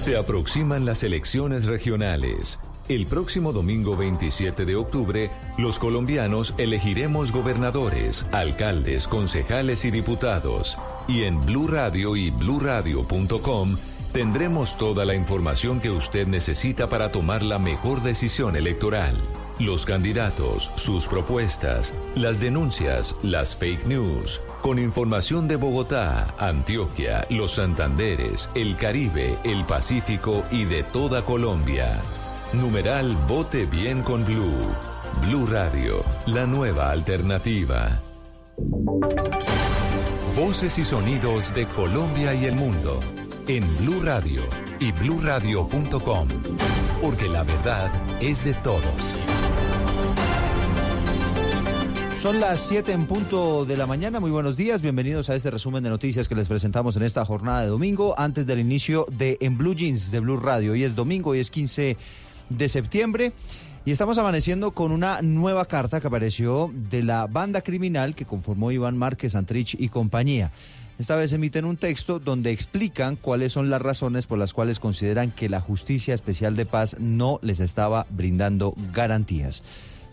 Se aproximan las elecciones regionales. El próximo domingo 27 de octubre, los colombianos elegiremos gobernadores, alcaldes, concejales y diputados. Y en Blue Radio y bluradio.com tendremos toda la información que usted necesita para tomar la mejor decisión electoral. Los candidatos, sus propuestas, las denuncias, las fake news, con información de Bogotá, Antioquia, los Santanderes, el Caribe, el Pacífico y de toda Colombia. Numeral Vote Bien con Blue. Blue Radio, la nueva alternativa. Voces y sonidos de Colombia y el mundo en Blue Radio y bluradio.com, porque la verdad es de todos. Son las 7 en punto de la mañana. Muy buenos días. Bienvenidos a este resumen de noticias que les presentamos en esta jornada de domingo, antes del inicio de En Blue Jeans de Blue Radio. Hoy es domingo, hoy es 15 de septiembre. Y estamos amaneciendo con una nueva carta que apareció de la banda criminal que conformó Iván Márquez Antrich y compañía. Esta vez emiten un texto donde explican cuáles son las razones por las cuales consideran que la Justicia Especial de Paz no les estaba brindando garantías.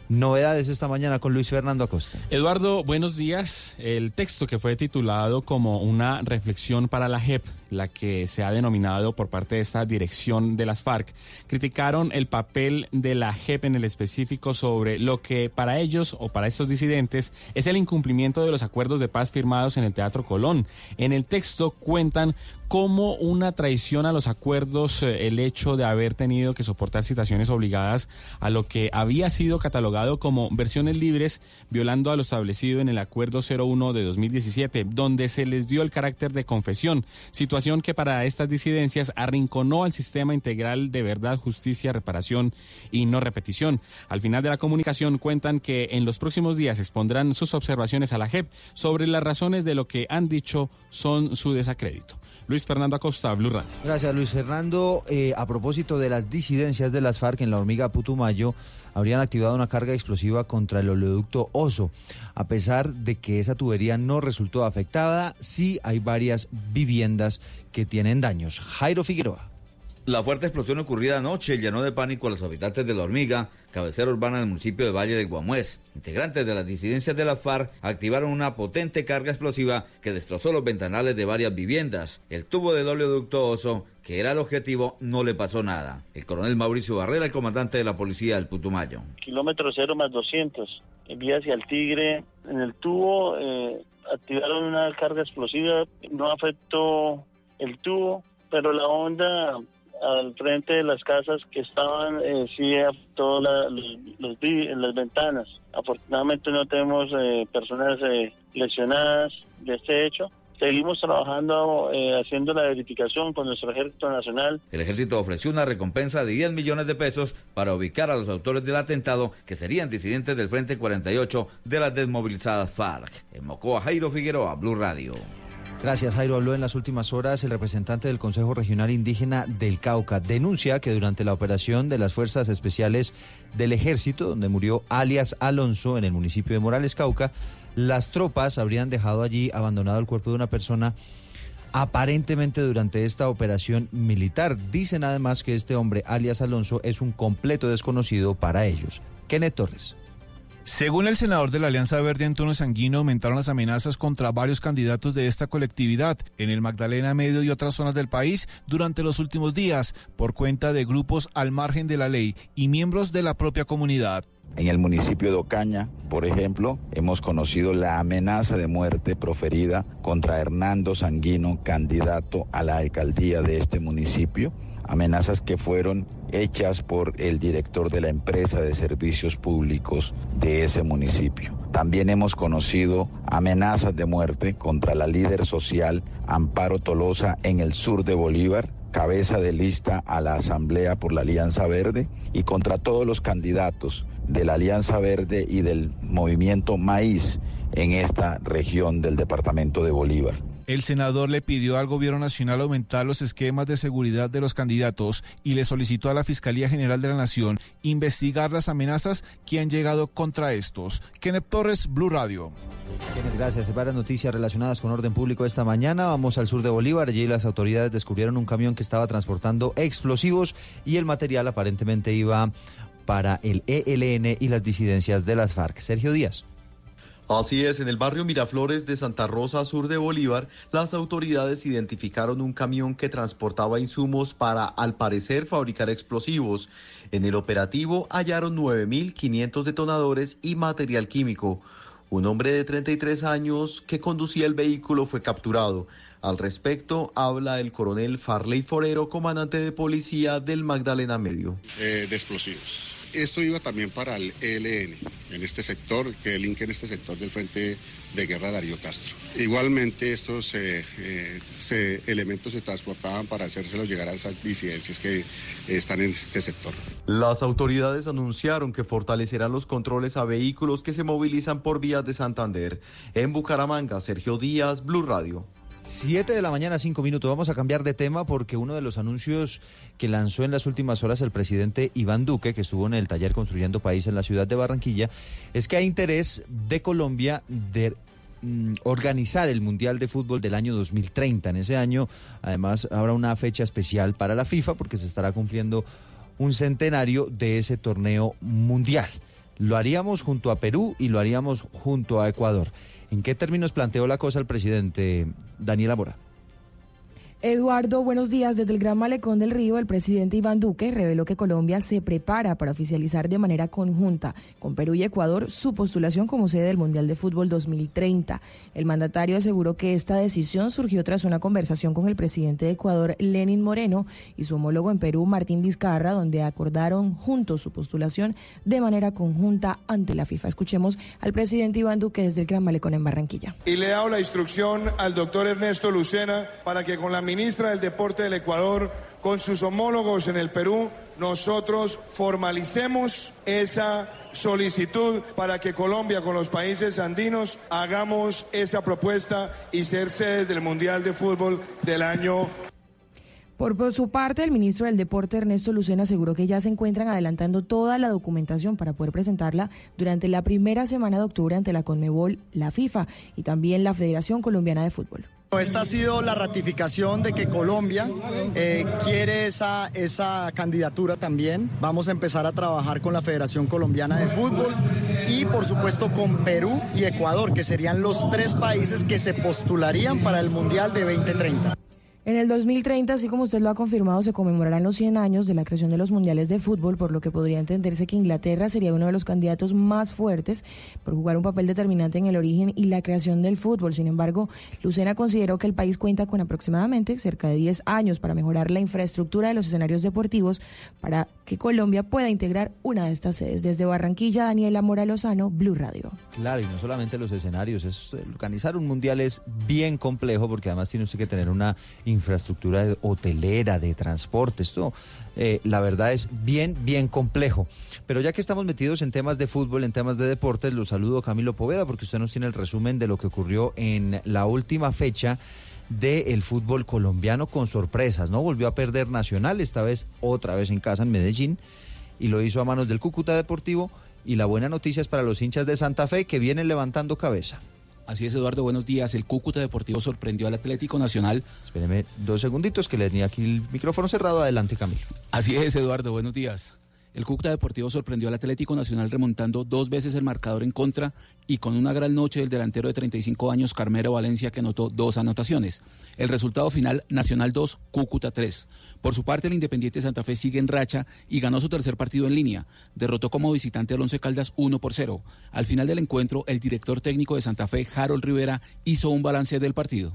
Novedades esta mañana con Luis Fernando Acosta. Eduardo, buenos días. El texto que fue titulado como una reflexión para la JEP, la que se ha denominado por parte de esta dirección de las FARC, criticaron el papel de la JEP en el específico sobre lo que para ellos o para estos disidentes es el incumplimiento de los acuerdos de paz firmados en el Teatro Colón. En el texto cuentan como una traición a los acuerdos eh, el hecho de haber tenido que soportar citaciones obligadas a lo que había sido catalogado como versiones libres, violando a lo establecido en el Acuerdo 01 de 2017, donde se les dio el carácter de confesión, situación que para estas disidencias arrinconó al sistema integral de verdad, justicia, reparación y no repetición. Al final de la comunicación cuentan que en los próximos días expondrán sus observaciones a la JEP sobre las razones de lo que han dicho son su desacrédito. Luis Fernando Acosta, Blue Radio. Gracias, Luis Fernando. Eh, a propósito de las disidencias de las FARC en la hormiga Putumayo, habrían activado una carga explosiva contra el oleoducto Oso. A pesar de que esa tubería no resultó afectada, sí hay varias viviendas que tienen daños. Jairo Figueroa. La fuerte explosión ocurrida anoche llenó de pánico a los habitantes de La Hormiga, cabecera urbana del municipio de Valle del Guamués. Integrantes de las disidencias de la FARC activaron una potente carga explosiva que destrozó los ventanales de varias viviendas. El tubo del oleoducto Oso, que era el objetivo, no le pasó nada. El coronel Mauricio Barrera, el comandante de la policía del Putumayo. Kilómetro cero más 200. Vía hacia el Tigre. En el tubo eh, activaron una carga explosiva. No afectó el tubo, pero la onda al frente de las casas que estaban eh, sí todas los, las ventanas. Afortunadamente no tenemos eh, personas eh, lesionadas de este hecho. Seguimos trabajando, eh, haciendo la verificación con nuestro Ejército Nacional. El Ejército ofreció una recompensa de 10 millones de pesos para ubicar a los autores del atentado, que serían disidentes del Frente 48 de las desmovilizadas FARC. En Mocoa, Jairo Figueroa, Blue Radio. Gracias, Jairo. Habló en las últimas horas el representante del Consejo Regional Indígena del Cauca. Denuncia que durante la operación de las Fuerzas Especiales del Ejército, donde murió alias Alonso en el municipio de Morales, Cauca, las tropas habrían dejado allí abandonado el cuerpo de una persona aparentemente durante esta operación militar. Dicen además que este hombre, alias Alonso, es un completo desconocido para ellos. Kenneth Torres. Según el senador de la Alianza Verde, Antonio Sanguino, aumentaron las amenazas contra varios candidatos de esta colectividad en el Magdalena Medio y otras zonas del país durante los últimos días por cuenta de grupos al margen de la ley y miembros de la propia comunidad. En el municipio de Ocaña, por ejemplo, hemos conocido la amenaza de muerte proferida contra Hernando Sanguino, candidato a la alcaldía de este municipio amenazas que fueron hechas por el director de la empresa de servicios públicos de ese municipio. También hemos conocido amenazas de muerte contra la líder social Amparo Tolosa en el sur de Bolívar, cabeza de lista a la Asamblea por la Alianza Verde, y contra todos los candidatos de la Alianza Verde y del movimiento Maíz en esta región del departamento de Bolívar. El senador le pidió al gobierno nacional aumentar los esquemas de seguridad de los candidatos y le solicitó a la Fiscalía General de la Nación investigar las amenazas que han llegado contra estos. Kenneth Torres, Blue Radio. Gracias. Varias noticias relacionadas con orden público esta mañana. Vamos al sur de Bolívar. Allí las autoridades descubrieron un camión que estaba transportando explosivos y el material aparentemente iba para el ELN y las disidencias de las FARC. Sergio Díaz. Así es, en el barrio Miraflores de Santa Rosa, sur de Bolívar, las autoridades identificaron un camión que transportaba insumos para, al parecer, fabricar explosivos. En el operativo hallaron 9.500 detonadores y material químico. Un hombre de 33 años que conducía el vehículo fue capturado. Al respecto, habla el coronel Farley Forero, comandante de policía del Magdalena Medio. Eh, de explosivos. Esto iba también para el ELN, en este sector, que el link en este sector del Frente de Guerra Darío Castro. Igualmente estos eh, eh, elementos se transportaban para hacérselos llegar a esas disidencias que están en este sector. Las autoridades anunciaron que fortalecerán los controles a vehículos que se movilizan por vías de Santander. En Bucaramanga, Sergio Díaz, Blue Radio. Siete de la mañana, cinco minutos. Vamos a cambiar de tema porque uno de los anuncios que lanzó en las últimas horas el presidente Iván Duque, que estuvo en el taller Construyendo País en la ciudad de Barranquilla, es que hay interés de Colombia de mm, organizar el Mundial de Fútbol del año 2030. En ese año, además, habrá una fecha especial para la FIFA porque se estará cumpliendo un centenario de ese torneo mundial. Lo haríamos junto a Perú y lo haríamos junto a Ecuador. ¿En qué términos planteó la cosa el presidente Daniel Amora? Eduardo, buenos días. Desde el Gran Malecón del Río, el presidente Iván Duque reveló que Colombia se prepara para oficializar de manera conjunta con Perú y Ecuador su postulación como sede del Mundial de Fútbol 2030. El mandatario aseguró que esta decisión surgió tras una conversación con el presidente de Ecuador, Lenin Moreno, y su homólogo en Perú, Martín Vizcarra, donde acordaron juntos su postulación de manera conjunta ante la FIFA. Escuchemos al presidente Iván Duque desde el Gran Malecón en Barranquilla. Y le hago la instrucción al doctor Ernesto Lucena para que con la ministra del Deporte del Ecuador, con sus homólogos en el Perú, nosotros formalicemos esa solicitud para que Colombia con los países andinos hagamos esa propuesta y ser sede del Mundial de Fútbol del año por, su parte, el ministro del Deporte, Ernesto Lucena, aseguró que ya se encuentran adelantando toda la documentación para poder presentarla durante la primera semana de octubre ante la Conmebol, la FIFA y también la Federación Colombiana de Fútbol. Esta ha sido la ratificación de que Colombia eh, quiere esa candidatura también. Vamos a empezar a trabajar con la Federación Colombiana de Fútbol y por supuesto con Perú y Ecuador, que serían los tres países que se postularían para el Mundial de 2030. En el 2030, así como usted lo ha confirmado, se conmemorarán los 100 años de la creación de los mundiales de fútbol, por lo que podría entenderse que Inglaterra sería uno de los candidatos más fuertes por jugar un papel determinante en el origen y la creación del fútbol. Sin embargo, Lucena consideró que el país cuenta con aproximadamente cerca de 10 años para mejorar la infraestructura de los escenarios deportivos para que Colombia pueda integrar una de estas sedes. Desde Barranquilla, Daniela Mora Lozano, Blue Radio. Claro, y no solamente los escenarios, es, organizar un mundial es bien complejo porque además tiene usted que tener una hotelera, de transporte. Esto, eh, la verdad, es bien, bien complejo. Pero ya que estamos metidos en temas de fútbol, en temas de deportes, lo saludo Camilo Poveda, porque usted nos tiene el resumen de lo que ocurrió en la última fecha del fútbol colombiano con sorpresas, ¿no? Volvió a perder Nacional, esta vez otra vez en casa en Medellín, y lo hizo a manos del Cúcuta Deportivo. Y la buena noticia es para los hinchas de Santa Fe que vienen levantando cabeza. Así es, Eduardo, buenos días. El Cúcuta Deportivo sorprendió al Atlético Nacional. Espéreme dos segunditos que le tenía aquí el micrófono cerrado. Adelante, Camilo. Así es, Eduardo, buenos días. El Cúcuta Deportivo sorprendió al Atlético Nacional remontando dos veces el marcador en contra y con una gran noche del delantero de 35 años, Carmelo Valencia, que anotó dos anotaciones. El resultado final, Nacional 2, Cúcuta 3. Por su parte, el Independiente Santa Fe sigue en racha y ganó su tercer partido en línea. Derrotó como visitante al Once Caldas 1 por 0. Al final del encuentro, el director técnico de Santa Fe, Harold Rivera, hizo un balance del partido.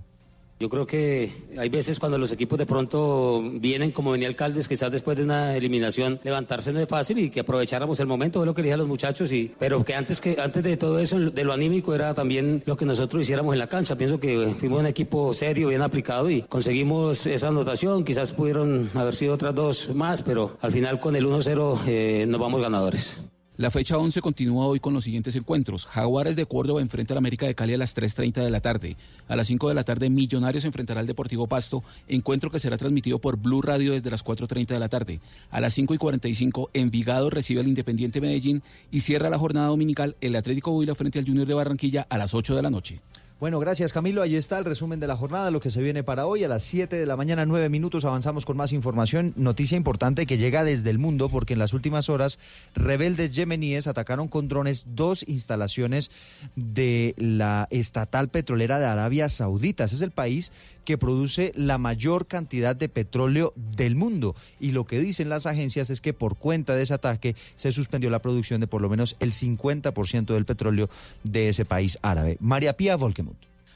Yo creo que hay veces cuando los equipos de pronto vienen como venía el Caldes, quizás después de una eliminación levantarse no es fácil y que aprovecháramos el momento, de lo que dije a los muchachos, y, pero que antes, que antes de todo eso, de lo anímico, era también lo que nosotros hiciéramos en la cancha. Pienso que fuimos un equipo serio, bien aplicado y conseguimos esa anotación. Quizás pudieron haber sido otras dos más, pero al final con el 1-0 eh, nos vamos ganadores. La fecha 11 continúa hoy con los siguientes encuentros. Jaguares de Córdoba enfrenta al América de Cali a las 3.30 de la tarde. A las 5 de la tarde Millonarios enfrentará al Deportivo Pasto, encuentro que será transmitido por Blue Radio desde las 4.30 de la tarde. A las 5 y 45 Envigado recibe al Independiente Medellín y cierra la jornada dominical el Atlético Huila frente al Junior de Barranquilla a las 8 de la noche. Bueno, gracias Camilo. Ahí está el resumen de la jornada, lo que se viene para hoy. A las 7 de la mañana, 9 minutos, avanzamos con más información. Noticia importante que llega desde el mundo porque en las últimas horas rebeldes yemeníes atacaron con drones dos instalaciones de la estatal petrolera de Arabia Saudita. Ese es el país que produce la mayor cantidad de petróleo del mundo. Y lo que dicen las agencias es que por cuenta de ese ataque se suspendió la producción de por lo menos el 50% del petróleo de ese país árabe. María Pía Volkemut.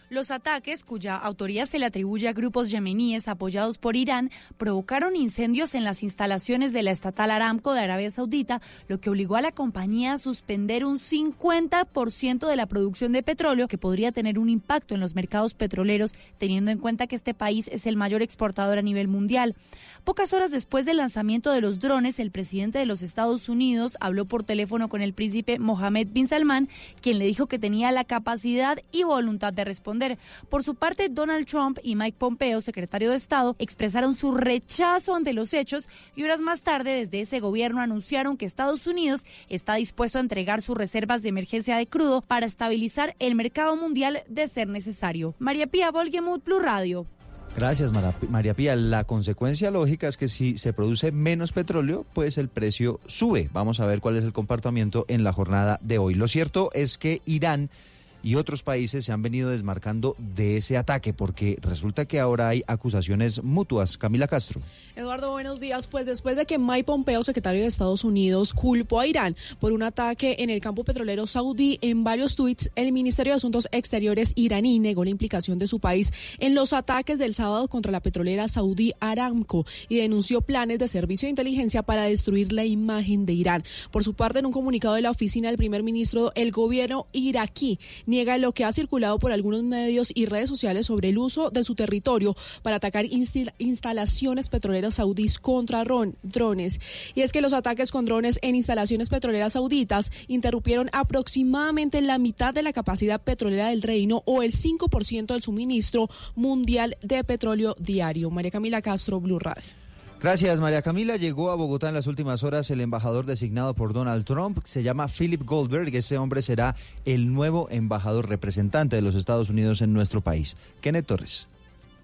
Los ataques, cuya autoría se le atribuye a grupos yemeníes apoyados por Irán, provocaron incendios en las instalaciones de la estatal Aramco de Arabia Saudita, lo que obligó a la compañía a suspender un 50% de la producción de petróleo, que podría tener un impacto en los mercados petroleros, teniendo en cuenta que este país es el mayor exportador a nivel mundial. Pocas horas después del lanzamiento de los drones, el presidente de los Estados Unidos habló por teléfono con el príncipe Mohammed bin Salman, quien le dijo que tenía la capacidad y voluntad de responder. Por su parte, Donald Trump y Mike Pompeo, secretario de Estado, expresaron su rechazo ante los hechos y horas más tarde desde ese gobierno anunciaron que Estados Unidos está dispuesto a entregar sus reservas de emergencia de crudo para estabilizar el mercado mundial de ser necesario. María Pía Volgemut, Blue Radio. Gracias, María Pía. La consecuencia lógica es que si se produce menos petróleo, pues el precio sube. Vamos a ver cuál es el comportamiento en la jornada de hoy. Lo cierto es que Irán y otros países se han venido desmarcando de ese ataque porque resulta que ahora hay acusaciones mutuas. Camila Castro. Eduardo, buenos días. Pues después de que Mike Pompeo, secretario de Estados Unidos, culpó a Irán por un ataque en el campo petrolero saudí en varios tuits, el Ministerio de Asuntos Exteriores iraní negó la implicación de su país en los ataques del sábado contra la petrolera saudí Aramco y denunció planes de servicio de inteligencia para destruir la imagen de Irán. Por su parte, en un comunicado de la oficina del primer ministro, el gobierno iraquí niega lo que ha circulado por algunos medios y redes sociales sobre el uso de su territorio para atacar instalaciones petroleras saudíes contra drones. Y es que los ataques con drones en instalaciones petroleras sauditas interrumpieron aproximadamente la mitad de la capacidad petrolera del reino o el 5% del suministro mundial de petróleo diario. María Camila Castro, Blue Radio. Gracias, María Camila. Llegó a Bogotá en las últimas horas el embajador designado por Donald Trump. Se llama Philip Goldberg. Ese hombre será el nuevo embajador representante de los Estados Unidos en nuestro país. Kenneth Torres.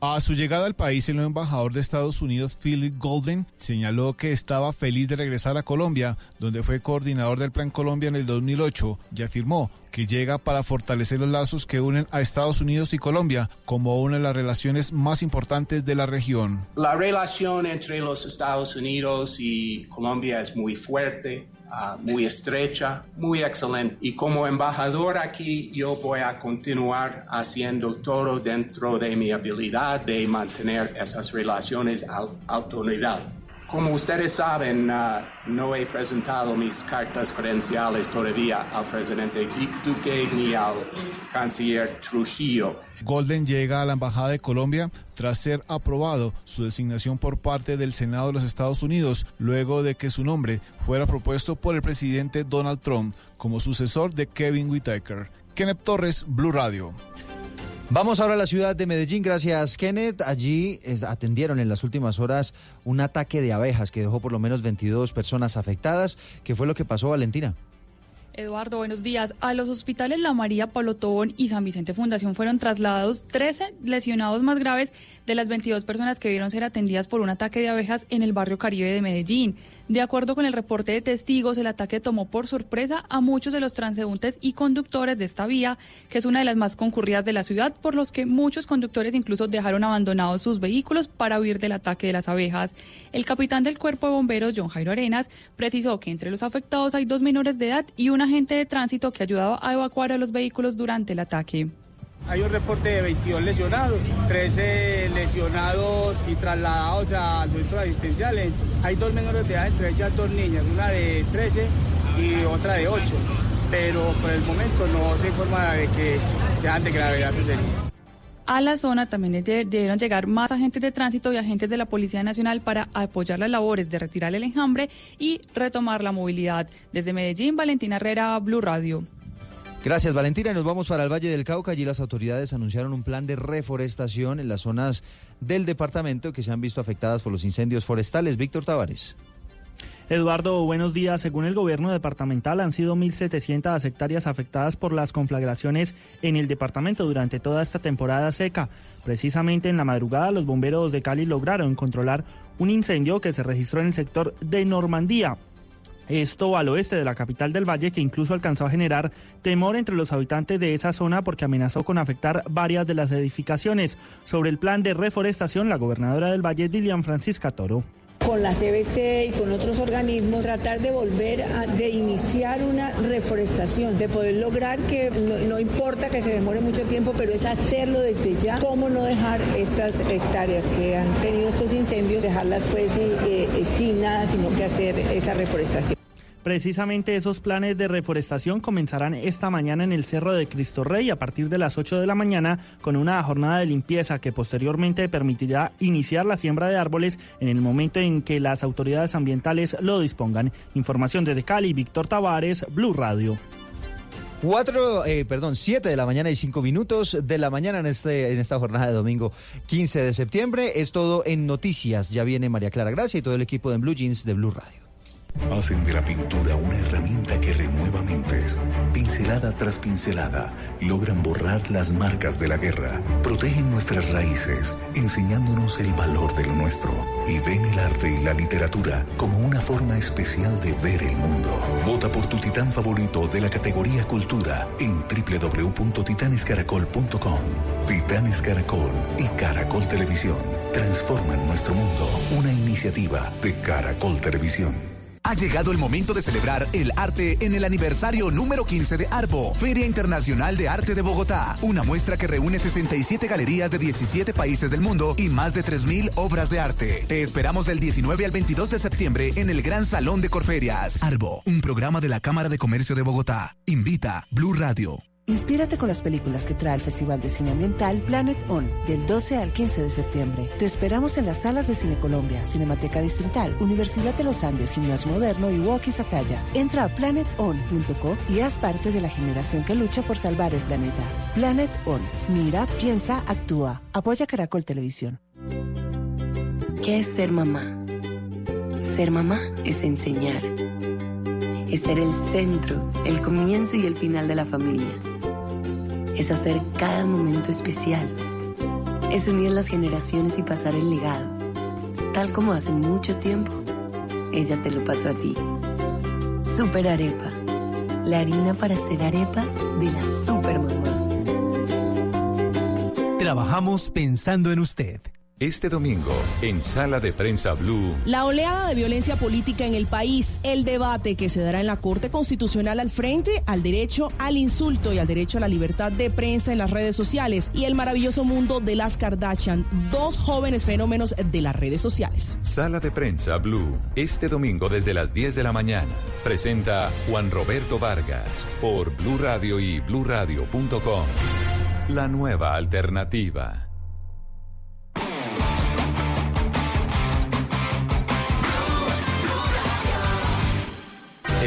A su llegada al país, el nuevo embajador de Estados Unidos, Philip Golden, señaló que estaba feliz de regresar a Colombia, donde fue coordinador del Plan Colombia en el 2008, y afirmó que llega para fortalecer los lazos que unen a Estados Unidos y Colombia como una de las relaciones más importantes de la región. La relación entre los Estados Unidos y Colombia es muy fuerte. Ah, muy estrecha, muy excelente. Y como embajador aquí, yo voy a continuar haciendo todo dentro de mi habilidad de mantener esas relaciones a autoridad. Como ustedes saben, ah, no he presentado mis cartas credenciales todavía al presidente Duque ni al canciller Trujillo. Golden llega a la Embajada de Colombia tras ser aprobado su designación por parte del Senado de los Estados Unidos, luego de que su nombre fuera propuesto por el presidente Donald Trump como sucesor de Kevin Whitaker. Kenneth Torres, Blue Radio. Vamos ahora a la ciudad de Medellín. Gracias, Kenneth. Allí atendieron en las últimas horas un ataque de abejas que dejó por lo menos 22 personas afectadas. ¿Qué fue lo que pasó, Valentina? Eduardo, buenos días. A los hospitales La María, Pablo Tobón y San Vicente Fundación fueron trasladados 13 lesionados más graves de las 22 personas que vieron ser atendidas por un ataque de abejas en el barrio Caribe de Medellín. De acuerdo con el reporte de testigos, el ataque tomó por sorpresa a muchos de los transeúntes y conductores de esta vía, que es una de las más concurridas de la ciudad, por los que muchos conductores incluso dejaron abandonados sus vehículos para huir del ataque de las abejas. El capitán del cuerpo de bomberos, John Jairo Arenas, precisó que entre los afectados hay dos menores de edad y un agente de tránsito que ayudaba a evacuar a los vehículos durante el ataque. Hay un reporte de 22 lesionados, 13 lesionados y trasladados al centro asistencial. Hay dos menores de edad, entre ellas dos niñas, una de 13 y otra de 8. Pero por el momento no se informa de que sean de gravedad sus a la zona. También debieron llegar más agentes de tránsito y agentes de la Policía Nacional para apoyar las labores de retirar el enjambre y retomar la movilidad. Desde Medellín, Valentina Herrera, Blue Radio. Gracias, Valentina. Nos vamos para el Valle del Cauca. Allí las autoridades anunciaron un plan de reforestación en las zonas del departamento que se han visto afectadas por los incendios forestales. Víctor Tavares. Eduardo, buenos días. Según el gobierno departamental, han sido 1.700 hectáreas afectadas por las conflagraciones en el departamento durante toda esta temporada seca. Precisamente en la madrugada, los bomberos de Cali lograron controlar un incendio que se registró en el sector de Normandía. Esto al oeste de la capital del valle que incluso alcanzó a generar temor entre los habitantes de esa zona porque amenazó con afectar varias de las edificaciones. Sobre el plan de reforestación, la gobernadora del valle, Dilian Francisca Toro con la CBC y con otros organismos, tratar de volver a de iniciar una reforestación, de poder lograr que no, importa que se demore mucho tiempo, pero es hacerlo desde ya. ¿Cómo no dejar estas hectáreas que han tenido estos incendios, dejarlas pues eh, eh, sin nada, sino que hacer esa reforestación? Precisamente esos planes de reforestación comenzarán esta mañana en el Cerro de Cristo Rey a partir de las 8 de la mañana con una jornada de limpieza que posteriormente permitirá iniciar la siembra de árboles en el momento en que las autoridades ambientales lo dispongan. Información desde Cali, Víctor Tavares, Blue Radio. Cuatro, eh, perdón, siete de la mañana y cinco minutos de la mañana en, este, en esta jornada de domingo 15 de septiembre. Es todo en noticias. Ya viene María Clara Gracia y todo el equipo de Blue Jeans de Blue Radio. Hacen de la pintura una herramienta que renueva mentes. Pincelada tras pincelada, logran borrar las marcas de la guerra. Protegen nuestras raíces, enseñándonos el valor de lo nuestro. Y ven el arte y la literatura como una forma especial de ver el mundo. Vota por tu titán favorito de la categoría Cultura en www.titanescaracol.com. Titanes Caracol y Caracol Televisión transforman nuestro mundo. Una iniciativa de Caracol Televisión. Ha llegado el momento de celebrar el arte en el aniversario número 15 de ARBO, Feria Internacional de Arte de Bogotá. Una muestra que reúne 67 galerías de 17 países del mundo y más de 3.000 obras de arte. Te esperamos del 19 al 22 de septiembre en el Gran Salón de Corferias. ARBO, un programa de la Cámara de Comercio de Bogotá. Invita Blue Radio. Inspírate con las películas que trae el Festival de Cine Ambiental Planet On del 12 al 15 de septiembre. Te esperamos en las salas de Cine Colombia, Cinemateca Distrital, Universidad de los Andes, Gimnasio Moderno y Walkie Sacaya. Entra a planeton.co y haz parte de la generación que lucha por salvar el planeta. Planet On. Mira, piensa, actúa. Apoya Caracol Televisión. ¿Qué es ser mamá? Ser mamá es enseñar. Es ser el centro, el comienzo y el final de la familia es hacer cada momento especial, es unir las generaciones y pasar el legado, tal como hace mucho tiempo ella te lo pasó a ti. Super Arepa, la harina para hacer arepas de las super mamás. Trabajamos pensando en usted. Este domingo, en Sala de Prensa Blue. La oleada de violencia política en el país, el debate que se dará en la Corte Constitucional al frente al derecho al insulto y al derecho a la libertad de prensa en las redes sociales y el maravilloso mundo de las Kardashian, dos jóvenes fenómenos de las redes sociales. Sala de Prensa Blue, este domingo desde las 10 de la mañana. Presenta Juan Roberto Vargas por Blue Radio y bluradio.com. La nueva alternativa.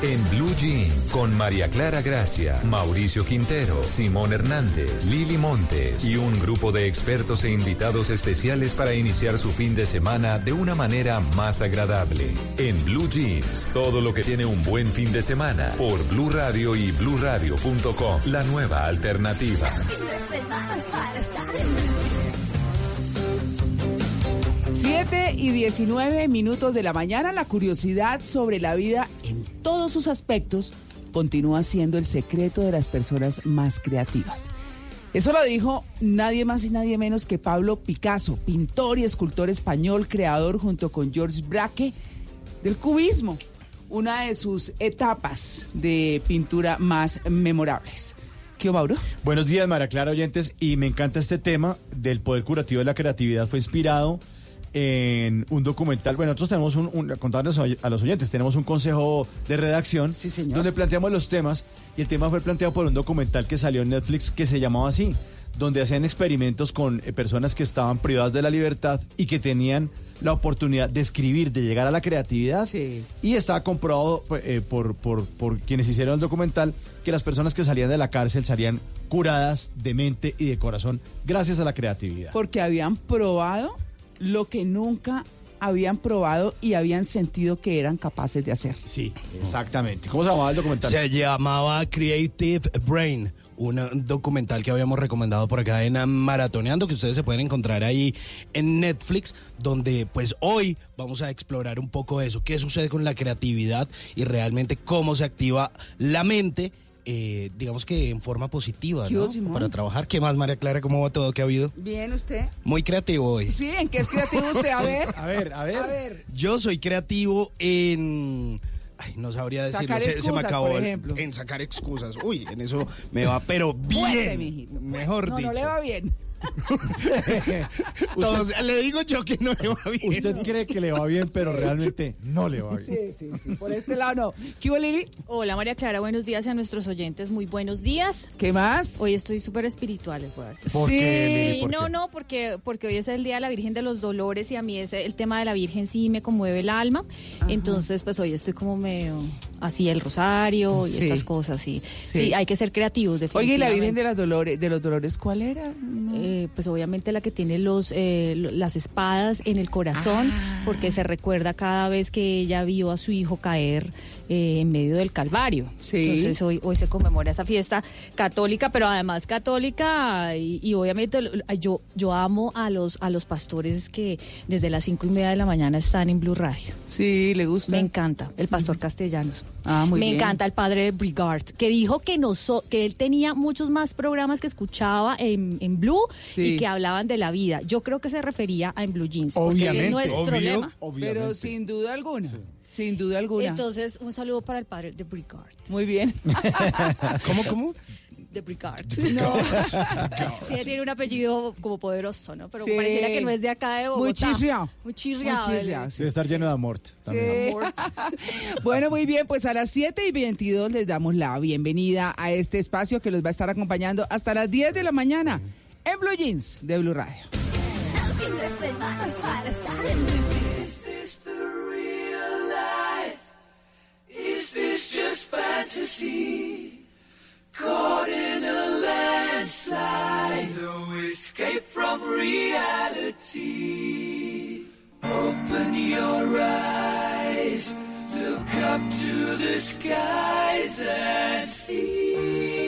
En Blue Jean, con María Clara Gracia, Mauricio Quintero, Simón Hernández, Lili Montes y un grupo de expertos e invitados especiales para iniciar su fin de semana de una manera más agradable. En Blue Jeans, todo lo que tiene un buen fin de semana por Blue Radio y bluradio.com, la nueva alternativa. 7 y 19 minutos de la mañana, la curiosidad sobre la vida en todos sus aspectos continúa siendo el secreto de las personas más creativas. Eso lo dijo nadie más y nadie menos que Pablo Picasso, pintor y escultor español, creador junto con George Braque del cubismo, una de sus etapas de pintura más memorables. ¿Qué Mauro? Buenos días, María Clara oyentes, y me encanta este tema del poder curativo de la creatividad. Fue inspirado en un documental. Bueno, nosotros tenemos un, un contarles a los oyentes, tenemos un consejo de redacción donde planteamos los temas y el tema fue planteado por un documental que salió en Netflix que se llamaba así, donde hacían experimentos con eh, personas que estaban privadas de la libertad y que tenían la oportunidad de escribir, de llegar a la creatividad. Y estaba comprobado pues, eh, por, por, por quienes hicieron el documental que las personas que salían de la cárcel salían curadas de mente y de corazón gracias a la creatividad. Porque habían probado lo que nunca habían probado y habían sentido que eran capaces de hacer. Sí, exactamente. ¿Cómo se llamaba el documental? Se llamaba Creative Brain. Un documental que habíamos recomendado por acá en Maratoneando, que ustedes se pueden encontrar ahí en Netflix, donde pues hoy vamos a explorar un poco eso, qué sucede con la creatividad y realmente cómo se activa la mente eh, digamos que en forma positiva, ¿no? Para trabajar. ¿Qué más, María Clara? ¿Cómo va todo? ¿Qué ha habido? Bien, ¿usted? Muy creativo hoy. Sí, ¿en qué es creativo usted? A ver. a ver, a ver. A ver. Yo soy creativo en... Ay, no sabría decirlo, Sacar se, excusas, se me acabó. por ejemplo. En sacar excusas. Uy, en eso me va, pero bien. Fuerte, mijito, Mejor no, dicho. no le va bien. Todos- le digo yo que no le va bien. Usted cree que le va bien, pero realmente no le va bien. Sí, sí, sí. Por este lado no. ¿Qué hubo, Lili? Hola María Clara, buenos días a nuestros oyentes, muy buenos días. ¿Qué más? Hoy estoy súper espiritual, les a decir. ¿Por Sí. qué, Lili? Sí, ¿Por no, qué? no, porque, porque hoy es el Día de la Virgen de los Dolores y a mí ese, el tema de la Virgen sí me conmueve el alma. Entonces, pues hoy estoy como medio así el rosario y Sí. estas cosas. Sí. Sí. sí, hay que ser creativos, Oye, ¿y la Virgen de, las Dolores, de los Dolores cuál era? Eh, pues obviamente la que tiene los eh, las espadas en el corazón, Ah. porque se recuerda cada vez que ella vio a su hijo caer eh, en medio del Calvario. Sí. Entonces hoy, hoy se conmemora esa fiesta católica, pero además católica y, y obviamente yo, yo amo a los, a los pastores que desde las cinco y media de la mañana están en Blue Radio. Sí, le gusta. Me encanta, el pastor Castellanos. Ah, muy Me bien. encanta el padre Brigard, que dijo que, noso- que él tenía muchos más programas que escuchaba en, en Blue Sí. y que hablaban de la vida. Yo creo que se refería a en Blue Jeans, porque ese es Obviamente, nuestro obvio, lema. obviamente. Pero sin duda alguna. Sin duda alguna. Entonces, un saludo para el padre de Brigard. Muy bien. ¿Cómo, cómo? De Brigard. No. Sí, tiene un apellido como poderoso, ¿no? Pero Sí. pareciera que no es de acá de Bogotá. Muy chirriado. Muy chirriado. Sí. Debe estar lleno de amor. También. Sí. bueno, muy bien, pues a las 7 y 22 les damos la bienvenida a este espacio que los va a estar acompañando hasta las 10 de la mañana en Blue Jeans de Blue Radio. Caught in a landslide, no escape from reality. Open your eyes, look up to the skies and see.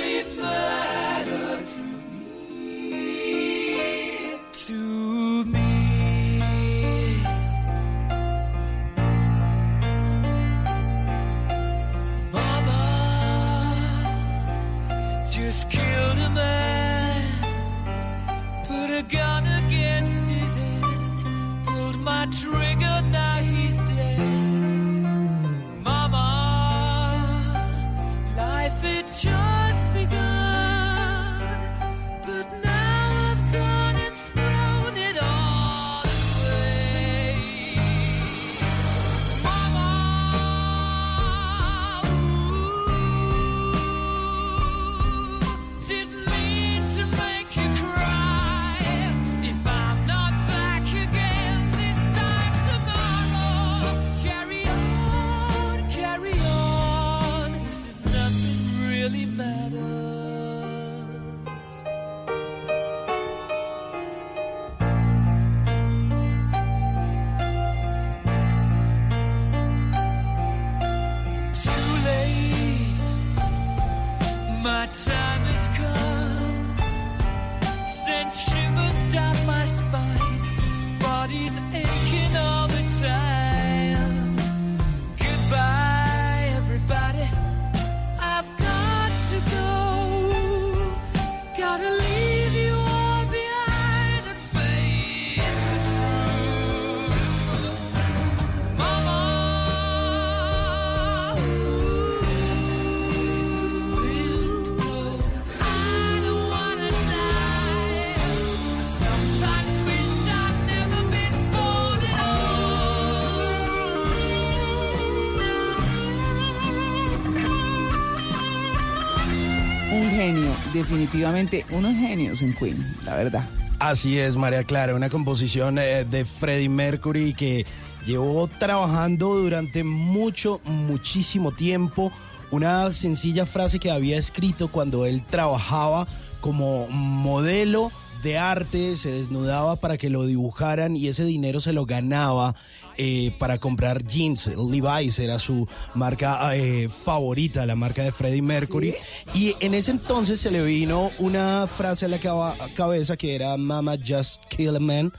definitivamente unos genios en Queen, la verdad. Así es, María Clara, una composición eh, de Freddie Mercury que llevó trabajando durante mucho, muchísimo tiempo. Una sencilla frase que había escrito cuando él trabajaba como modelo de arte, se desnudaba para que lo dibujaran y ese dinero se lo ganaba eh, para comprar jeans. Levi's era su marca eh, favorita, la marca de Freddie Mercury. Y en ese entonces se le vino una frase a la caba- cabeza que era Mama just kill a man,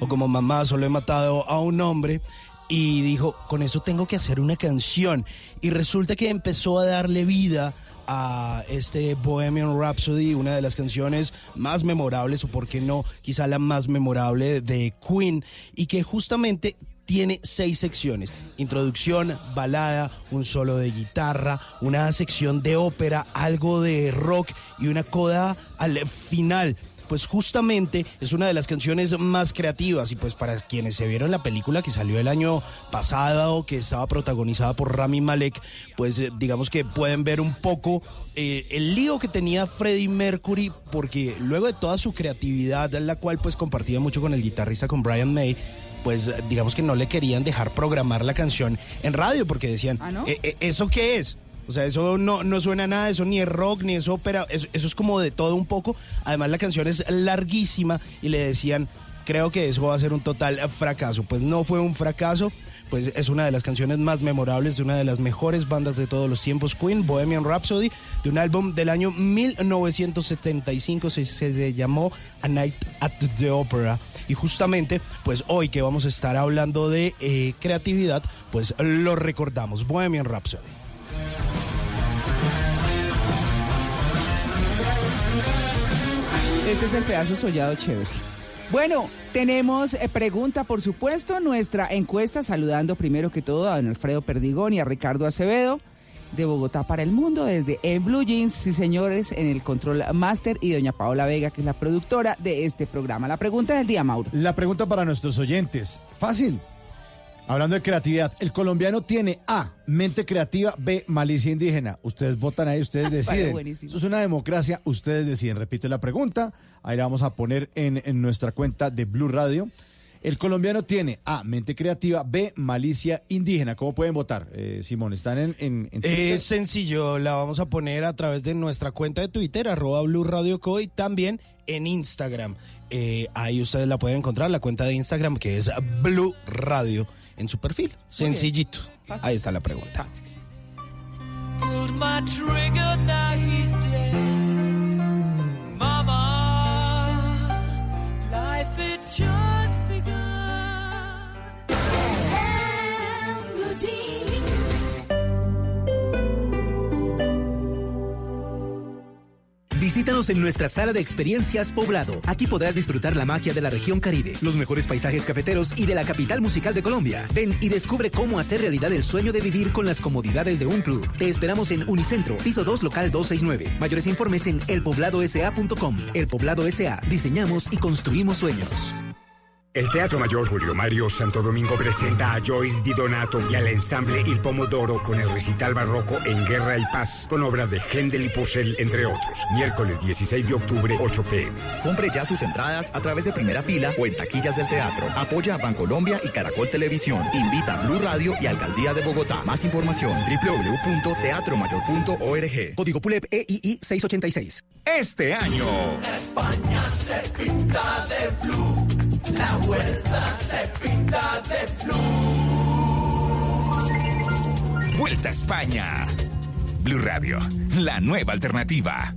o como mamá solo he matado a un hombre. Y dijo, con eso tengo que hacer una canción. Y resulta que empezó a darle vida a este Bohemian Rhapsody, una de las canciones más memorables, o por qué no, quizá la más memorable de Queen, y que justamente tiene seis secciones. Introducción, balada, un solo de guitarra, una sección de ópera, algo de rock y una coda al final. Pues justamente es una de las canciones más creativas y pues para quienes se vieron la película que salió el año pasado, que estaba protagonizada por Rami Malek, pues eh, digamos que pueden ver un poco eh, el lío que tenía Freddie Mercury porque luego de toda su creatividad, la cual pues compartía mucho con el guitarrista, con Brian May, pues digamos que no le querían dejar programar la canción en radio porque decían, "Eh, eh, ¿eso qué es? O sea, eso no, no suena a nada, eso ni es rock, ni es ópera, eso, eso es como de todo un poco. Además, la canción es larguísima y le decían, creo que eso va a ser un total fracaso. Pues no fue un fracaso, pues es una de las canciones más memorables de una de las mejores bandas de todos los tiempos, Queen, Bohemian Rhapsody, de un álbum del año 1975, se, se- se llamó A Night at the Opera. Y justamente, pues hoy que vamos a estar hablando de eh, creatividad, pues lo recordamos, Bohemian Rhapsody. Este es el pedazo sollado chévere. Bueno, tenemos eh, pregunta, por supuesto, nuestra encuesta, saludando primero que todo a don Alfredo Perdigón y a Ricardo Acevedo de Bogotá para el Mundo, desde En Blue Jeans, sí señores, en el Control Master y doña Paola Vega, que es la productora de este programa. La pregunta del día, Mauro. La pregunta para nuestros oyentes. Fácil. Hablando de creatividad, el colombiano tiene A, mente creativa, B, malicia indígena. Ustedes votan ahí, ustedes deciden. Eso es una democracia, ustedes deciden. Repito la pregunta, ahí la vamos a poner en, en nuestra cuenta de Blue Radio. El colombiano tiene A, mente creativa, B, malicia indígena. ¿Cómo pueden votar? Eh, Simón, ¿están en, en, en Twitter? Es sencillo, la vamos a poner a través de nuestra cuenta de Twitter, arroba Blue Radio Co, y también en Instagram. Eh, ahí ustedes la pueden encontrar, la cuenta de Instagram que es Blue Radio en su perfil. Sencillito. Ahí está la pregunta. Visítanos en nuestra sala de experiencias Poblado. Aquí podrás disfrutar la magia de la región Caribe, los mejores paisajes cafeteros y de la capital musical de Colombia. Ven y descubre cómo hacer realidad el sueño de vivir con las comodidades de un club. Te esperamos en Unicentro, piso 2, local 269. Mayores informes en elpobladosa.com. El Poblado S.A. Diseñamos y construimos sueños. El Teatro Mayor Julio Mario Santo Domingo presenta a Joyce Di Donato y al ensamble Il Pomodoro con el recital barroco En Guerra y Paz, con obras de Händel y Purcell, entre otros. Miércoles 16 de octubre, 8 pm. Compre ya sus entradas a través de primera fila o en taquillas del teatro. Apoya a Bancolombia y Caracol Televisión. Invita a Blue Radio y Alcaldía de Bogotá. Más información www.teatromayor.org. Código PULEP E EII 686. Este año. España se pinta de blue, la vuelta se pinta de blue. Vuelta a España. Blue Radio, la nueva alternativa.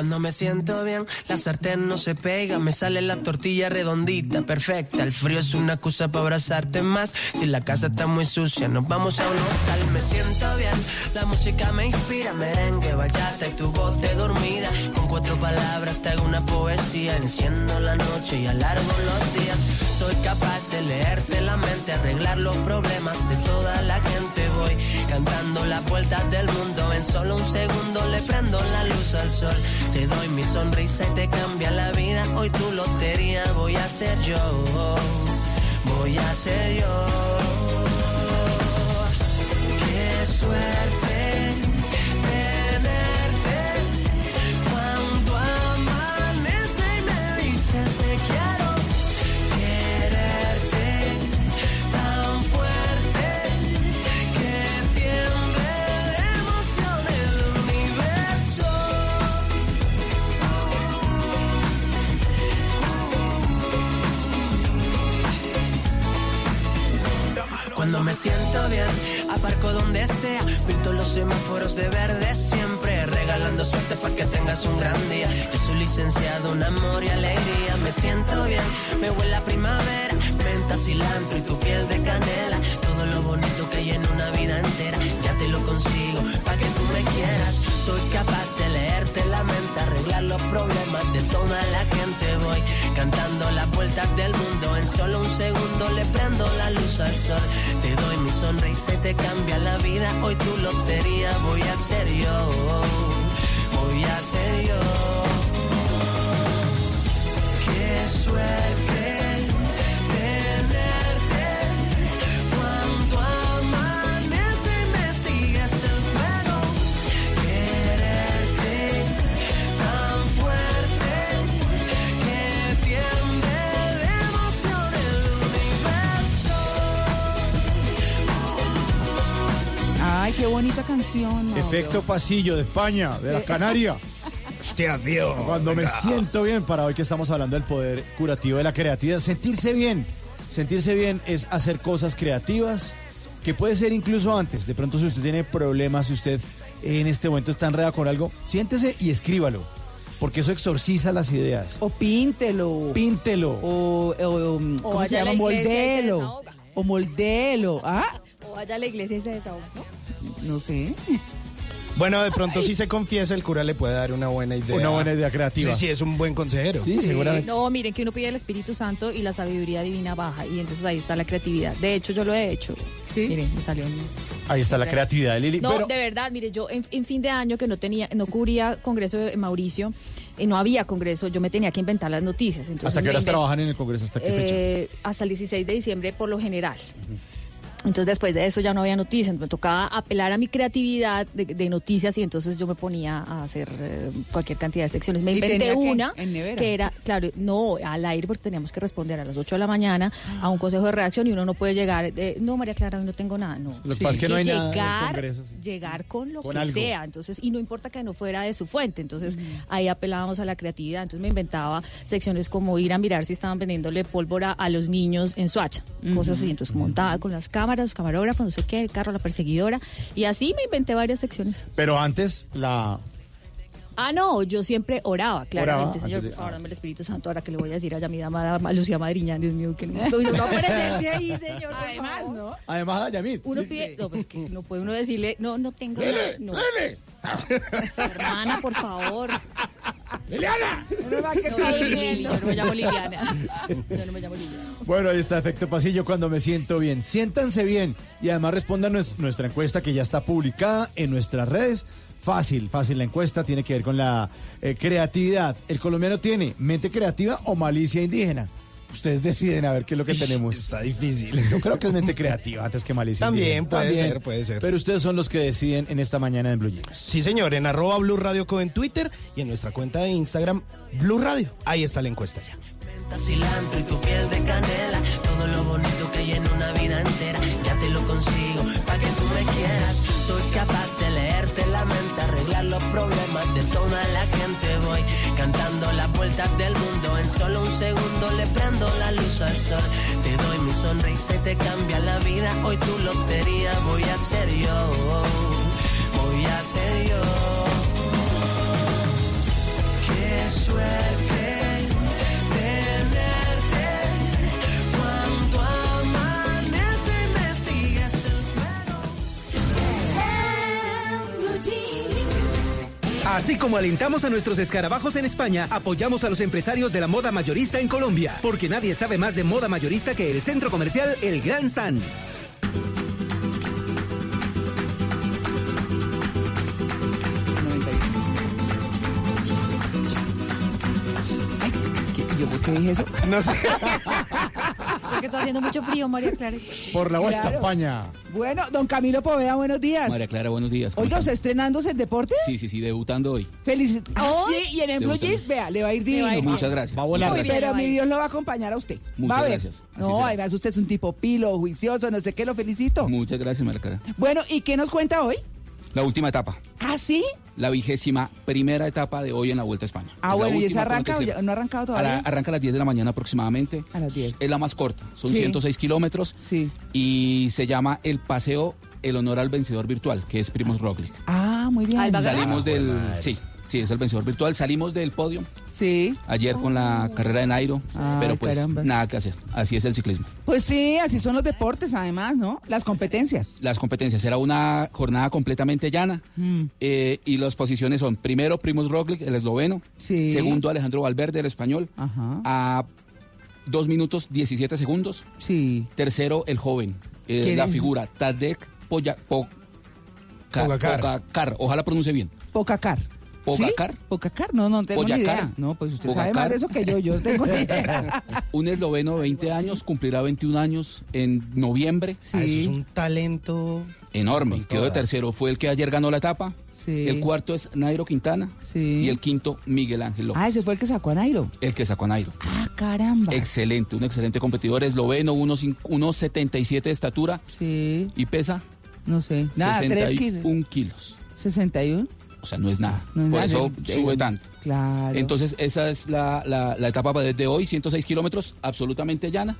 Cuando me siento bien, la sartén no se pega, me sale la tortilla redondita, perfecta. El frío es una excusa para abrazarte más. Si la casa está muy sucia, nos vamos a un hostal. Me siento bien, la música me inspira, merengue, bachata y tu voz de dormida. Con cuatro palabras te hago una poesía, enciendo la noche y alargo los días. Soy capaz de leerte la mente, arreglar los problemas de toda la gente. Voy cantando las vueltas del mundo. En solo un segundo le prendo la luz al sol. Te doy mi sonrisa y te cambia la vida. Hoy tu lotería voy a ser yo. Voy a ser yo. Qué suerte Cuando me siento bien, aparco donde sea, pinto los semáforos de verde siempre, regalando suerte para que tengas un gran día. Yo soy licenciado en amor y alegría, me siento bien, me huele a primavera, menta, cilantro y tu piel de canela, todo lo bonito que hay en una vida entera, ya te lo consigo, para que tú me quieras. Soy capaz de leerte la mente, arreglar los problemas de toda la gente. Voy cantando las vueltas del mundo. En solo un segundo le prendo la luz al sol. Te doy mi sonrisa y te cambia la vida. Hoy tu lotería voy a ser yo. Voy a ser yo. Qué suerte Ay, qué bonita canción. Mauro. Efecto pasillo de España, de la Sí. Canaria. Hostia, Dios. Cuando me siento bien, para hoy que estamos hablando del poder curativo de la creatividad, sentirse bien. Sentirse bien es hacer cosas creativas que puede ser incluso antes. De pronto, si usted tiene problemas, si usted en este momento está enredado con algo, siéntese y escríbalo. Porque eso exorciza las ideas. O píntelo. Píntelo. O, o, O ¿cómo se llama? Moldelo. O moldelo. ¿Ah? O vaya a la iglesia y se desahoga, ¿no? No sé. Bueno, de pronto si se confiesa, el cura le puede dar una buena idea. Una buena idea creativa. Sí, sí, es un buen consejero. Sí, seguramente. No, miren que uno pide el Espíritu Santo y la sabiduría divina baja y entonces ahí está la creatividad. De hecho, yo lo he hecho. Sí. Miren, me salió. Ahí está la creatividad de Lili. No, pero de verdad, mire, yo en, en fin de año que no tenía, no cubría Congreso de Mauricio, y no había Congreso, yo me tenía que inventar las noticias. Entonces ¿hasta qué horas trabajan en el Congreso? ¿Hasta qué fecha? Eh, hasta el 16 de diciembre por lo general. Entonces después de eso ya no había noticias, me tocaba apelar a mi creatividad de, de noticias y entonces yo me ponía a hacer eh, cualquier cantidad de secciones. Me ¿Y inventé una que era, claro, no, al aire porque teníamos que responder a las 8 de la mañana a un consejo de redacción y uno no puede llegar, eh, no María Clara, hoy no tengo nada, no. Lo que pasa es que no hay nada llegar, Congreso, sí. llegar con lo Con que algo. sea, entonces, y no importa que no fuera de su fuente, entonces ahí apelábamos a la creatividad, entonces me inventaba secciones como ir a mirar si estaban vendiéndole pólvora a los niños en Suacha, cosas así, entonces montaba con las cámaras, los camarógrafos, no sé qué, el carro, la perseguidora, y así me inventé varias secciones. Pero antes, la. Ah, no, yo siempre oraba, claramente, Oraba, señor, por favor, dame el Espíritu Santo, ahora que le voy a decir a mi dama, a Lucía Madriñán, Dios mío, que no, no, aparecerse ahí, señor, por Además, favor. ¿no? Además, a Yamit. Uno Sí. pide, no, pues que no puede uno decirle, no, no tengo. Lele, no. Lele. Hermana, por favor. ¡Liliana! No, yo no me llamo Liliana. Yo no me llamo Liliana. Bueno, ahí está efecto pasillo cuando me siento bien. Siéntanse bien y además respondan nues- nuestra encuesta que ya está publicada en nuestras redes. Fácil, fácil la encuesta, tiene que ver con la eh, creatividad. ¿El colombiano tiene mente creativa o malicia indígena? Ustedes deciden a ver qué es lo que tenemos. Está difícil. Yo creo que es mente creativa antes que malicia También puede ser, puede ser. Pero ustedes son los que deciden en esta mañana en Blue Jeans. Sí, señor, en arroba Blue Radio Co en Twitter y en nuestra cuenta de Instagram, Blue Radio. Ahí está la encuesta ya. Menta, cilantro y tu piel de canela. Todo lo bonito que hay en una vida entera. Ya te lo consigo, pa' que tú me quieras. Soy capaz de leerte la mente, arreglar los problemas de toda la gente. Voy cantando las vueltas del mundo. En solo un segundo le prendo la luz al sol. Te doy mi sonrisa y te cambia la vida. Hoy tu lotería voy a ser yo. Voy a ser yo. Qué suerte Así como alentamos a nuestros escarabajos en España, apoyamos a los empresarios de la moda mayorista en Colombia, porque nadie sabe más de moda mayorista que el centro comercial El Gran San. ¿Yo por qué dije eso? No sé. Porque está haciendo mucho frío, María Clara. Por la vuelta a Claro. España. Bueno, don Camilo Poveda, buenos días. María Clara, buenos días. ¿cómo Oiga? ¿usted estrenándose en deportes? Sí, sí, sí, debutando hoy. Feliz. Ah, sí, y en el Blue. Jeans, vea, le va a ir divino. va a ir Muchas gracias. Va a volar. Pero mi Dios lo va a acompañar a usted. Muchas va a ver. gracias. Así No, será. además usted es un tipo pilo, juicioso, no sé qué, lo felicito. Muchas gracias, María Clara. Bueno, ¿y qué nos cuenta hoy? La última etapa. ¿Ah, sí? La vigésima primera etapa de hoy en la Vuelta a España. Ah, Es bueno, ¿y esa arranca se- no ha arrancado a todavía? la- arranca a las 10 de la mañana aproximadamente. A las 10. Es la más corta, son Sí. 106 kilómetros. Sí. Y se llama el paseo El honor al vencedor virtual, que es Primos Roglic. Ah, muy bien. Ah, ¿él va a? Salimos Ah, del... Sí, sí, es el vencedor virtual. Salimos del podio Sí. ayer con la carrera de Nairo, Ay, pero pues caramba. nada que hacer. Así es el ciclismo. Pues sí, así son los deportes, además, ¿no? Las competencias. Las competencias. Era una jornada completamente llana. Mm. eh, y las posiciones son, primero, Primoz Roglic, el esloveno. Sí. Segundo, Alejandro Valverde, el español. Ajá. A 2 minutos 17 segundos. Sí. Tercero, el joven. eh, ¿Quién la es? figura, Tadek Poya- Pogacar. Pogacar. Ojalá pronuncie bien. Pocacar. Pogacar. ¿Sí? Pocacar, no, no tengo ni Poyacar. idea. No, pues usted sabe Pogacar. más de eso que yo, yo tengo ni idea. Un esloveno de 20 años, cumplirá 21 años en noviembre. Ah, eso es Sí. un talento. Enorme. Quedó de tercero. Fue el que ayer ganó la etapa. Sí. El cuarto es Nairo Quintana. Sí. Y el quinto, Miguel Ángel López. Ah, ese fue el que sacó a Nairo. El que sacó a Nairo. Ah, caramba. Excelente, un excelente competidor esloveno, unos, cin- unos 77 de estatura Sí, y pesa no sé. Nada, tres kilos. 61 kilos. 61. O sea, no es nada. No es Por nada, eso sube tanto. Claro. Entonces, esa es la, la- la etapa de hoy, 106 kilómetros, absolutamente llana.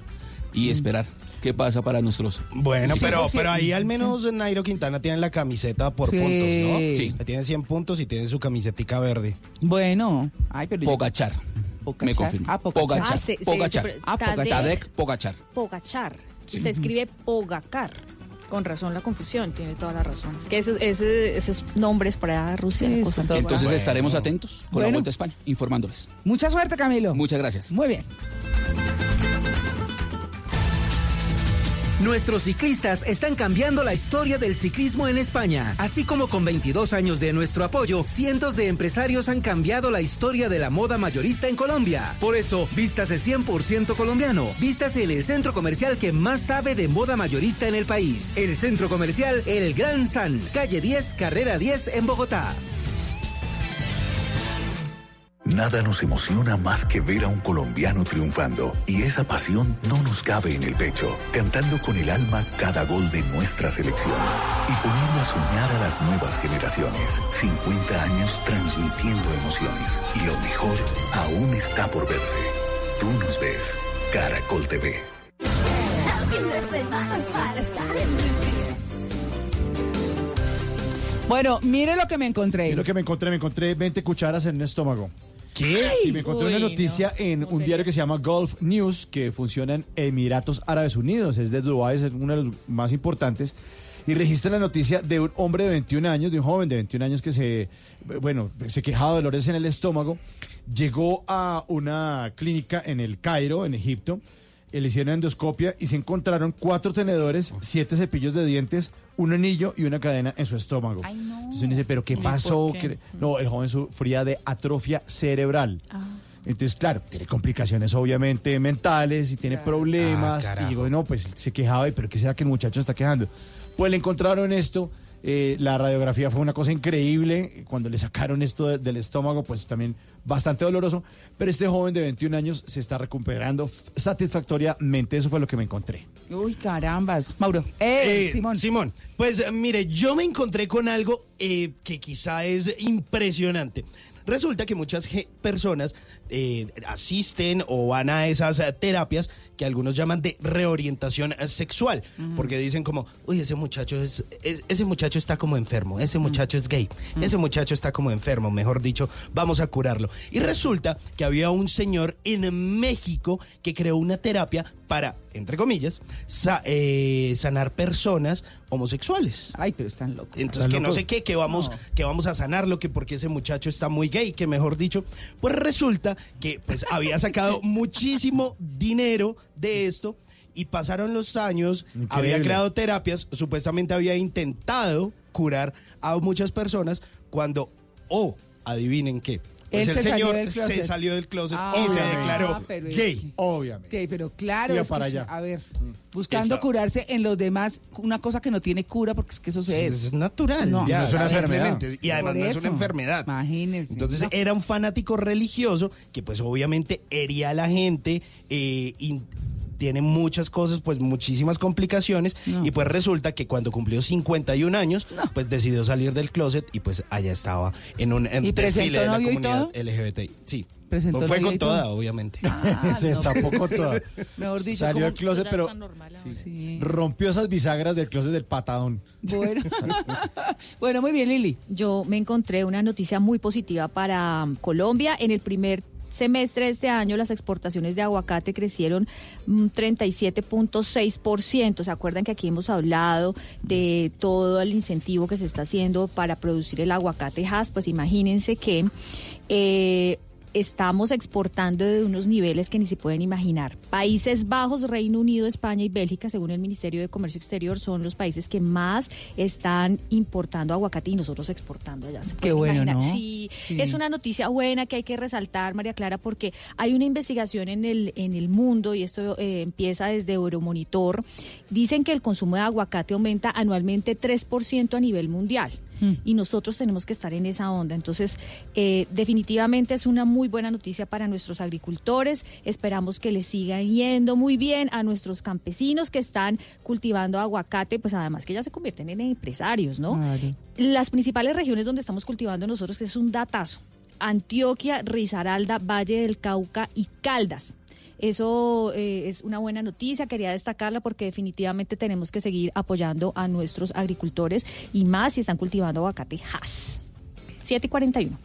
Y Mm. esperar qué pasa para nuestros... Bueno, Sí, pero, pero ahí al menos Nairo Quintana tiene la camiseta por Sí. puntos, ¿no? Sí. Tiene 100 puntos y tiene su camisetica verde. Bueno. Ay, pero Pogachar. Pogachar. Me confirmo. Ah, Pogachar. Pogachar. Ah, Pogachar. Ah, Tadek Pogachar. Pogachar. Se escribe Pogacar. Con razón la confusión, tiene todas las razones. Que esos, ese- esos nombres para Rusia, Sí, cosa Entonces estaremos atentos con la. Vuelta a España, informándoles. Mucha suerte, Camilo. Muchas gracias. Muy bien. Nuestros ciclistas están cambiando la historia del ciclismo en España. Así como con 22 años de nuestro apoyo, cientos de empresarios han cambiado la historia de la moda mayorista en Colombia. Por eso, vístase 100% colombiano. Vístase en el centro comercial que más sabe de moda mayorista en el país. El centro comercial El Gran San, calle 10, carrera 10 en Bogotá. Nada nos emociona más que ver a un colombiano triunfando y esa pasión no nos cabe en el pecho, cantando con el alma cada gol de nuestra selección y poniendo a soñar a las nuevas generaciones. 50 años transmitiendo emociones y lo mejor aún está por verse. Tú nos ves, Caracol TV. Bueno, mire lo que me encontré. Y lo que me encontré, me encontré 20 cucharas en un estómago. ¿Qué? Sí, me encontré Uy, una no. noticia en un diario que se llama Gulf News, que funciona en Emiratos Árabes Unidos, es de Dubái, es uno de los más importantes, y registra la noticia de un hombre de 21 años, de un joven de 21 años que se, bueno, se quejaba de dolores en el estómago, llegó a una clínica en el Cairo, en Egipto, le hicieron endoscopia y se encontraron cuatro tenedores, siete cepillos de dientes, un anillo y una cadena en su estómago. Entonces uno dice, ¿pero qué ¿Y pasó? por qué? ¿Qué- No, el joven sufría de atrofia cerebral. Ah. Entonces, claro, tiene complicaciones obviamente mentales y tiene problemas. Ah, y digo, no, pues se quejaba, y, pero ¿qué será que el muchacho está quejando? Pues le encontraron esto. Eh, la radiografía fue una cosa increíble. Cuando le sacaron esto de- del estómago, pues también bastante doloroso. Pero este joven de 21 años se está recuperando satisfactoriamente. Eso fue lo que me encontré. Uy, carambas. Mauro. Eh, Eh, Simón. Simón, pues eh, mire, yo me encontré con algo eh, que quizá es impresionante. Resulta que muchas personas eh, asisten o van a esas terapias que algunos llaman de reorientación eh, sexual, porque dicen como, uy, ese muchacho es, es- ese muchacho está como enfermo, ese muchacho es gay, ese muchacho está como enfermo, mejor dicho, vamos a curarlo. Y resulta que había un señor en México que creó una terapia para, entre comillas, sa- eh, sanar personas homosexuales. Ay, pero están locos. Entonces, ¿Están que no sé qué, que vamos, No. que vamos a sanarlo, que porque ese muchacho está muy gay, que mejor dicho, pues resulta que pues había sacado muchísimo dinero de esto y pasaron los años, había creado terapias, supuestamente había intentado curar a muchas personas cuando, oh, adivinen qué. Pues el se señor se salió del closet Ah, y se declaró pero es gay. que- Obviamente. Pero claro, es para allá. a ver, buscando Esa- curarse en los demás, una cosa que no tiene cura, porque es que eso se Sí, es. es natural, ya, es una enfermedad. Y además no es una enfermedad. Imagínense. Entonces No. era un fanático religioso que pues obviamente hería a la gente eh, tiene muchas cosas, pues muchísimas complicaciones No. y pues resulta que cuando cumplió 51 años, pues decidió salir del closet y pues allá estaba en un en ¿Y desfile de la comunidad todo? LGBT. Sí. ¿Presentó Fue con toda, obviamente. Ah, se no. destapó con toda. Mejor dicho, Salió ¿cómo- del closet, pero. Sí. rompió esas bisagras del closet del patadón. Bueno. bueno, muy bien, Lili. Yo me encontré una noticia muy positiva para Colombia. En el primer semestre de este año las exportaciones de aguacate crecieron mm, 37.6%. ¿Se acuerdan que aquí hemos hablado de todo el incentivo que se está haciendo para producir el aguacate Hass? Pues imagínense que... eh, Estamos exportando de unos niveles que ni se pueden imaginar. Países Bajos, Reino Unido, España y Bélgica, según el Ministerio de Comercio Exterior, son los países que más están importando aguacate y nosotros exportando allá. ¿Se Qué bueno, imaginar? ¿no? Sí, Sí. es una noticia buena que hay que resaltar, María Clara, porque hay una investigación en el, en el mundo, y esto eh, empieza desde Euromonitor, dicen que el consumo de aguacate aumenta anualmente 3% a nivel mundial. Y nosotros tenemos que estar en esa onda. Entonces, eh, definitivamente es una muy buena noticia para nuestros agricultores. Esperamos que les sigan yendo muy bien a nuestros campesinos que están cultivando aguacate, pues además que ya se convierten en empresarios, ¿no? Las principales regiones donde estamos cultivando nosotros, que es un datazo, Antioquia, Risaralda, Valle del Cauca y Caldas. Eso eh, es una buena noticia, quería destacarla porque definitivamente tenemos que seguir apoyando a nuestros agricultores y más si están cultivando aguacate Hass. 7 y 41.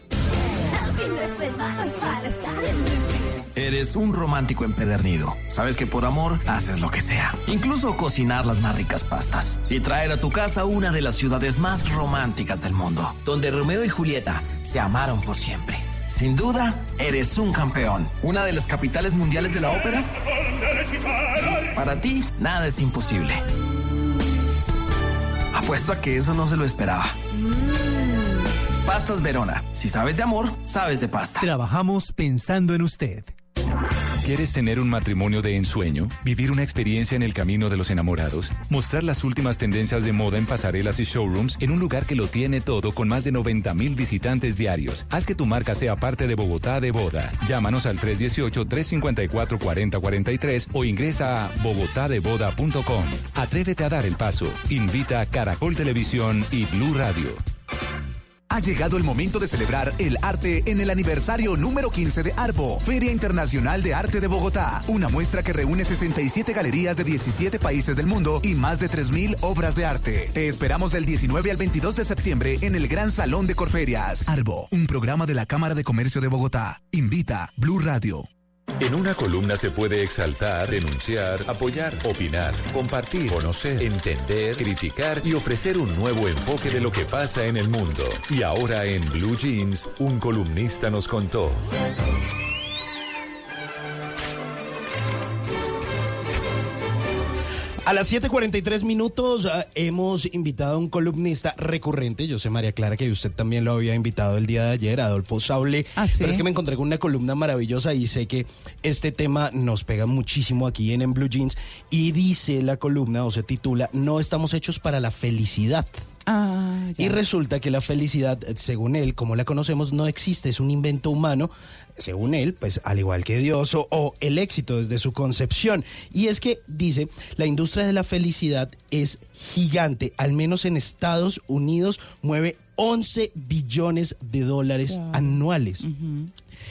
Eres un romántico empedernido. Sabes que por amor haces lo que sea. Incluso cocinar las más ricas pastas. Y traer a tu casa una de las ciudades más románticas del mundo. Donde Romeo y Julieta se amaron por siempre. Sin duda, eres un campeón. Una de las capitales mundiales de la ópera. Para ti, nada es imposible. Apuesto a que eso no se lo esperaba. Pastas Verona. Si sabes de amor, sabes de pasta. Trabajamos pensando en usted. ¿Quieres tener un matrimonio de ensueño? ¿Vivir una experiencia en el camino de los enamorados? ¿Mostrar las últimas tendencias de moda en pasarelas y showrooms en un lugar que lo tiene todo con más de 90 mil visitantes diarios? Haz que tu marca sea parte de Bogotá de Boda. Llámanos al 318-354-4043 o ingresa a bogotadeboda.com. Atrévete a dar el paso. Invita a Caracol Televisión y Blue Radio. Ha llegado el momento de celebrar el arte en el aniversario número 15 de Arbo, Feria Internacional de Arte de Bogotá. Una muestra que reúne 67 galerías de 17 países del mundo y más de 3.000 obras de arte. Te esperamos del 19 al 22 de septiembre en el Gran Salón de Corferias. Arbo, un programa de la Cámara de Comercio de Bogotá. Invita Blue Radio. En una columna se puede exaltar, denunciar, apoyar, opinar, compartir, conocer, entender, criticar y ofrecer un nuevo enfoque de lo que pasa en el mundo. Y ahora en Blue Jeans, un columnista nos contó. A las 7:43 minutos ah, hemos invitado a un columnista recurrente. Yo sé, María Clara, que usted también lo había invitado el día de ayer, Adolfo Saule. ¿Ah, sí? Pero es que me encontré con una columna maravillosa y sé que este tema nos pega muchísimo aquí en, en Blue Jeans. Y dice la columna, o se titula, No estamos hechos para la felicidad. Ah. Y resulta que la felicidad, según él, como la conocemos, no existe, es un invento humano, según él, pues al igual que Dios o, o el éxito desde su concepción. Y es que, dice, la industria de la felicidad es gigante, al menos en Estados Unidos mueve 11 billones de dólares anuales.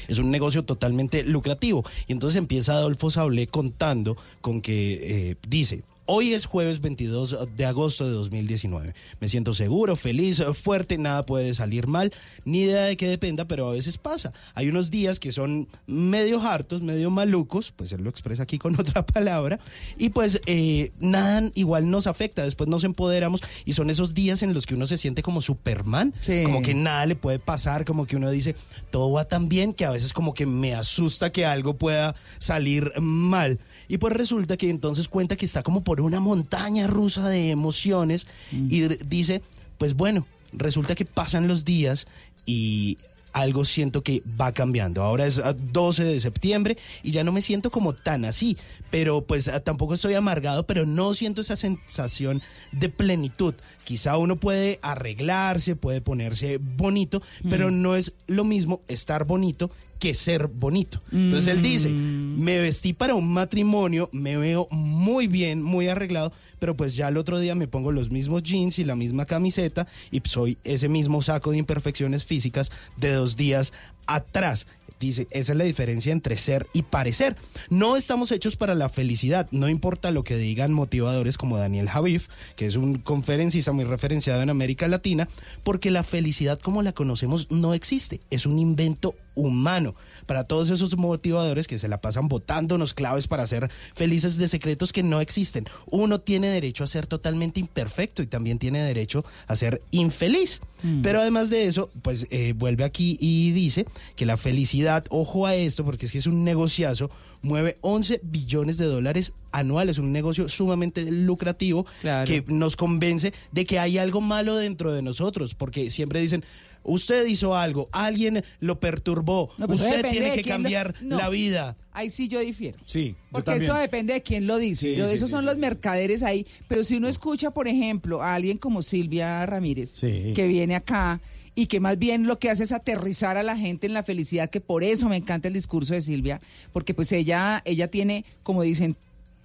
es un negocio totalmente lucrativo. Y entonces empieza Adolfo Sablé contando con que eh, dice, Hoy es jueves 22 de agosto de 2019. Me siento seguro, feliz, fuerte, nada puede salir mal, ni idea de que dependa, pero a veces pasa. Hay unos días que son medio hartos, medio malucos, pues él lo expresa aquí con otra palabra, y pues eh, nada igual nos afecta, después nos empoderamos y son esos días en los que uno se siente como Superman, como que nada le puede pasar, como que uno dice, todo va tan bien que a veces como que me asusta que algo pueda salir mal. Y pues resulta que entonces cuenta que está como por una montaña rusa de emociones y r- dice, pues bueno, resulta que pasan los días y algo siento que va cambiando. Ahora es ah, 12 de septiembre y ya no me siento como tan así, pero pues ah, tampoco estoy amargado, pero no siento esa sensación de plenitud. Quizá uno puede arreglarse, puede ponerse bonito, pero no es lo mismo estar bonito que ser bonito. Entonces él dice, me vestí para un matrimonio, me veo muy bien, muy arreglado, pero pues ya el otro día me pongo los mismos jeans y la misma camiseta y soy ese mismo saco de imperfecciones físicas de dos días atrás. Dice, esa es la diferencia entre ser y parecer. No estamos hechos para la felicidad, no importa lo que digan motivadores como Daniel Javif, que es un conferencista muy referenciado en América Latina, porque la felicidad como la conocemos no existe, es un invento humano. Para todos esos motivadores que se la pasan botándonos claves para ser felices de secretos que no existen. Uno tiene derecho a ser totalmente imperfecto y también tiene derecho a ser infeliz. Pero además de eso, pues eh, vuelve aquí y dice que la felicidad, ojo a esto, porque es que es un negociazo, mueve 11 billones de dólares anuales, un negocio sumamente lucrativo que nos convence de que hay algo malo dentro de nosotros, porque siempre dicen, usted hizo algo, alguien lo perturbó, No, pues usted tiene que lo- cambiar no. la vida. Ahí sí yo difiero. Sí, Porque eso depende de quién lo dice. Sí, Yo- sí, esos sí, son sí. los mercaderes ahí. Pero si uno escucha, por ejemplo, a alguien como Silvia Ramírez, Sí. que viene acá y que más bien lo que hace es aterrizar a la gente en la felicidad, que por eso me encanta el discurso de Silvia, porque pues ella, ella tiene, como dicen,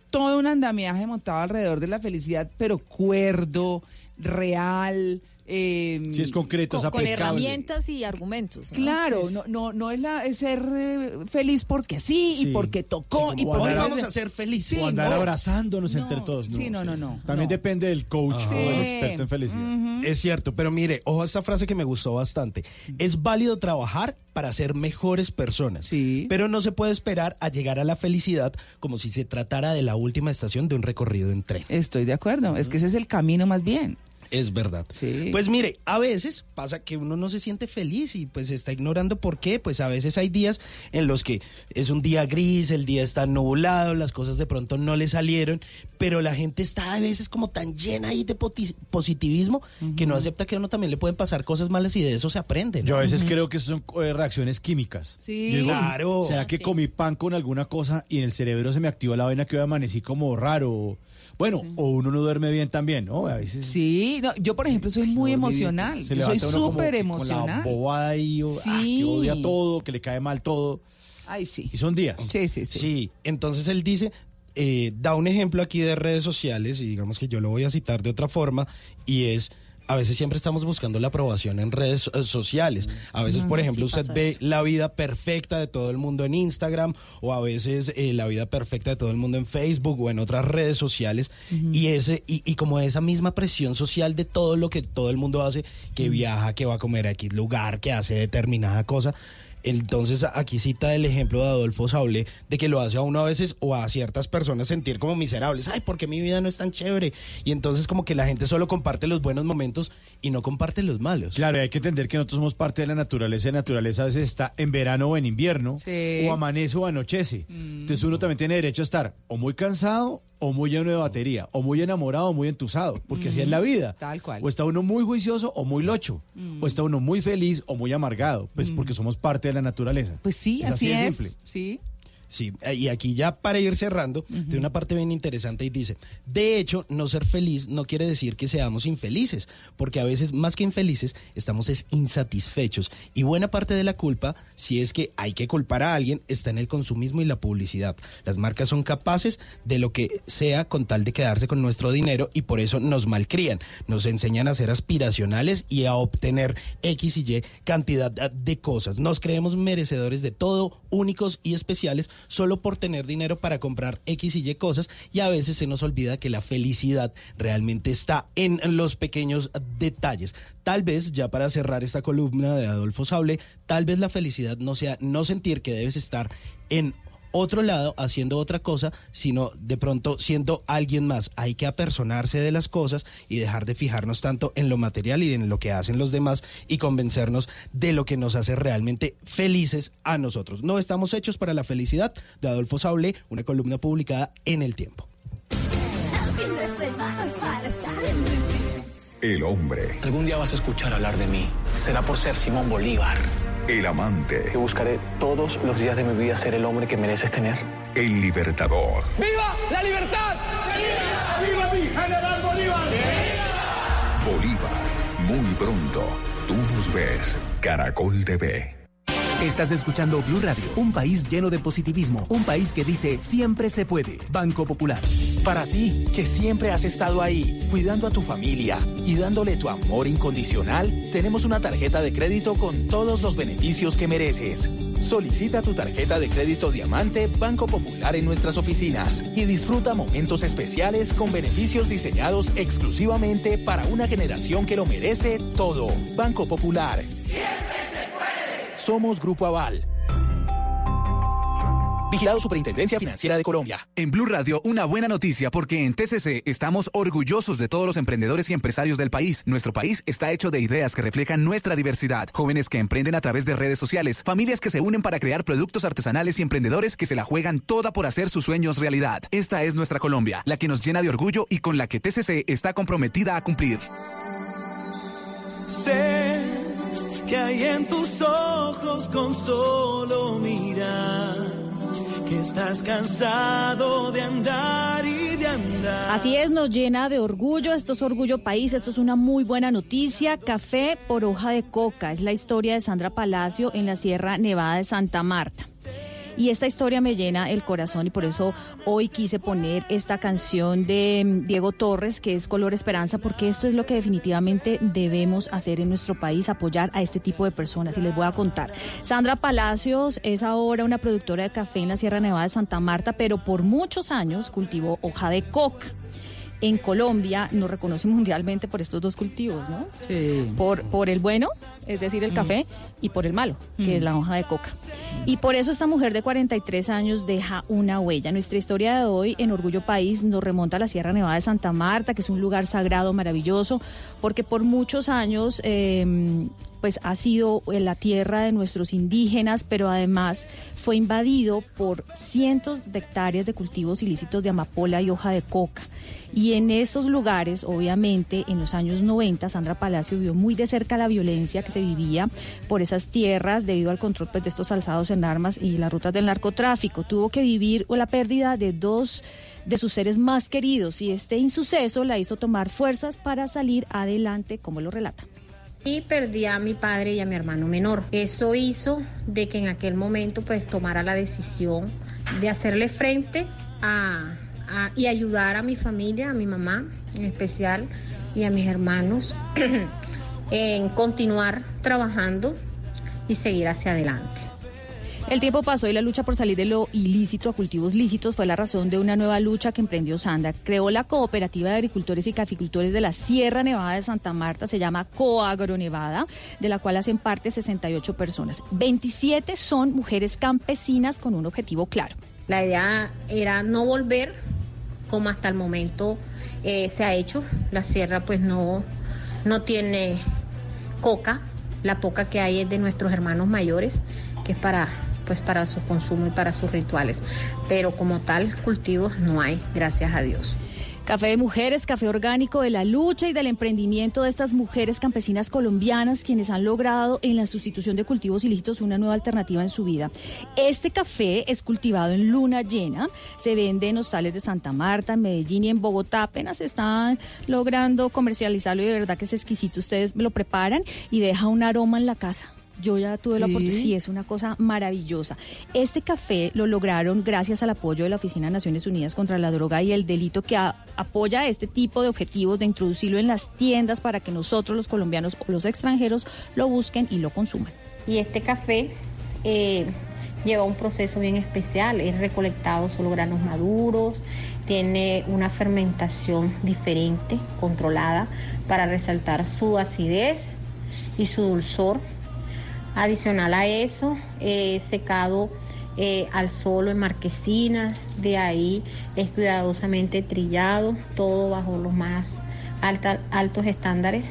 todo un andamiaje montado alrededor de la felicidad, pero cuerdo, real. Eh, Sí, es concreto, es Con, con aplicable. herramientas y argumentos. ¿no? Claro, Pues, no, no, no es, la, es ser eh, feliz porque sí, Sí. y porque tocó Sí, y porque andar- vamos a ser felices. Sí, o andar no. abrazándonos No, entre todos. sí, no, no, no, También no. depende del coach Sí. o del experto en felicidad. Es cierto, pero mire, ojo a esta frase que me gustó bastante. Es válido trabajar para ser mejores personas, pero no se puede esperar a llegar a la felicidad como si se tratara de la última estación de un recorrido en tren. Estoy de acuerdo, es que ese es el camino más bien. Es verdad. Sí. Pues mire, a veces pasa que uno no se siente feliz y pues está ignorando por qué. Pues a veces hay días en los que es un día gris, el día está nublado, las cosas de pronto no le salieron, pero la gente está a veces como tan llena ahí de positivismo que no acepta que a uno también le pueden pasar cosas malas y de eso se aprende. ¿no? Yo a veces creo que eso son eh, reacciones químicas. Sí. Digo, Claro. ¿Será que comí pan con alguna cosa y en el cerebro se me activó la vaina que hoy amanecí como raro? Bueno, o uno no duerme bien también, ¿no? A veces Sí, no, yo por ejemplo soy muy emocional, se yo soy súper que Con la emocional. bobada ahí, o, ah, Sí. que odia todo, que le cae mal todo. Ay, sí. Y son días. Sí, sí, sí. Sí, entonces él dice, eh, da un ejemplo aquí de redes sociales y digamos que yo lo voy a citar de otra forma y es... A veces siempre estamos buscando la aprobación en redes eh, sociales. A veces, por ejemplo, sí usted ve eso. la vida perfecta de todo el mundo en Instagram o a veces eh, la vida perfecta de todo el mundo en Facebook o en otras redes sociales y ese y, y como esa misma presión social de todo lo que todo el mundo hace, que viaja, que va a comer a X lugar, que hace determinada cosa. Entonces aquí cita el ejemplo de Adolfo Sablé de que lo hace a uno a veces o a ciertas personas sentir como miserables. Ay, porque mi vida no es tan chévere. Y entonces como que la gente solo comparte los buenos momentos y no comparte los malos. Claro, y hay que entender que nosotros somos parte de la naturaleza. y La naturaleza a veces está en verano o en invierno, Sí. o amanece o anochece. Entonces uno también tiene derecho a estar o muy cansado o muy lleno de batería, o muy enamorado o muy entusado, porque así es la vida. Tal cual. O está uno muy juicioso o muy locho, o está uno muy feliz o muy amargado, pues porque somos parte de la naturaleza. Pues sí, Es así, así de es. simple. Sí. Sí, eh, y aquí ya para ir cerrando, de una parte bien interesante y dice, de hecho, no ser feliz no quiere decir que seamos infelices, porque a veces más que infelices estamos es insatisfechos y buena parte de la culpa, si es que hay que culpar a alguien, está en el consumismo y la publicidad. Las marcas son capaces de lo que sea con tal de quedarse con nuestro dinero y por eso nos malcrían, nos enseñan a ser aspiracionales y a obtener X y Y cantidad de cosas. Nos creemos merecedores de todo, únicos y especiales solo por tener dinero para comprar X y Y cosas y a veces se nos olvida que la felicidad realmente está en los pequeños detalles. Tal vez, ya para cerrar esta columna de Adolfo Sable, tal vez la felicidad no sea no sentir que debes estar en otro lado haciendo otra cosa, sino de pronto siendo alguien más. Hay que apersonarse de las cosas y dejar de fijarnos tanto en lo material y en lo que hacen los demás y convencernos de lo que nos hace realmente felices a nosotros. No estamos hechos para la felicidad de Adolfo Sablé, una columna publicada en El Tiempo. El hombre. Algún día vas a escuchar hablar de mí. Será por ser Simón Bolívar. El amante. Que buscaré todos los días de mi vida ser el hombre que mereces tener. El libertador. ¡Viva la libertad! ¡Viva mi general Bolívar! Bolívar. Muy pronto. Tú nos ves. Caracol TV. Estás escuchando Blue Radio, un país lleno de positivismo, un país que dice siempre se puede. Banco Popular. Para ti, que siempre has estado ahí, cuidando a tu familia y dándole tu amor incondicional, tenemos una tarjeta de crédito con todos los beneficios que mereces. Solicita tu tarjeta de crédito Diamante Banco Popular en nuestras oficinas y disfruta momentos especiales con beneficios diseñados exclusivamente para una generación que lo merece todo. Banco Popular. Somos Grupo Aval. Vigilado Superintendencia Financiera de Colombia. En Blue Radio, una buena noticia porque en TCC estamos orgullosos de todos los emprendedores y empresarios del país. Nuestro país está hecho de ideas que reflejan nuestra diversidad. Jóvenes que emprenden a través de redes sociales, familias que se unen para crear productos artesanales y emprendedores que se la juegan toda por hacer sus sueños realidad. Esta es nuestra Colombia, la que nos llena de orgullo y con la que TCC está comprometida a cumplir. Sé que hay en tus ojos con solo mirar que estás cansado de andar y de andar. Así es, nos llena de orgullo. Esto es Orgullo País. Esto es una muy buena noticia. Café por hoja de coca. Es la historia de Sandra Palacio en la Sierra Nevada de Santa Marta. Y esta historia me llena el corazón y por eso hoy quise poner esta canción de mm, Diego Torres, que es Color Esperanza, porque esto es lo que definitivamente debemos hacer en nuestro país, apoyar a este tipo de personas. Y les voy a contar. Sandra Palacios es ahora una productora de café en la Sierra Nevada de Santa Marta, pero por muchos años cultivó hoja de coca en Colombia nos reconoce mundialmente por estos dos cultivos, ¿no? Sí. Por, por el bueno, es decir, el café, y por el malo, que es la hoja de coca. Y por eso esta mujer de 43 años deja una huella. Nuestra historia de hoy en Orgullo País nos remonta a la Sierra Nevada de Santa Marta, que es un lugar sagrado, maravilloso, porque por muchos años... eh, pues ha sido la tierra de nuestros indígenas, pero además fue invadido por cientos de hectáreas de cultivos ilícitos de amapola y hoja de coca. Y en esos lugares, obviamente, en los años 90, Sandra Palacio vio muy de cerca la violencia que se vivía por esas tierras debido al control pues, de estos alzados en armas y las rutas del narcotráfico. Tuvo que vivir la pérdida de dos de sus seres más queridos y este insuceso la hizo tomar fuerzas para salir adelante, como lo relata. Y perdí a mi padre y a mi hermano menor. Eso hizo de que en aquel momento pues tomara la decisión de hacerle frente a, y ayudar a mi familia, a mi mamá en especial y a mis hermanos en continuar trabajando y seguir hacia adelante. El tiempo pasó y la lucha por salir de lo ilícito a cultivos lícitos fue la razón de una nueva lucha que emprendió Sandra. Creó la Cooperativa de Agricultores y Caficultores de la Sierra Nevada de Santa Marta, se llama Coagro Nevada, de la cual hacen parte 68 personas. 27 son mujeres campesinas con un objetivo claro. La idea era no volver como hasta el momento eh, se ha hecho. La sierra pues no, no tiene coca. La poca que hay es de nuestros hermanos mayores, que es para pues para su consumo y para sus rituales. Pero como tal, cultivos no hay, gracias a Dios. Café de mujeres, café orgánico de la lucha y del emprendimiento de estas mujeres campesinas colombianas quienes han logrado en la sustitución de cultivos ilícitos una nueva alternativa en su vida. Este café es cultivado en luna llena, se vende en hostales de Santa Marta, en Medellín y en Bogotá. Apenas están logrando comercializarlo y de verdad que es exquisito. Ustedes lo preparan y deja un aroma en la casa. Yo ya tuve la oportunidad, sí, es una cosa maravillosa. Este café lo lograron gracias al apoyo de la Oficina de Naciones Unidas contra la Droga y el Delito, que a- apoya este tipo de objetivos de introducirlo en las tiendas para que nosotros, los colombianos o los extranjeros, lo busquen y lo consuman. Y este café eh, lleva un proceso bien especial, es recolectado solo granos maduros, tiene una fermentación diferente, controlada, para resaltar su acidez y su dulzor. Adicional a eso, eh, secado eh, al solo en marquesinas, de ahí es cuidadosamente trillado, todo bajo los más alta- altos estándares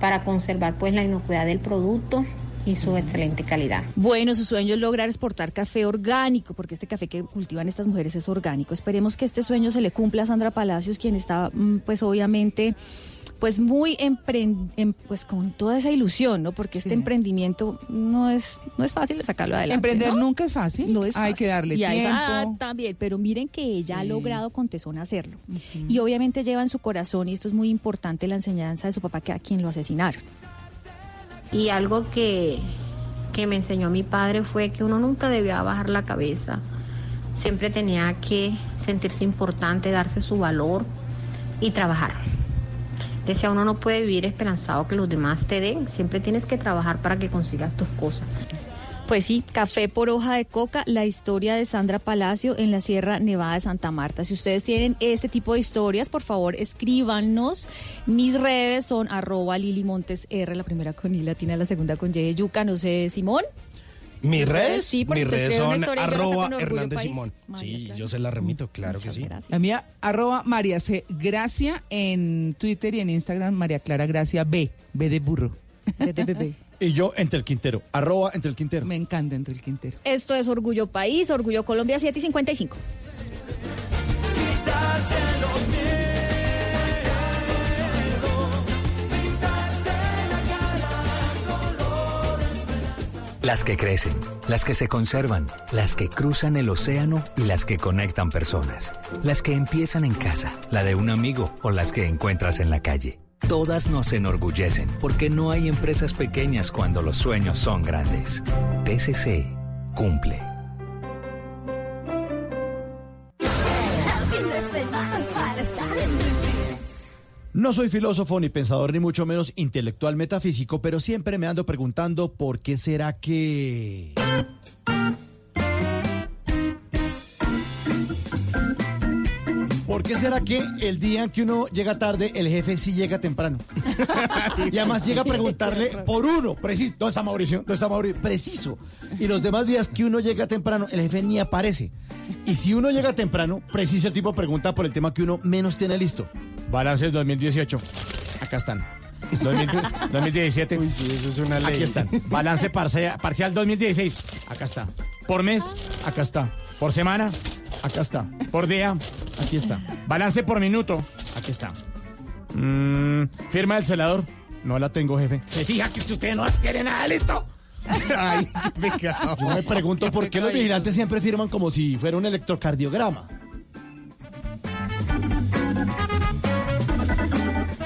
para conservar pues la inocuidad del producto y su excelente calidad. Bueno, su sueño es lograr exportar café orgánico, porque este café que cultivan estas mujeres es orgánico. Esperemos que este sueño se le cumpla a Sandra Palacios, quien está, mm, pues obviamente, pues muy empren- em- pues con toda esa ilusión, ¿no? Porque este emprendimiento no es, no es fácil de sacarlo adelante. Emprender ¿no? nunca es fácil. No es Hay que darle y a esa edad tiempo. también, pero miren que ella ha logrado con tesón hacerlo. Y obviamente lleva en su corazón, y esto es muy importante, la enseñanza de su papá, que a quien lo asesinaron. Y algo que, que me enseñó mi padre fue que uno nunca debía bajar la cabeza. Siempre tenía que sentirse importante, darse su valor y trabajar. Decía, uno no puede vivir esperanzado que los demás te den. Siempre tienes que trabajar para que consigas tus cosas. Pues sí, café por hoja de coca, la historia de Sandra Palacio en la Sierra Nevada de Santa Marta. Si ustedes tienen este tipo de historias, por favor escríbanos. Mis redes son arroba Lili Montes R, la primera con I la segunda con Y de no sé, Simón. Mis Mis redes, sí, porque mis redes son arroba Hernández. Simón. María Sí, yo se la remito, claro que sí. gracias. La mía, arroba María C. Gracia en Twitter y en Instagram, María Clara Gracia B. B de burro. B de bebé. Y yo entre el Quintero, arroba entre el Quintero. Me encanta entre el Quintero. Esto es Orgullo País, Orgullo Colombia 7 y 55. Las que crecen, las que se conservan, las que cruzan el océano y las que conectan personas. Las que empiezan en casa, la de un amigo o las que encuentras en la calle. Todas nos enorgullecen porque no hay empresas pequeñas cuando los sueños son grandes. TCC cumple. No soy filósofo ni pensador ni mucho menos intelectual metafísico, pero siempre me ando preguntando por qué será que... ¿Por qué será que el día en que uno llega tarde, el jefe sí llega temprano? y además llega a preguntarle por uno, preciso. ¿Dónde está Mauricio? ¿Dónde está Mauricio? Preciso. Y los demás días que uno llega temprano, el jefe ni aparece. Y si uno llega temprano, preciso el tipo pregunta por el tema que uno menos tiene listo. Balances 2018. Acá están. 2000 2017. Uy, sí, eso es una ley. Aquí están. Balance parcial, parcial 2016. Acá está. Por mes, acá está. Por semana, acá está. Por día, aquí está. Balance por minuto, aquí está. Mm, firma del celador. No la tengo, jefe. ¿Se fija que usted no tiene nada listo? Ay, qué pecado. Yo me pregunto por qué los vigilantes siempre firman como si fuera un electrocardiograma.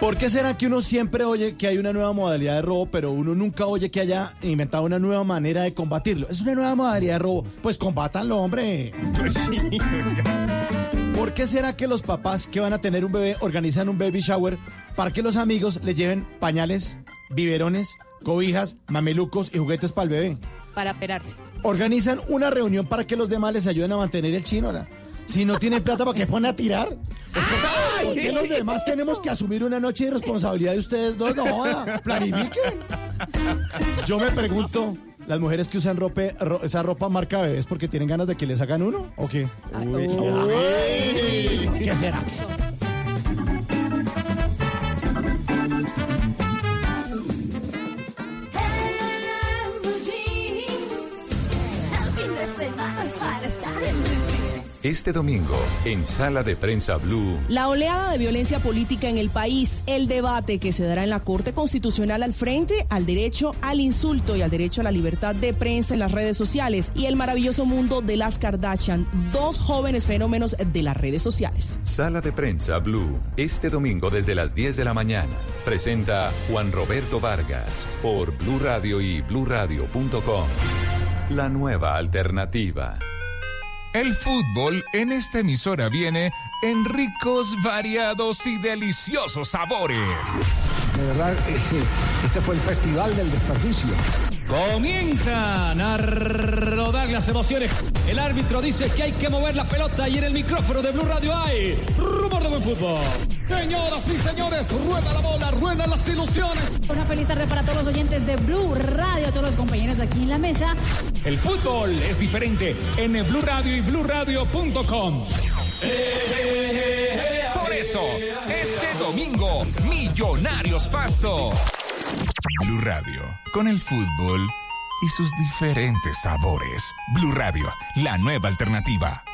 ¿Por qué será que uno siempre oye que hay una nueva modalidad de robo, pero uno nunca oye que haya inventado una nueva manera de combatirlo? Es una nueva modalidad de robo. Pues combátanlo, hombre. Pues sí. ¿Por qué será que los papás que van a tener un bebé organizan un baby shower para que los amigos le lleven pañales, biberones, cobijas, mamelucos y juguetes para el bebé? Para operarse. Organizan una reunión para que los demás les ayuden a mantener el chino. ¿la? Si no tienen plata, ¿para qué pone a tirar? ¿Por qué los demás tenemos que asumir una noche de responsabilidad de ustedes dos? No, joda, planifiquen. Yo me pregunto, ¿las mujeres que usan ropa, ro- esa ropa marca bebés porque tienen ganas de que les hagan uno? ¿O qué? Uy, ¿Qué será? Este domingo, en Sala de Prensa Blue. La oleada de violencia política en el país, el debate que se dará en la Corte Constitucional al frente al derecho al insulto y al derecho a la libertad de prensa en las redes sociales y el maravilloso mundo de las Kardashian, dos jóvenes fenómenos de las redes sociales. Sala de Prensa Blue. Este domingo desde las 10 de la mañana. Presenta Juan Roberto Vargas por Blue Radio y bluradio.com. La nueva alternativa. El fútbol en esta emisora viene en ricos, variados y deliciosos sabores. De verdad, eh, este fue el festival del desperdicio. Comienzan a rodar las emociones. El árbitro dice que hay que mover la pelota y en el micrófono de Blue Radio hay rumor de buen fútbol. Señoras y señores, rueda la bola, ruedan las ilusiones. Una feliz tarde para todos los oyentes de Blue Radio, a todos los compañeros aquí en la mesa. El fútbol es diferente en Blue Radio y bluradio.com. Por eso, este domingo, Millonarios Pasto. Blue Radio, con el fútbol y sus diferentes sabores. Blue Radio, la nueva alternativa.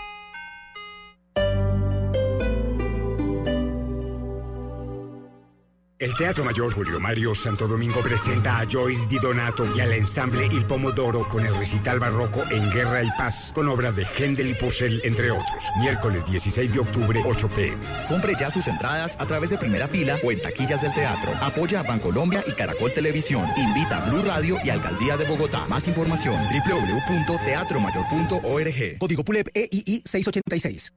El Teatro Mayor Julio Mario Santo Domingo presenta a Joyce Di Donato y al ensamble Il Pomodoro con el recital barroco En Guerra y Paz, con obra de Händel y Purcell, entre otros. Miércoles 16 de octubre, 8 pm. Compre ya sus entradas a través de primera fila o en taquillas del teatro. Apoya a Bancolombia y Caracol Televisión. Invita a Blue Radio y Alcaldía de Bogotá. Más información www.teatromayor.org. Código PULEP EII 686.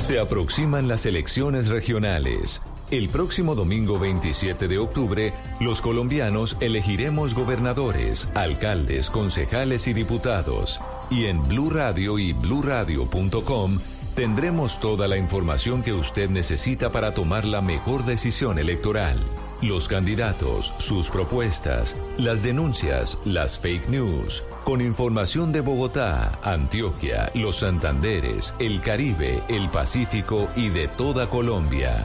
Se aproximan las elecciones regionales. El próximo domingo 27 de octubre, los colombianos elegiremos gobernadores, alcaldes, concejales y diputados. Y en Blue Radio y bluradio.com tendremos toda la información que usted necesita para tomar la mejor decisión electoral. Los candidatos, sus propuestas, las denuncias, las fake news, con información de Bogotá, Antioquia, los Santanderes, el Caribe, el Pacífico y de toda Colombia.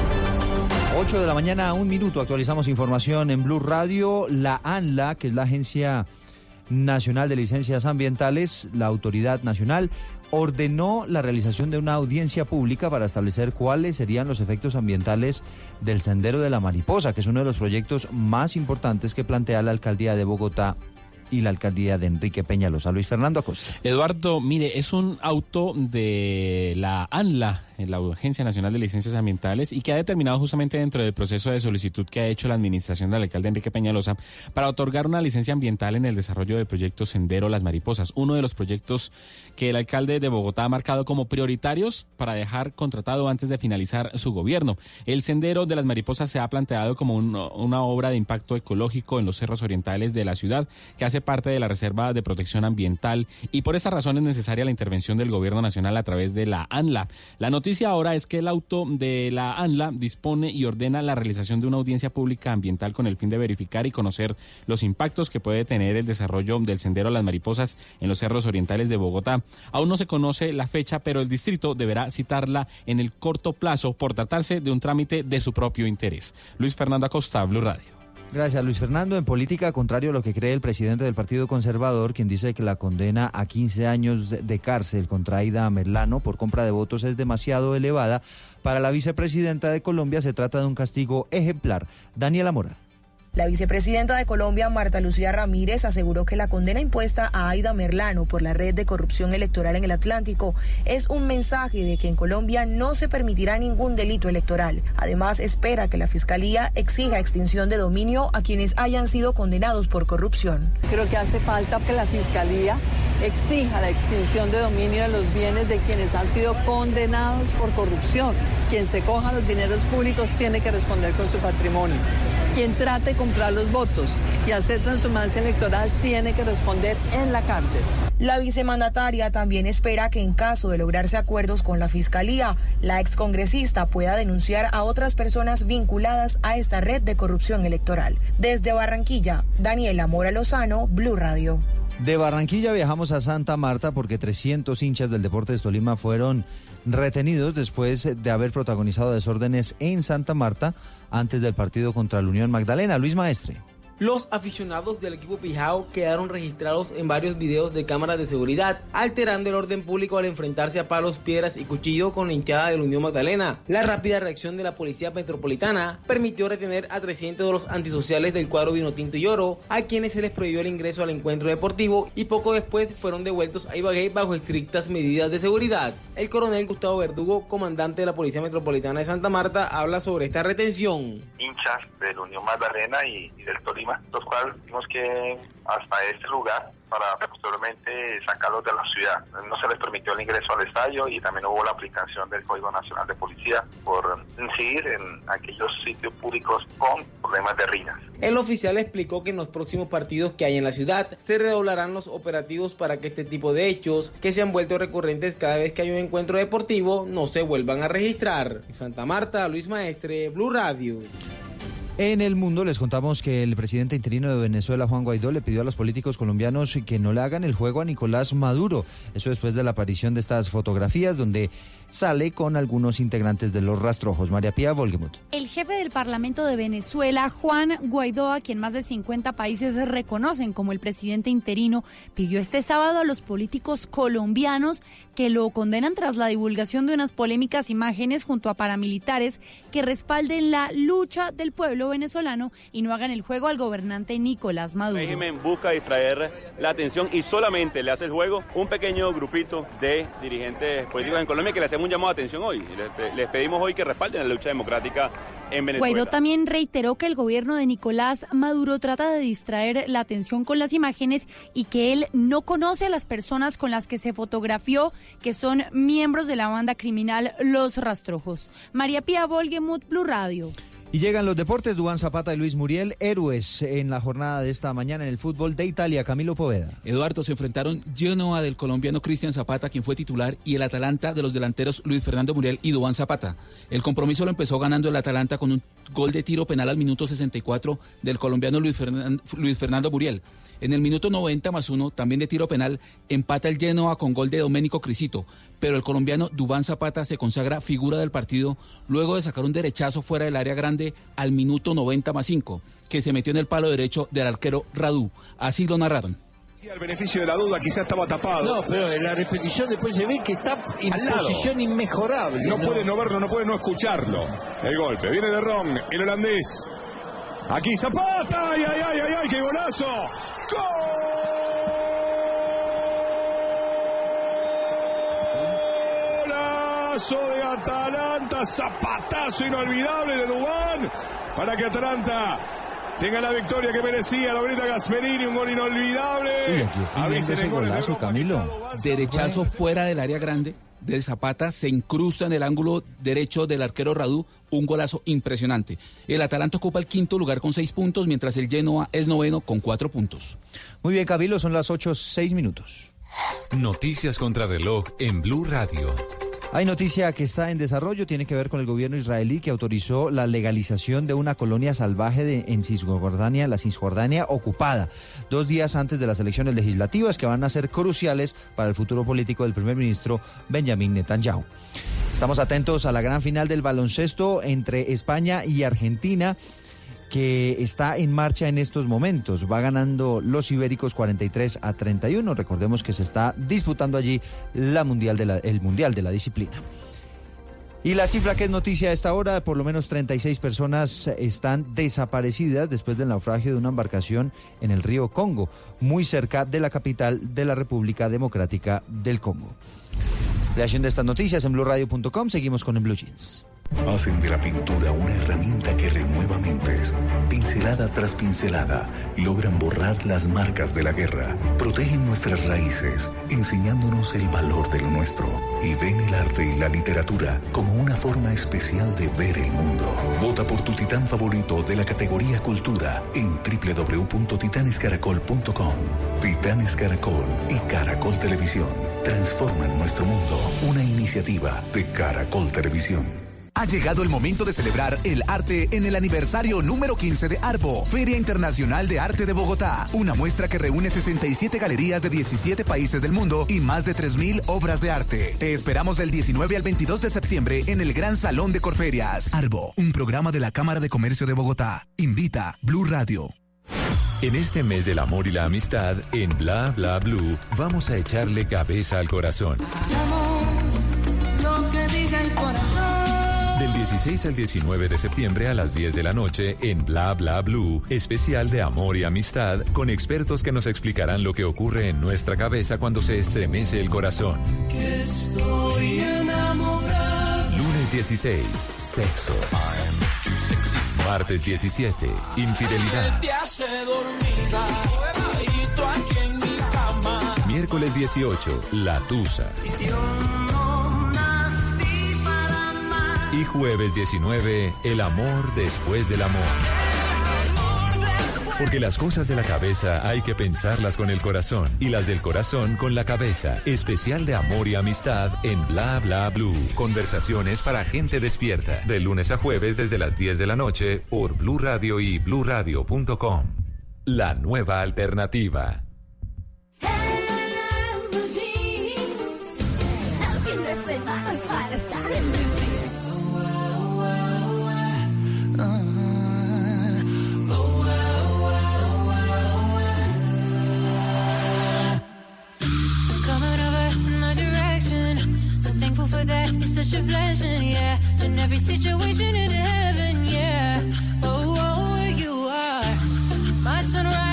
8 de la mañana, un minuto, actualizamos información en Blue Radio. La ANLA, que es la Agencia Nacional de Licencias Ambientales, la autoridad nacional, ordenó la realización de una audiencia pública para establecer cuáles serían los efectos ambientales del Sendero de la Mariposa, que es uno de los proyectos más importantes que plantea la alcaldía de Bogotá y la alcaldía de Enrique Peñalosa. Luis Fernando Acosta. Eduardo, mire, es un auto de la ANLA, la Agencia Nacional de Licencias Ambientales, y que ha determinado justamente dentro del proceso de solicitud que ha hecho la administración del alcalde Enrique Peñalosa para otorgar una licencia ambiental en el desarrollo del proyecto Sendero Las Mariposas, uno de los proyectos que el alcalde de Bogotá ha marcado como prioritarios para dejar contratado antes de finalizar su gobierno. El Sendero de las Mariposas se ha planteado como un- una obra de impacto ecológico en los cerros orientales de la ciudad que hace parte de la Reserva de Protección Ambiental y por esa razón es necesaria la intervención del Gobierno Nacional a través de la ANLA. La noticia ahora es que el auto de la ANLA dispone y ordena la realización de una audiencia pública ambiental con el fin de verificar y conocer los impactos que puede tener el desarrollo del sendero a las mariposas en los cerros orientales de Bogotá. Aún no se conoce la fecha, pero el distrito deberá citarla en el corto plazo por tratarse de un trámite de su propio interés. Luis Fernando Acosta, Blue Radio. Gracias, Luis Fernando. En política, contrario a lo que cree el presidente del Partido Conservador, quien dice que la condena a 15 años de- cárcel contra Aida Merlano por compra de votos es demasiado elevada, para la vicepresidenta de Colombia se trata de un castigo ejemplar. Daniela Mora. La vicepresidenta de Colombia, Marta Lucía Ramírez, aseguró que la condena impuesta a Aida Merlano por la red de corrupción electoral en el Atlántico es un mensaje de que en Colombia no se permitirá ningún delito electoral. Además, espera que la Fiscalía exija extinción de dominio a quienes hayan sido condenados por corrupción. Creo que hace falta que la Fiscalía exija la extinción de dominio de los bienes de quienes han sido condenados por corrupción. Quien se coja los dineros públicos tiene que responder con su patrimonio. Quien trate comprar los votos y hacer transhumancia electoral tiene que responder en la cárcel. La vicemandataria también espera que en caso de lograrse acuerdos con la Fiscalía, la excongresista pueda denunciar a otras personas vinculadas a esta red de corrupción electoral. Desde Barranquilla, Daniela Mora Lozano, Blue Radio. De Barranquilla viajamos a Santa Marta porque 300 hinchas del Deportes Tolima fueron retenidos después de haber protagonizado desórdenes en Santa Marta antes del partido contra la Unión Magdalena. Luis Maestre. Los aficionados del equipo Pijao quedaron registrados en varios videos de cámaras de seguridad, alterando el orden público al enfrentarse a palos, piedras y cuchillo con la hinchada de Unión Magdalena. La rápida reacción de la Policía Metropolitana permitió retener a 300 de los antisociales del cuadro Vinotinto y Oro, a quienes se les prohibió el ingreso al encuentro deportivo y poco después fueron devueltos a Ibagué bajo estrictas medidas de seguridad. El coronel Gustavo Verdugo, comandante de la Policía Metropolitana de Santa Marta, habla sobre esta retención. Hinchas de la Unión Magdalena y, y del Tolima los cuales tuvimos que hasta este lugar para posteriormente sacarlos de la ciudad. No se les permitió el ingreso al estadio y también hubo la aplicación del Código Nacional de Policía por incidir en aquellos sitios públicos con problemas de riñas. El oficial explicó que en los próximos partidos que hay en la ciudad se redoblarán los operativos para que este tipo de hechos, que se han vuelto recurrentes cada vez que hay un encuentro deportivo, no se vuelvan a registrar. En Santa Marta, Luis Maestre, Blue Radio. En el mundo les contamos que el presidente interino de Venezuela, Juan Guaidó, le pidió a los políticos colombianos que no le hagan el juego a Nicolás Maduro. Eso después de la aparición de estas fotografías donde sale con algunos integrantes de los rastrojos. María Pía Volgemuth. El jefe del Parlamento de Venezuela, Juan Guaidó, a quien más de 50 países reconocen como el presidente interino, pidió este sábado a los políticos colombianos que lo condenan tras la divulgación de unas polémicas imágenes junto a paramilitares que respalden la lucha del pueblo venezolano y no hagan el juego al gobernante Nicolás Maduro. El régimen busca distraer la atención y solamente le hace el juego un pequeño grupito de dirigentes políticos en Colombia que le hacemos un llamado de atención hoy. Les, les pedimos hoy que respalden la lucha democrática en Venezuela. Guaidó también reiteró que el gobierno de Nicolás Maduro trata de distraer la atención con las imágenes y que él no conoce a las personas con las que se fotografió, que son miembros de la banda criminal Los Rastrojos. María Pía Volgemuth, Blue Radio. Y llegan los deportes, Dubán Zapata y Luis Muriel, héroes en la jornada de esta mañana en el fútbol de Italia. Camilo Poveda. Eduardo, se enfrentaron Genoa del colombiano Cristian Zapata, quien fue titular, y el Atalanta de los delanteros Luis Fernando Muriel y Dubán Zapata. El compromiso lo empezó ganando el Atalanta con un gol de tiro penal al minuto 64 del colombiano Luis Fernando, Muriel. En el minuto 90 más uno, también de tiro penal, empata el Genoa con gol de Domenico Crisito, pero el colombiano Dubán Zapata se consagra figura del partido luego de sacar un derechazo fuera del área grande al minuto 90 más 5, que se metió en el palo derecho del arquero Radú. Así lo narraron. al beneficio de la duda, quizá estaba tapado. No, pero en la repetición después se ve que está en Al lado. posición inmejorable. No, puede no verlo, no puede no escucharlo. El golpe viene de Ron, el holandés. Aquí Zapata, ay, ay, ay, ay, ay, qué golazo. Golazo de Atalanta, zapatazo inolvidable de Dubán para que Atalanta tenga la victoria que merecía. La bonita Gasperini, un gol inolvidable. Uy, aquí estoy viendo Avisen de golazo, Camilo. Derechazo fuera del área grande de Zapata, se incrusta en el ángulo derecho del arquero Radú, un golazo impresionante. El Atalanta ocupa el quinto lugar con seis puntos, mientras el Genoa es noveno con cuatro puntos. Muy bien, Camilo, son las 8, 6 minutos. Noticias contra reloj en Blue Radio. Hay noticia que está en desarrollo, tiene que ver con el gobierno israelí que autorizó la legalización de una colonia salvaje en Cisjordania, la Cisjordania ocupada, dos días antes de las elecciones legislativas que van a ser cruciales para el futuro político del primer ministro Benjamin Netanyahu. Estamos atentos a la gran final del baloncesto entre España y Argentina que está en marcha en estos momentos. Va ganando los ibéricos 43 a 31. Recordemos que se está disputando allí la mundial el mundial de la disciplina. Y la cifra que es noticia a esta hora, por lo menos 36 personas están desaparecidas después del naufragio de una embarcación en el río Congo, muy cerca de la capital de la República Democrática del Congo. Creación de estas noticias en blueradio.com. Seguimos con el Blue Jeans. Hacen de la pintura una herramienta que renueva mentes, pincelada tras pincelada, logran borrar las marcas de la guerra, protegen nuestras raíces, enseñándonos el valor de lo nuestro, y ven el arte y la literatura como una forma especial de ver el mundo. Vota por tu titán favorito de la categoría Cultura en www.titanescaracol.com. Titanes Caracol y Caracol Televisión transforman nuestro mundo. Una iniciativa de Caracol Televisión. Ha llegado el momento de celebrar el arte en el aniversario número 15 de Arbo, Feria Internacional de Arte de Bogotá. Una muestra que reúne 67 galerías de 17 países del mundo y más de 3.000 obras de arte. Te esperamos del 19 al 22 de septiembre en el Gran Salón de Corferias. Arbo, un programa de la Cámara de Comercio de Bogotá. Invita Blue Radio. En este mes del amor y la amistad, en Bla Bla Blue, vamos a echarle cabeza al corazón. Lo que diga el corazón. Del 16 al 19 de septiembre a las 10 de la noche en Bla Bla Blue, especial de amor y amistad con expertos que nos explicarán lo que ocurre en nuestra cabeza cuando se estremece el corazón. Que estoy enamorado. Lunes 16, sexo. Martes 17, infidelidad. Miércoles 18, la tusa. Y jueves 19, el amor después del amor. Porque las cosas de la cabeza hay que pensarlas con el corazón y las del corazón con la cabeza. Especial de amor y amistad en Bla Bla Blue. Conversaciones para gente despierta. De lunes a jueves desde las 10 de la noche por Blue Radio y bluradio.com. La nueva alternativa. Such a blessing, yeah. Turn every situation into heaven, yeah. Oh, oh, you are my sunrise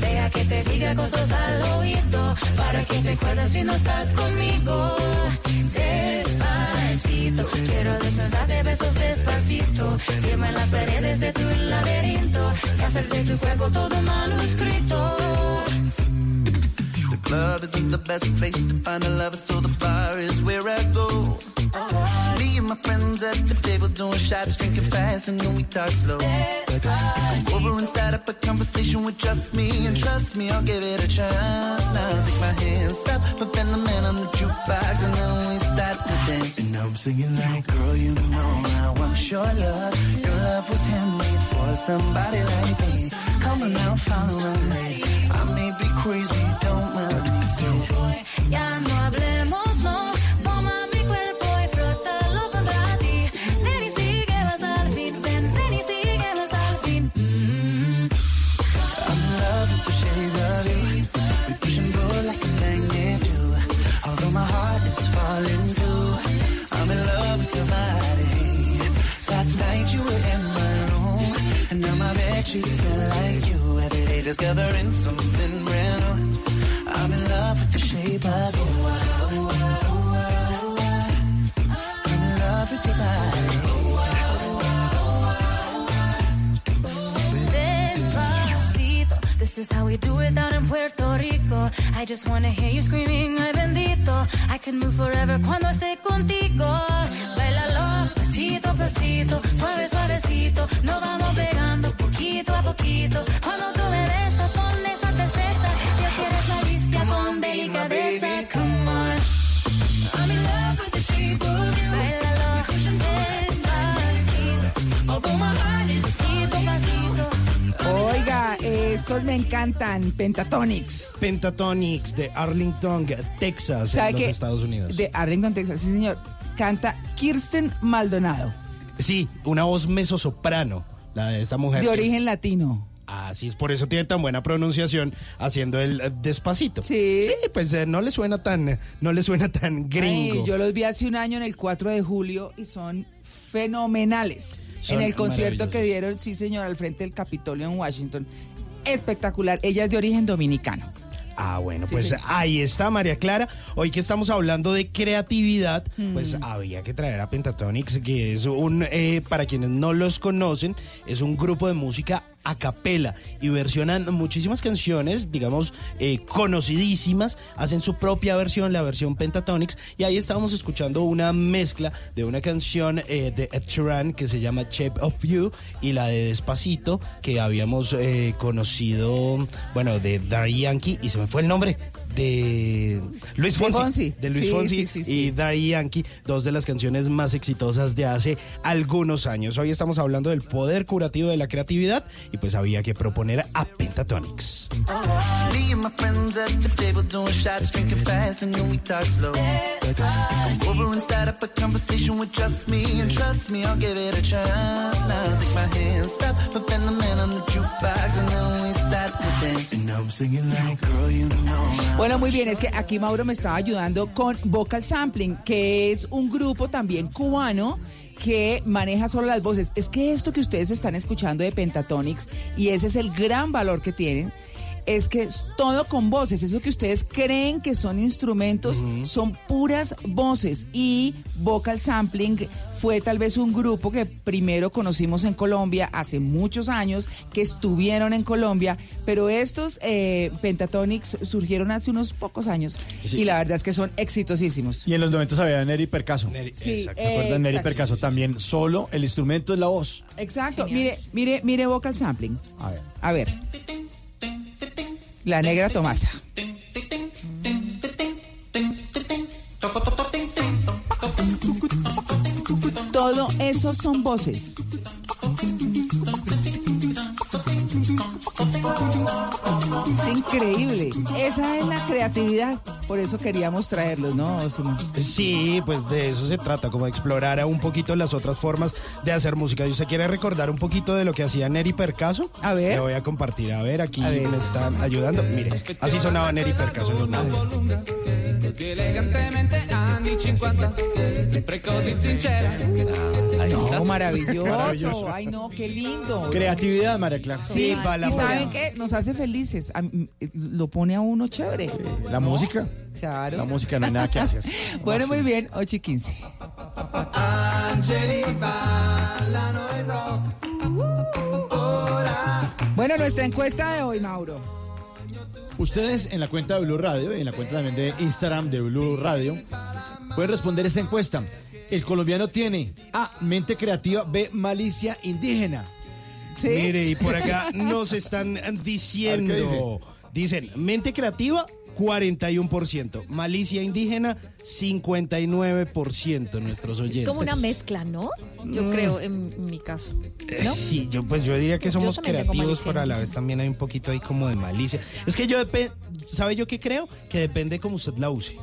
Deja que te diga cosas al oído. Para que te acuerdes si no estás conmigo. Despacito. Quiero desnudarte besos despacito. Firma en las paredes de tu laberinto. Y hacer de tu cuerpo todo manuscrito. Club isn't the best place to find a lover, so the bar is where I go. Me and my friends at the table doing shots, drinking fast, and then we talk slow. Come over and start up a conversation with just me, and trust me, I'll give it a chance. Now take my hand, stop, but then the man on the jukebox, and then we start to dance. And now I'm singing like, girl, you know I want your love. Your love was handmade for somebody like me. Come on now, follow me. I may be crazy, don't sheets smell like you. Every day discovering something brand new. I'm in love with the shape of you. I'm in love with. This is how we do it down in Puerto Rico. I just wanna hear you screaming, ay bendito. I can move forever cuando esté contigo. Pasito a pasito, suave suavecito. Nos vamos pegando poquito a poquito. Cuando tú me besas con esa tristeza, yo quiero esa vicia con delicadeza. Come on. I'm in love with the shape of you. Bailalo, despacito. Although my heart is pasito, pasito. Oiga, estos me encantan, Pentatonics. Pentatonics de Arlington, Texas, ¿Sabe en los qué? Estados Unidos. De Arlington, Texas, sí señor. Canta Kirsten Maldonado. Sí, una voz mezzosoprano, la de esta mujer. De origen latino. Así es, por eso tiene tan buena pronunciación haciendo el eh, despacito. Sí. Sí, pues eh, no le suena tan, no le suena tan gringo. Ay, yo los vi hace un año en el 4 de julio y son fenomenales. Son en el concierto que dieron, sí señor, al frente del Capitolio en Washington. Espectacular. Ella es de origen dominicano. Ah, bueno, Sí, pues ahí está María Clara. Hoy que estamos hablando de creatividad, Mm. pues había que traer a Pentatonix, que es un, eh, para quienes no los conocen, es un grupo de música a capela y versionan muchísimas canciones, digamos, eh, conocidísimas, hacen su propia versión, la versión Pentatonix, y ahí estábamos escuchando una mezcla de una canción eh, de Ed Sheeran que se llama Shape of You y la de Despacito que habíamos eh, conocido, bueno, de Daddy Yankee y se me fue el nombre de Luis De Fonsi, Fonsi. de Luis Sí, Fonsi sí, sí, sí. y Daddy Yankee, dos de las canciones más exitosas de hace algunos años. Hoy estamos hablando del poder curativo de la creatividad y pues había que proponer a Pentatonix. Me and my friends at the table doing shots, drinking fast, and then we talk slow. Come over and start up a conversation with just me, and trust me, I'll give it a chance. Now take my hand, stop, but then the man on the jukebox, and then we start to dance. And I'm singing like, girl, you know. Bueno, muy bien, es que aquí Mauro me estaba ayudando con Vocal Sampling, que es un grupo también cubano que maneja solo las voces. Es que esto que ustedes están escuchando de Pentatonix, y ese es el gran valor que tienen, es que es todo con voces. Eso que ustedes creen que son instrumentos, son puras voces. Y Vocal Sampling fue tal vez un grupo que primero conocimos en Colombia hace muchos años, que estuvieron en Colombia, pero estos eh, Pentatonix surgieron hace unos pocos años. Sí. Y la verdad es que son exitosísimos. Y en los 90 había Neri Percaso. Sí, ¿Se acuerdan? Neri exacto. Percaso también. Solo el instrumento es la voz. Exacto. Mire, mire, mire Vocal Sampling. A ver. A ver. La negra Tomasa. Todo eso son voces. Es increíble. Esa es la creatividad. Por eso queríamos traerlos, ¿no, Simón? Sí, pues de eso se trata, como de explorar un poquito las otras formas de hacer música. ¿Y usted quiere recordar un poquito de lo que hacía Neri Percaso? A ver. Le voy a compartir. A ver, aquí A ver. me están ayudando. Mire, así sonaba Neri Percaso en los 90. Così elegantemente anni 50 Sempre così sincera No, maravilloso. Maravilloso. Ay, no, qué lindo. Creatividad, María Clara. Sí, va la y. ¿saben qué? Nos hace felices. A mí, eh, Lo pone a uno chévere. La música. Claro. La música no hay nada que hacer. Bueno, muy bien, 8 y 15. Angeli ballano il rock Ora Bueno, nuestra encuesta de hoy, Mauro. Ustedes en la cuenta de Blue Radio y en la cuenta también de Instagram de Blue Radio pueden responder esta encuesta. El colombiano tiene A, mente creativa, B, malicia indígena. ¿Sí? Mire, y por acá nos están A ver, ¿qué diciendo. Dicen, mente creativa, 41%. Malicia indígena, 59% nuestros oyentes. Es como una mezcla, ¿no? Yo Mm. creo, en mi caso. ¿No? Sí, yo pues yo diría que somos creativos, pero a la vez también hay un poquito ahí como de malicia. Es que yo depende, ¿sabe yo qué creo? Que depende cómo usted la use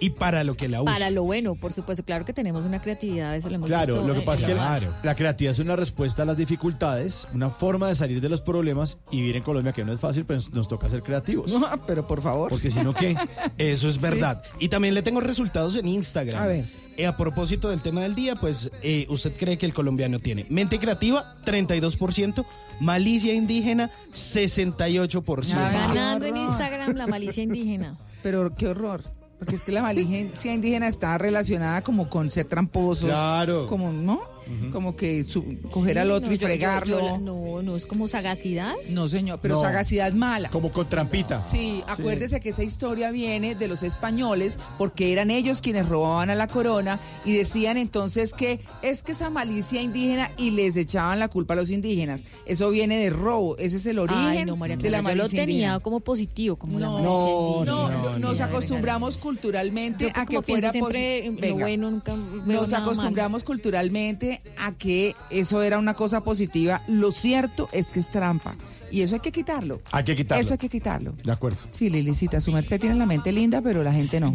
y para lo que la use. Para lo bueno, por supuesto. Claro que tenemos una creatividad, eso lo hemos Claro, visto, lo que eh, pasa es que la, Claro. la creatividad es una respuesta a las dificultades, una forma de salir de los problemas y vivir en Colombia que no es fácil, pero nos toca ser creativos. No, pero por favor. Porque si no, ¿qué? Eso es verdad. Y también le tengo resultados en Instagram. A ver. Eh, a propósito del tema del día, pues eh, usted cree que el colombiano tiene mente creativa, 32%, malicia indígena, 68%. Ay, Ganando en. Instagram la malicia indígena. Pero qué horror. Porque es que la malicia indígena está relacionada como con ser tramposos. Claro. Como, ¿no? Como que su- coger Sí, al otro no, y yo- yo- fregarlo. yo la- no, no, es como sagacidad. No, señor, pero No. sagacidad mala. Como con trampita. Sí, acuérdese que esa historia viene de los españoles porque eran ellos quienes robaban a la corona y decían entonces que es que esa malicia indígena y les echaban la culpa a los indígenas. Eso viene de robo, ese es el origen Ay, no, María de la Clara, yo lo malicia tenía indígena. como positivo, como la No, malicia no, no, nos acostumbramos culturalmente Yo, pues, a que fuera siempre en lo Venga. bueno, nunca Nos acostumbramos culturalmente a que eso era una cosa positiva, lo cierto es que es trampa. Y eso hay que quitarlo. Hay que quitarlo. Eso hay que quitarlo. De acuerdo. Sí, Lilicita, su merced tiene la mente linda, pero la gente no.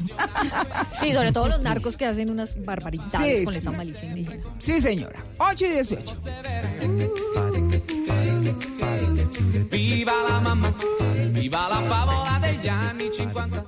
Sí, sobre todo los narcos que hacen unas barbaridades Sí, con sí. esa malicia indígena. Sí, señora. 8 y 18. Viva la mamma, viva la favola degli anni 50.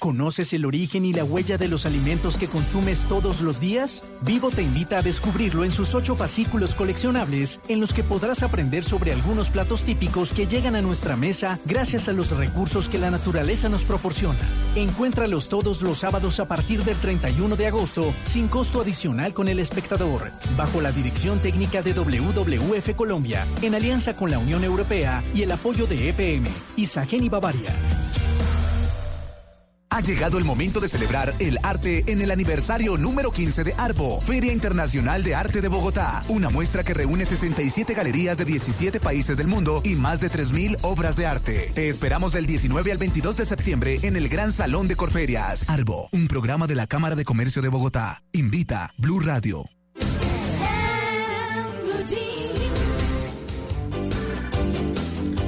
¿Conoces el origen y la huella de los alimentos que consumes todos los días? Vivo te invita a descubrirlo en sus ocho fascículos coleccionables, en los que podrás aprender sobre algunos platos típicos que llegan a nuestra mesa gracias a los recursos que la naturaleza nos proporciona. Encuéntralos todos los sábados a partir del 31 de agosto, sin costo adicional con el espectador, bajo la dirección técnica de WWF Colombia, en alianza con la Unión Europea y el apoyo de EPM, Isagen y Bavaria. Ha llegado el momento de celebrar el arte en el aniversario número 15 de Arbo, Feria Internacional de Arte de Bogotá. Una muestra que reúne 67 galerías de 17 países del mundo y más de 3.000 obras de arte. Te esperamos del 19 al 22 de septiembre en el Gran Salón de Corferias. Arbo, un programa de la Cámara de Comercio de Bogotá. Invita Blue Radio.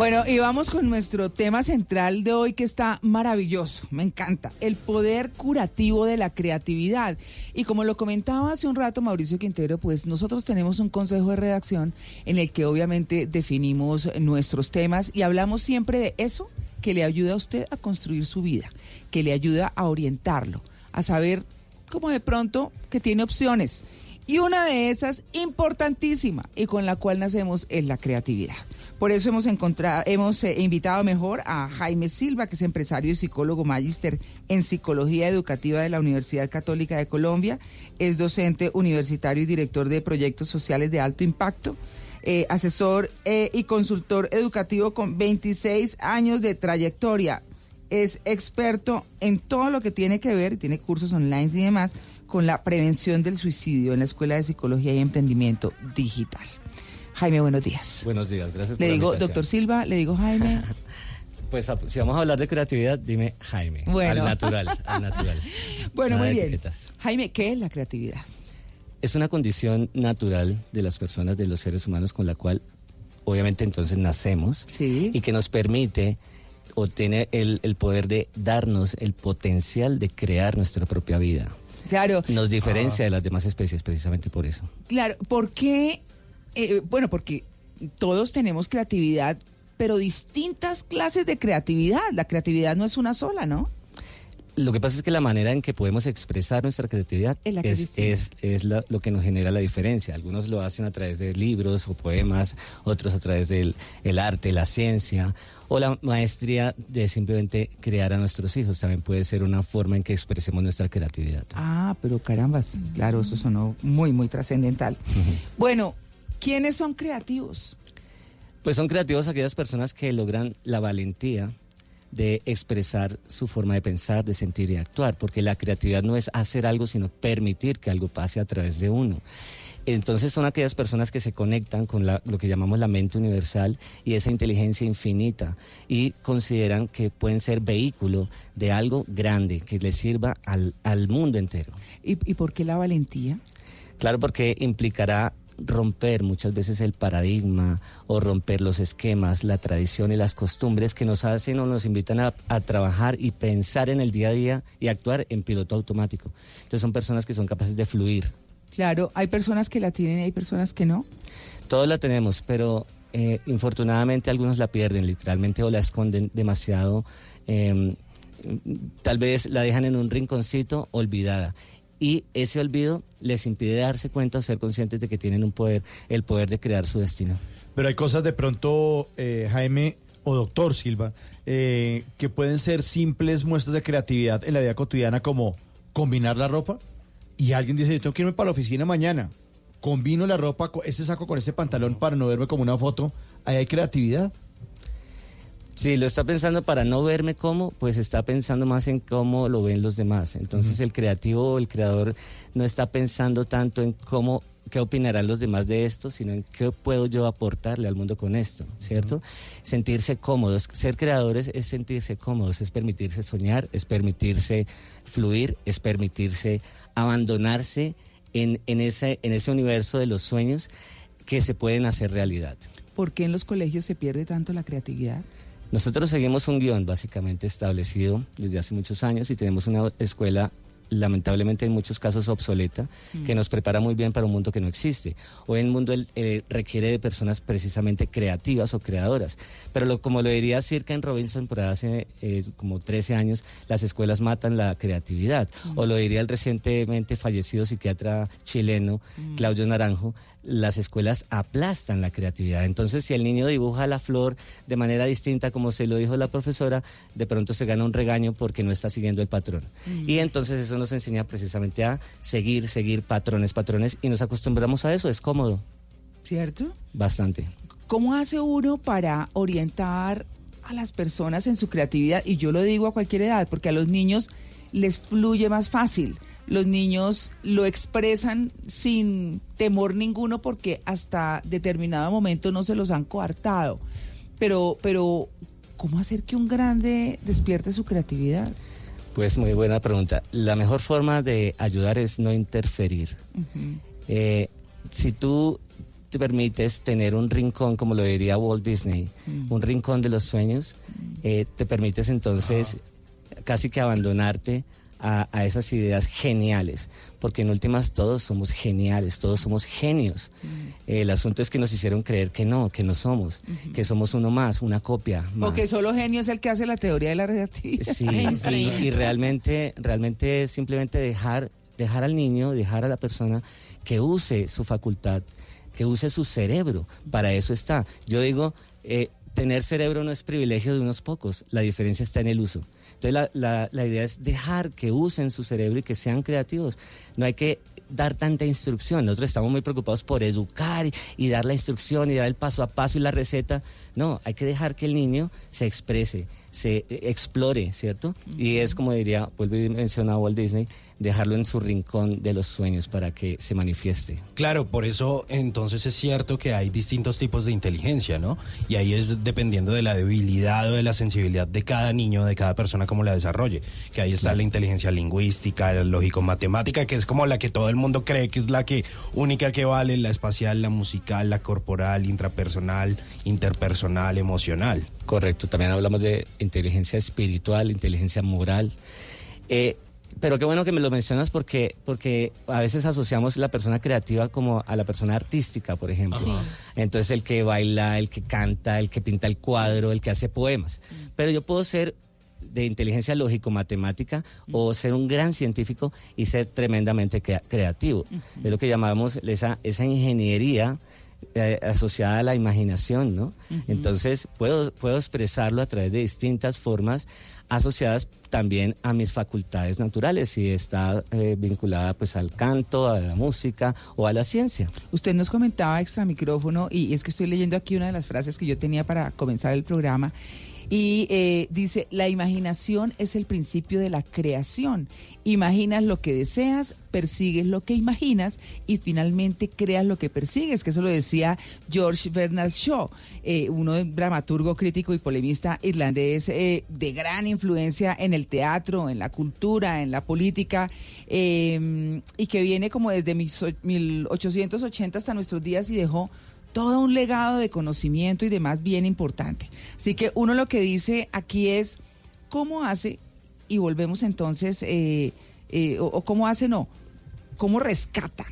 Bueno, y vamos con nuestro tema central de hoy que está maravilloso, me encanta, el poder curativo de la creatividad. Y como lo comentaba hace un rato Mauricio Quintero, pues nosotros tenemos un consejo de redacción en el que obviamente definimos nuestros temas y hablamos siempre de eso que le ayuda a usted a construir su vida, que le ayuda a orientarlo, a saber como de pronto que tiene opciones. Y una de esas importantísima y con la cual nacemos es la creatividad. Por eso hemos encontrado, hemos eh, invitado mejor a Jaime Silva, que es empresario y psicólogo magíster en psicología educativa de la Universidad Católica de Colombia, es docente universitario y director de proyectos sociales de alto impacto, eh, asesor eh, y consultor educativo con 26 años de trayectoria. Es experto en todo lo que tiene que ver, tiene cursos online y demás, con la prevención del suicidio en la Escuela de Psicología y Emprendimiento Digital. Jaime, buenos días. Buenos días, gracias Le por digo doctor Silva, le digo Jaime. Pues a- si vamos a hablar de creatividad, dime Jaime. Bueno. Al natural, al natural. Bueno, Nada muy bien. etiquetas. Jaime, ¿qué es la creatividad? Es una condición natural de las personas, de los seres humanos, con la cual obviamente entonces nacemos y que nos permite o tiene el, el poder de darnos el potencial de crear nuestra propia vida. Claro. Nos diferencia Ah. de las demás especies precisamente por eso. Claro, ¿por qué? Eh, bueno, porque todos tenemos creatividad, pero distintas clases de creatividad. La creatividad no es una sola, ¿no? Lo que pasa es que la manera en que podemos expresar nuestra creatividad Es la es es, distinta. es, es la- lo que nos genera la diferencia. Algunos lo hacen a través de libros o poemas, otros a través del el arte, la ciencia o la maestría de simplemente crear a nuestros hijos. También puede ser una forma en que expresemos nuestra creatividad. Ah, pero carambas, claro, eso sonó muy, muy trascendental. Bueno, ¿quiénes son creativos? Pues son creativos aquellas personas que logran la valentía de expresar su forma de pensar, de sentir y actuar, porque la creatividad no es hacer algo, sino permitir que algo pase a través de uno. Entonces son aquellas personas que se conectan con la- lo que llamamos la mente universal y esa inteligencia infinita y consideran que pueden ser vehículo de algo grande que les sirva al, al mundo entero. ¿Y, ¿Y por qué la valentía? Claro, porque implicará romper muchas veces el paradigma o romper los esquemas, la tradición y las costumbres que nos hacen o nos invitan a, a trabajar y pensar en el día a día y actuar en piloto automático. Entonces son personas que son capaces de fluir. Claro, hay personas que la tienen y hay personas que no. Todos la tenemos, pero eh, infortunadamente algunos la pierden literalmente o la esconden demasiado. eh, tal vez la dejan en un rinconcito olvidada. Y ese olvido les impide darse cuenta o ser conscientes de que tienen un poder, el poder de crear su destino. Pero hay cosas de pronto, eh, Jaime o doctor Silva, eh, que pueden ser simples muestras de creatividad en la vida cotidiana como combinar la ropa. y alguien dice, yo tengo que irme para la oficina mañana, combino la ropa, este saco con este pantalón para no verme como una foto, ahí hay creatividad. Si lo está pensando para no verme como, pues está pensando más en cómo lo ven los demás. Entonces el creativo o el creador no está pensando tanto en cómo, qué opinarán los demás de esto, sino en qué puedo yo aportarle al mundo con esto, ¿cierto? Sentirse cómodos. Ser creadores es sentirse cómodos, es permitirse soñar, es permitirse fluir, es permitirse abandonarse en, en, ese, en ese universo de los sueños que se pueden hacer realidad. ¿Por qué en los colegios se pierde tanto la creatividad? Nosotros seguimos un guion básicamente establecido desde hace muchos años y tenemos una escuela lamentablemente en muchos casos obsoleta, Mm. que nos prepara muy bien para un mundo que no existe. Hoy el mundo eh, requiere de personas precisamente creativas o creadoras. Pero lo- como lo diría Circa en Robinson por hace eh, como 13 años, las escuelas matan la creatividad. Mm. O lo diría el recientemente fallecido psiquiatra chileno, Mm. Claudio Naranjo, las escuelas aplastan la creatividad. Entonces, si el niño dibuja la flor de manera distinta, como se lo dijo la profesora, de pronto se gana un regaño porque no está siguiendo el patrón. Mm. Y entonces eso nos enseña precisamente a seguir, seguir patrones, patrones, y nos acostumbramos a eso, es cómodo, ¿Cierto? bastante. ¿Cómo hace uno para orientar a las personas en su creatividad? Y yo lo digo a cualquier edad, porque a los niños les fluye más fácil. Los niños lo expresan sin temor ninguno porque hasta determinado momento no se los han coartado. Pero, pero, ¿cómo hacer que un grande despierte su creatividad? Pues muy buena pregunta. La mejor forma de ayudar es no interferir. Eh, si tú te permites tener un rincón, como lo diría Walt Disney, Mm. un rincón de los sueños, eh, te permites entonces casi que abandonarte a, a esas ideas geniales, porque en últimas todos somos geniales, todos somos genios. El asunto es que nos hicieron creer que no, que no somos, que somos uno más, una copia más. Porque solo genio es el que hace la teoría de la relatividad. Sí, y, y realmente, realmente es simplemente dejar, dejar al niño, dejar a la persona que use su facultad, que use su cerebro. Para eso está. Yo digo, eh, tener cerebro no es privilegio de unos pocos, la diferencia está en el uso. Entonces la, la- idea es dejar que usen su cerebro y que sean creativos. No hay que dar tanta instrucción. Nosotros estamos muy preocupados por educar y, dar la instrucción y dar el paso a paso y la receta. No, hay que dejar que el niño se exprese, se eh, explore, ¿cierto? Y es como diría, vuelvo y menciona Walt Disney, dejarlo en su rincón de los sueños para que se manifieste. Claro, por eso entonces es cierto que hay distintos tipos de inteligencia, ¿no? Y ahí es dependiendo de la debilidad o de la sensibilidad de cada niño, de cada persona, cómo la desarrolle. Que ahí está la inteligencia lingüística, la lógico-matemática, que es como la que todo el mundo cree que es la que única que vale, la espacial, la musical, la corporal, intrapersonal, interpersonal, emocional. Correcto, también hablamos de inteligencia espiritual, inteligencia moral. Eh, pero qué bueno que me lo mencionas porque, porque a veces asociamos la persona creativa como a la persona artística, por ejemplo. Ajá. Entonces el que baila, el que canta, el que pinta el cuadro, el que hace poemas. Pero yo puedo ser de inteligencia lógico-matemática o ser un gran científico y ser tremendamente crea- creativo. Es lo que llamamos esa, esa ingeniería eh, asociada a la imaginación, ¿no? Entonces puedo, puedo expresarlo a través de distintas formas asociadas también a mis facultades naturales y está eh, vinculada pues al canto, a la música o a la ciencia. Usted nos comentaba extra micrófono y es que estoy leyendo aquí una de las frases que yo tenía para comenzar el programa y eh, dice, la imaginación es el principio de la creación. Imaginas lo que deseas, persigues lo que imaginas y finalmente creas lo que persigues, que eso lo decía George Bernard Shaw, eh, uno dramaturgo, crítico y polemista irlandés eh, de gran influencia en el teatro, en la cultura, en la política, eh, y que viene como desde mis o- 1880 hasta nuestros días y dejó todo un legado de conocimiento y demás bien importante. Así que uno lo que dice aquí es, ¿cómo hace? Y volvemos entonces, eh, eh, o, o cómo hace, no, ¿cómo rescata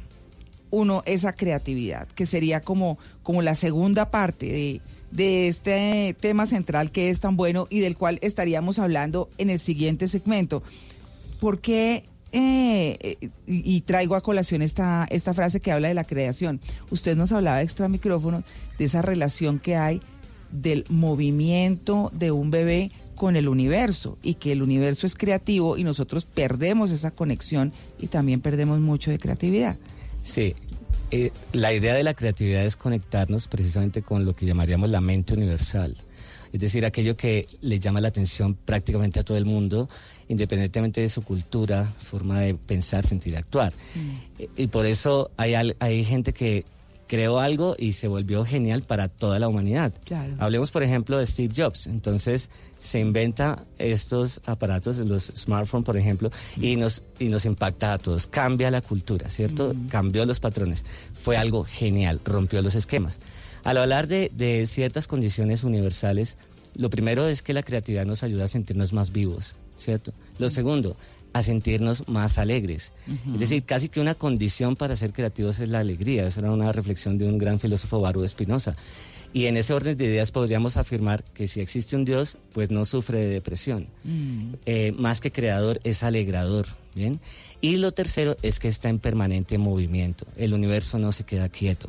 uno esa creatividad? Que sería como, como la segunda parte de, de este tema central que es tan bueno y del cual estaríamos hablando en el siguiente segmento. ¿Por qué? Eh, eh, y, traigo a colación esta, esta frase que habla de la creación. Usted nos hablaba extra micrófono de esa relación que hay del movimiento de un bebé con el universo y que el universo es creativo y nosotros perdemos esa conexión y también perdemos mucho de creatividad. Sí, eh, la idea de la creatividad es conectarnos precisamente con lo que llamaríamos la mente universal. Es decir, aquello que le llama la atención prácticamente a todo el mundo, independientemente de su cultura, forma de pensar, sentir actuar. Mm. Y por eso hay, gente que creó algo y se volvió genial para toda la humanidad. Claro. Hablemos, por ejemplo, de Steve Jobs. Entonces, se inventa estos aparatos, los smartphones, por ejemplo, y nos, y nos impacta a todos. Cambia la cultura, ¿cierto? Cambió los patrones. Fue algo genial, rompió los esquemas. Al hablar de, de ciertas condiciones universales, lo primero es que la creatividad nos ayuda a sentirnos más vivos, ¿cierto? Lo segundo, a sentirnos más alegres. Ujú. Es decir, casi que una condición para ser creativos es la alegría. Esa era una reflexión de un gran filósofo Baruch Spinoza. Y en ese orden de ideas podríamos afirmar que si existe un Dios, pues no sufre de depresión. Eh, más que creador, es alegrador. ¿bien? Y lo tercero es que está en permanente movimiento. El universo no se queda quieto.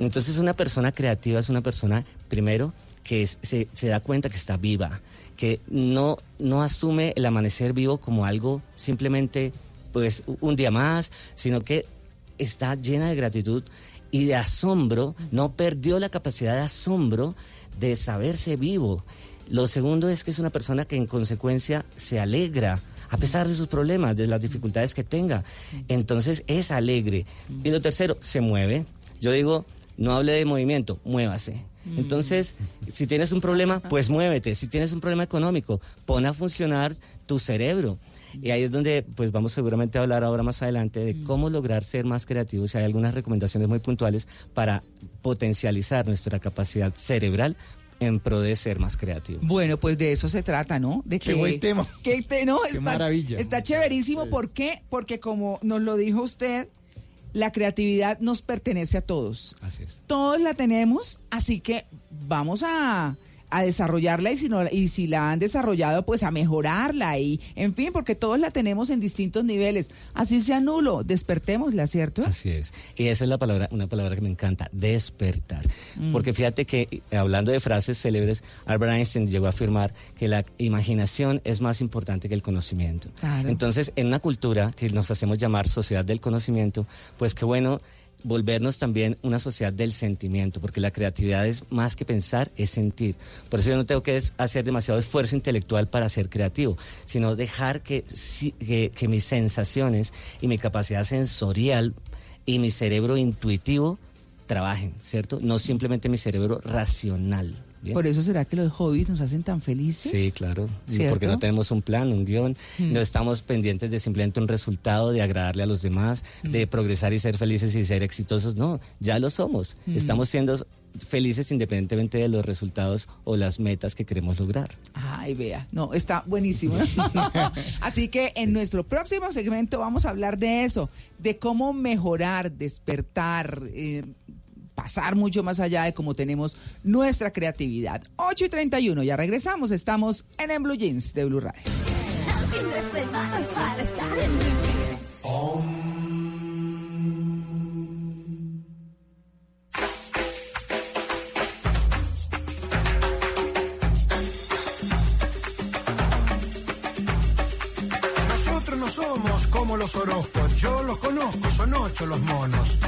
Entonces una persona creativa es una persona, primero, que es- se, se da cuenta que está viva, que no, no asume el amanecer vivo como algo simplemente, pues, un día más, sino que está llena de gratitud y de asombro, no perdió la capacidad de asombro de saberse vivo. Lo segundo es que es una persona que en consecuencia se alegra a pesar de sus problemas, de las dificultades que tenga. Entonces es alegre. Y lo tercero, se mueve. Yo digo, no hable de movimiento, muévase. Entonces, si tienes un problema, pues muévete. Si tienes un problema económico, pon a funcionar tu cerebro. Y ahí es donde pues vamos seguramente a hablar ahora más adelante de cómo lograr ser más creativos. Y hay algunas recomendaciones muy puntuales para potencializar nuestra capacidad cerebral en pro de ser más creativos. Bueno, pues de eso se trata, ¿no? De Qué buen tema. que te- no, Qué está, maravilla. Está chéverísimo. ¿Por qué? Porque como nos lo dijo usted, la creatividad nos pertenece a todos. Así es. Todos la tenemos, así que vamos a, a desarrollarla y si, no, y si la han desarrollado, pues a mejorarla y, en fin, porque todos la tenemos en distintos niveles. Así sea nulo, despertémosla, ¿cierto? Así es. Y esa es la palabra, una palabra que me encanta, despertar. Mm. Porque fíjate que eh, hablando de frases célebres, Albert Einstein llegó a afirmar que la imaginación es más importante que el conocimiento. Claro. Entonces, en una cultura que nos hacemos llamar sociedad del conocimiento, pues qué bueno volvernos también una sociedad del sentimiento, porque la creatividad es más que pensar, es sentir. Por eso yo no tengo que hacer demasiado esfuerzo intelectual para ser creativo, sino dejar que, que, que mis sensaciones y mi capacidad sensorial y mi cerebro intuitivo trabajen, ¿cierto? No simplemente mi cerebro racional. ¿Bien? Por eso será que los hobbies nos hacen tan felices. Sí, claro. ¿Cierto? Porque no tenemos un plan, un guion, Mm. no estamos pendientes de simplemente un resultado, de agradarle a los demás, de progresar y ser felices y ser exitosos. No, ya lo somos. Mm. Estamos siendo felices independientemente de los resultados o las metas que queremos lograr. Ay, vea, no, está buenísimo. Así que en nuestro próximo segmento vamos a hablar de eso, de cómo mejorar, despertar, eh, pasar mucho más allá de cómo tenemos nuestra creatividad. 8 y 31, ya regresamos, estamos en En Blue Jeans de Blue Radio. Nosotros no somos como los Orozcos, yo los conozco, son ocho los monos.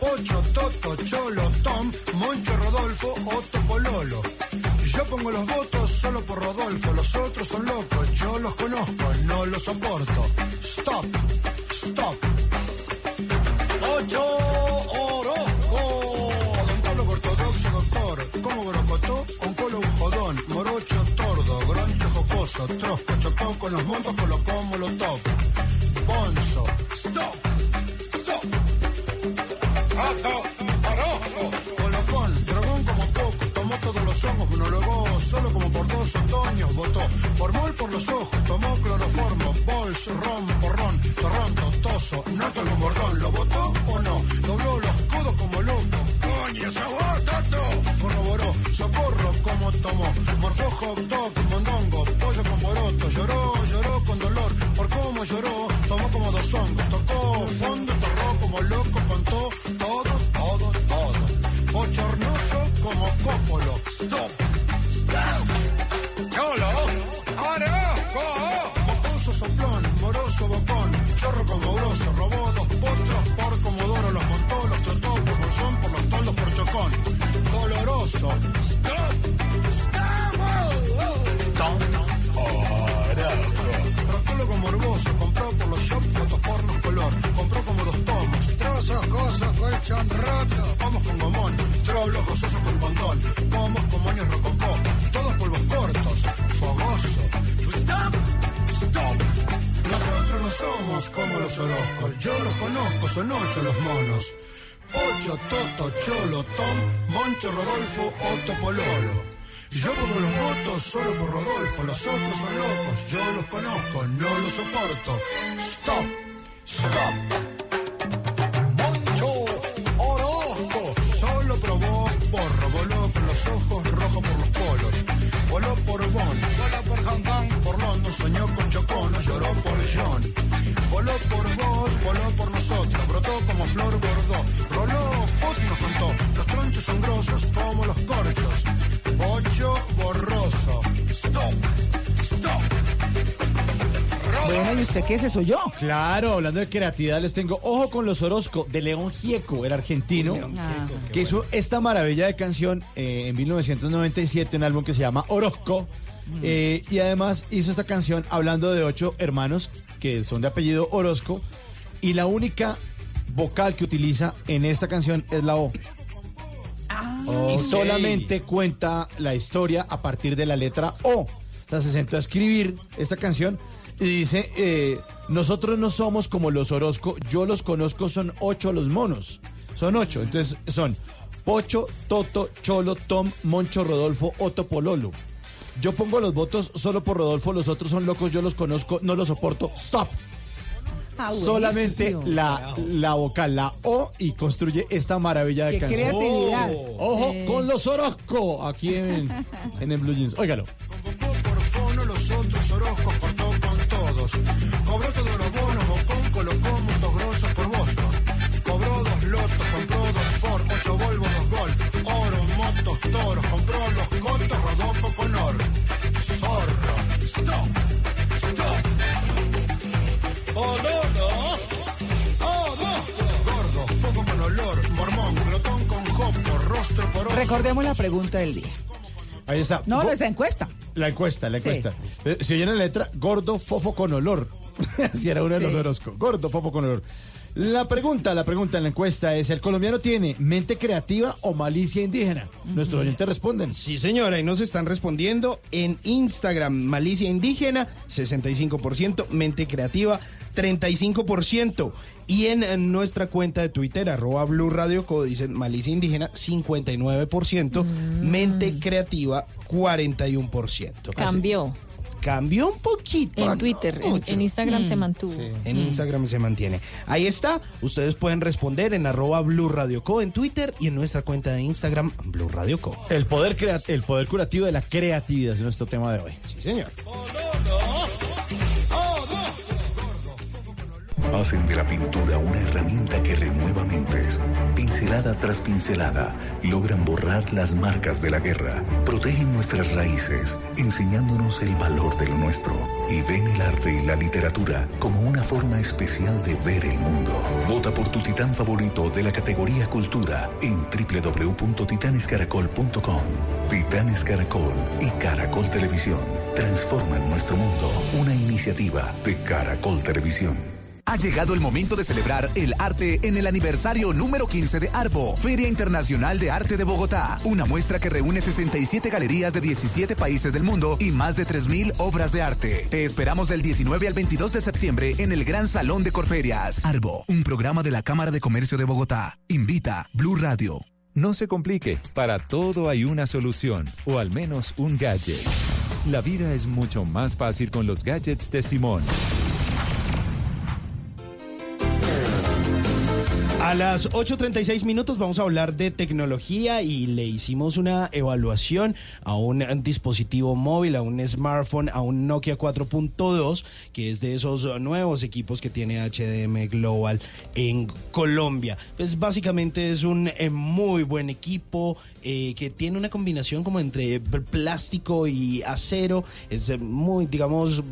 Ocho, Toto, Cholo, Tom, Moncho, Rodolfo, Otto, Pololo. Yo pongo los votos solo por Rodolfo, los otros son locos, yo los conozco, no los soporto. Stop, stop. Ocho Orozco. Odontólogo ortodoxo, doctor. Como brocotó, un jodón. Morocho tordo, groncho jocoso. Trosco, chocó con los montos, colocó molotov. Dos otoños. Votó por mol por los ojos, tomó cloroformo. Bols, ron, porrón, torrón, totoso. Nato con bordón, ¿lo votó o no? Dobló los codos como loco. Coño, sabor, tato. Corroboró, socorro como tomó. Morfó hot dog, mondongo, pollo con boroto. Lloró, lloró con dolor. Por cómo lloró, tomó como dos hongos. Tocó fondo, torró como loco, contó todo, todo, todo. Bochornoso como cópolo. Stop. Como grosso, robó dos potros por Comodoro, los montó, los trotó por Bolsón, por los toldos, por Chocón. Doloroso. Proctólogo morboso, compró por los shops fotos pornos color, compró como dos tomos, trozos, cosas, colchón roto, pomos con gomón, trollos gozosos con condón, pomos con moños rococó, todos polvos cortos, fogoso. Stop, stop. Somos como los Orozcos, yo los conozco, son ocho los monos. Ocho, Toto, Cholo, Tom, Moncho, Rodolfo, Otto, Pololo. Yo pongo los votos solo por Rodolfo, los otros son locos, yo los conozco, no los soporto. Stop, stop. Moncho Orozco, solo probó porro, voló por los ojos, rojo por los polos. Voló por Bonn, voló por Hong por London, soñó con Chocono, lloró por John. Voló por vos, voló por nosotros, brotó como flor bordó. Roló, Putin nos contó, los tronchos son grosos como los corchos. Bocho borroso. Stop, stop. Bueno, ¿y usted qué es eso yo? Claro, hablando de creatividad, les tengo Ojo con los Orozco de León Gieco, el argentino, Ah. que hizo esta maravilla de canción eh, en 1997, un álbum que se llama Orozco. eh, y además hizo esta canción hablando de ocho hermanos que son de apellido Orozco. Y la única vocal que utiliza en esta canción es la O. Y solamente cuenta la historia a partir de la letra O. Sea, se sentó a escribir esta canción y dice, eh, nosotros no somos como los Orozco, yo los conozco, son ocho los monos. Son ocho, entonces son Pocho, Toto, Cholo, Tom, Moncho, Rodolfo, Otto, Pololo. Yo pongo los votos solo por Rodolfo, los otros son locos, yo los conozco, no los soporto. Stop. Ah, Solamente la, la vocal, la O, y construye esta maravilla de Qué canción. creatividad. Oh, ojo Sí. con los Orozco, aquí en, en el Blue Jeans. Óigalo. Fono, los otros Orozcos cortó con todos Pololo. Gordo, poco con olor, mormón, glotón con jopo, rostro por oso. Recordemos la pregunta del día. Ahí está. No, no es encuesta. La encuesta, la Sí. encuesta. Eh, Si oyen la letra, gordo, fofo con olor. Así era uno de los Sí. Orozco. Gordo, fofo con olor. La pregunta, la pregunta en la encuesta es, ¿el colombiano tiene mente creativa o malicia indígena? Nuestros oyentes responden. Sí, señora, y nos están respondiendo en Instagram, malicia indígena, 65%, mente creativa, 35%. Y en, nuestra cuenta de Twitter, arroba Blue Radio Co, dicen malicia indígena, 59%, mente creativa, 41%. Cambió. Cambió un poquito. En Twitter, en, Instagram Mm. se mantuvo. En Instagram se mantiene. Ahí está. Ustedes pueden responder en arroba Blue Radio Co en Twitter y en nuestra cuenta de Instagram Blue Radio Co. El poder, crea- el poder curativo de la creatividad es nuestro tema de hoy. Sí, señor. Hacen de la pintura una herramienta que renueva mentes. Pincelada tras pincelada, logran borrar las marcas de la guerra. Protegen nuestras raíces, enseñándonos el valor de lo nuestro. Y ven el arte y la literatura como una forma especial de ver el mundo. Vota por tu titán favorito de la categoría Cultura en www.titanescaracol.com. Titanes Caracol y Caracol Televisión transforman nuestro mundo. Una iniciativa de Caracol Televisión. Ha llegado el momento de celebrar el arte en el aniversario número 15 de Arbo, Feria Internacional de Arte de Bogotá. Una muestra que reúne 67 galerías de 17 países del mundo y más de 3.000 obras de arte. Te esperamos del 19 al 22 de septiembre en el Gran Salón de Corferias. Arbo, un programa de la Cámara de Comercio de Bogotá. Invita Blue Radio. No se complique, para todo hay una solución, o al menos un gadget. La vida es mucho más fácil con los gadgets de Simón. A las 8.36 minutos vamos a hablar de tecnología y le hicimos una evaluación a un dispositivo móvil, a un smartphone, a un Nokia 4.2, que es de esos nuevos equipos que tiene HDM Global en Colombia. Pues básicamente es un eh, muy buen equipo eh, que tiene una combinación como entre plástico y acero. Es eh, muy, digamos,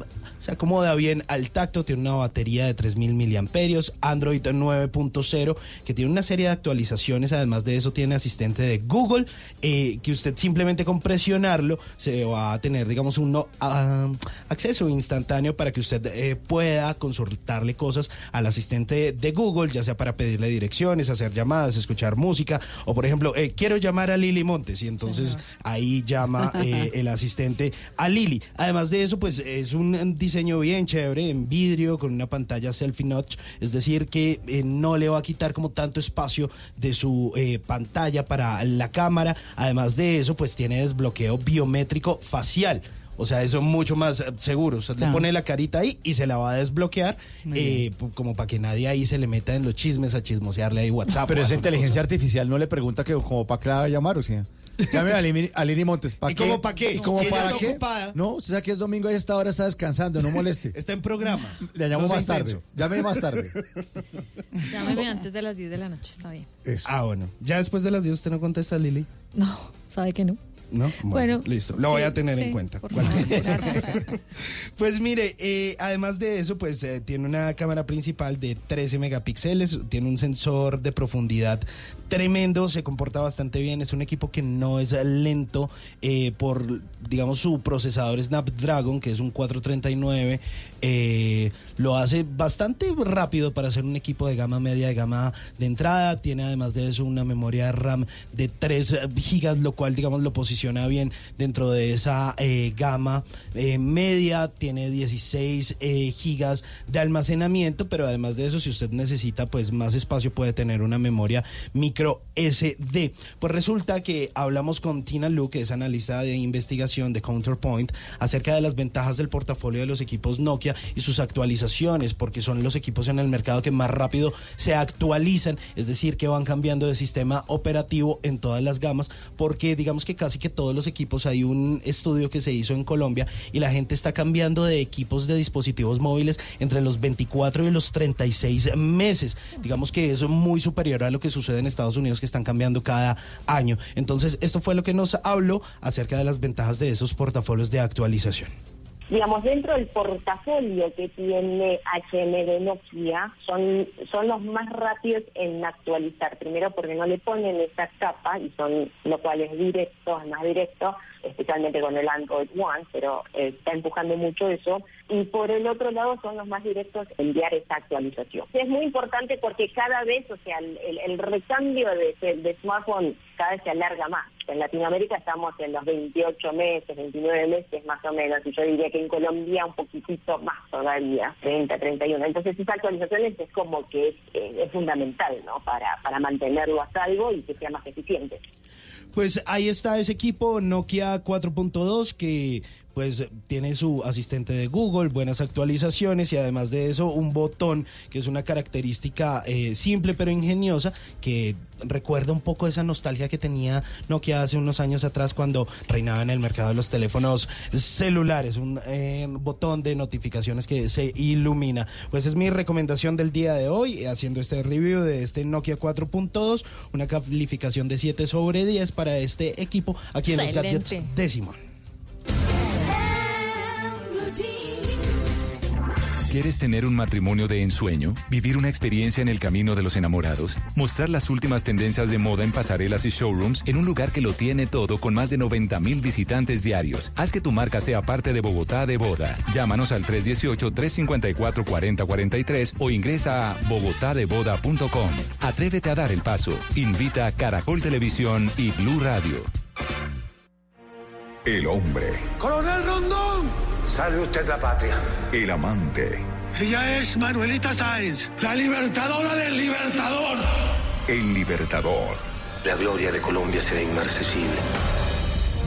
se acomoda bien al tacto, tiene una batería de 3000 miliamperios, Android 9.0, que tiene una serie de actualizaciones, además de eso tiene asistente de Google, eh, que usted simplemente con presionarlo se va a tener, digamos, un no- ah, acceso instantáneo para que usted eh, pueda consultarle cosas al asistente de Google, ya sea para pedirle direcciones, hacer llamadas, escuchar música, o por ejemplo, eh, quiero llamar a Lili Montes, y entonces ahí llama el asistente a Lili. Además de eso, pues es un diseño bien chévere, en vidrio, con una pantalla selfie notch, es decir, que no le va a quitar como tanto espacio de su eh, pantalla para la cámara. Además de eso, pues tiene desbloqueo biométrico facial. O sea, eso es mucho más eh, seguro. Usted le Claro. pone la carita ahí y se la va a desbloquear, eh, como para que nadie ahí se le meta en los chismes a chismosearle ahí WhatsApp. Pero esa inteligencia cosa. artificial no le pregunta que como para qué la va a llamar, o sea. Llame a Lini, a Lini Montes. ¿para ¿Y qué? cómo pa' qué? ¿Y cómo Si ella para está qué? ocupada. No, usted sabe que es domingo y a esta hora está descansando, no moleste. Está en programa. Le llamo No sea más tarde. intenso. Llame más tarde. Llámeme antes de las 10 de la noche, está bien. Ah, bueno. Ya después de las 10 usted no contesta, Lili. No, ¿sabe que no? ¿No? Bueno, listo. Lo voy sí, a tener sí, en cuenta. por Cualquier favor. cosa. Gracias. Pues mire, eh, además de eso, pues eh, tiene una cámara principal de 13 megapíxeles, tiene un sensor de profundidad tremendo, se comporta bastante bien, es un equipo que no es lento eh, por, digamos, su procesador Snapdragon, que es un 439, eh, lo hace bastante rápido para ser un equipo de gama media, de gama de entrada, tiene además de eso una memoria RAM de 3 gigas, lo cual, digamos, lo posiciona bien dentro de esa eh, gama eh, media, tiene 16 eh, gigas de almacenamiento, pero además de eso, si usted necesita pues más espacio, puede tener una memoria micro SD. Pues resulta que hablamos con Tina Lu, que es analista de investigación de Counterpoint, acerca de las ventajas del portafolio de los equipos Nokia y sus actualizaciones, porque son los equipos en el mercado que más rápido se actualizan, es decir, que van cambiando de sistema operativo en todas las gamas, porque digamos que casi que todos los equipos, hay un estudio que se hizo en Colombia y la gente está cambiando de equipos de dispositivos móviles entre los 24 y los 36 meses. Digamos que es muy superior a lo que sucede en Estados Unidos, que están cambiando cada año. Entonces, esto fue lo que nos habló acerca de las ventajas de esos portafolios de actualización. Digamos, dentro del portafolio que tiene HM de Nokia, son, son los más rápidos en actualizar. Primero porque no le ponen esa capa, y son lo cual es directo, es más directo, especialmente con el Android One, pero eh, está empujando mucho eso. Y por el otro lado son los más directos en enviar esa actualización. Es muy importante porque cada vez, o sea, el, el- recambio de, smartphone cada vez se alarga más. En Latinoamérica estamos en los 28 meses, 29 meses más o menos, y yo diría que en Colombia un poquitito más todavía, 30, 31. Entonces esa actualización es, es como que es, eh, es fundamental, ¿no? Para, para mantenerlo a salvo y que sea más eficiente. Pues ahí está ese equipo Nokia 4.2 que pues tiene su asistente de Google, buenas actualizaciones y además de eso un botón que es una característica eh, simple pero ingeniosa que recuerda un poco esa nostalgia que tenía Nokia hace unos años atrás cuando reinaba en el mercado de los teléfonos celulares, un eh, botón de notificaciones que se ilumina. Pues es mi recomendación del día de hoy, eh, haciendo este review de este Nokia 4.2, una calificación de 7 sobre 10 para este equipo aquí en los Excelente. gadgets de ¿Quieres tener un matrimonio de ensueño? ¿Vivir una experiencia en el camino de los enamorados? ¿Mostrar las últimas tendencias de moda en pasarelas y showrooms en un lugar que lo tiene todo con más de 90 mil visitantes diarios? Haz que tu marca sea parte de Bogotá de Boda. Llámanos al 318-354-4043 o ingresa a bogotadeboda.com. Atrévete a dar el paso. Invita a Caracol Televisión y Blue Radio. El hombre, Coronel Rondón. Salve usted la patria. el amante, Ella es Manuelita Sáenz, la libertadora del libertador. el libertador. La gloria de Colombia será inmarcesible.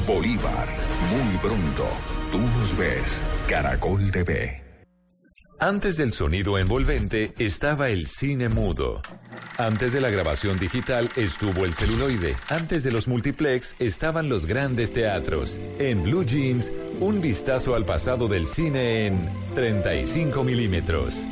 Bolívar, muy pronto. Tú nos ves. Caracol TV. Antes del sonido envolvente estaba el cine mudo. Antes de la grabación digital estuvo el celuloide. Antes de los multiplex estaban los grandes teatros. En Blue Jeans, un vistazo al pasado del cine en 35 milímetros.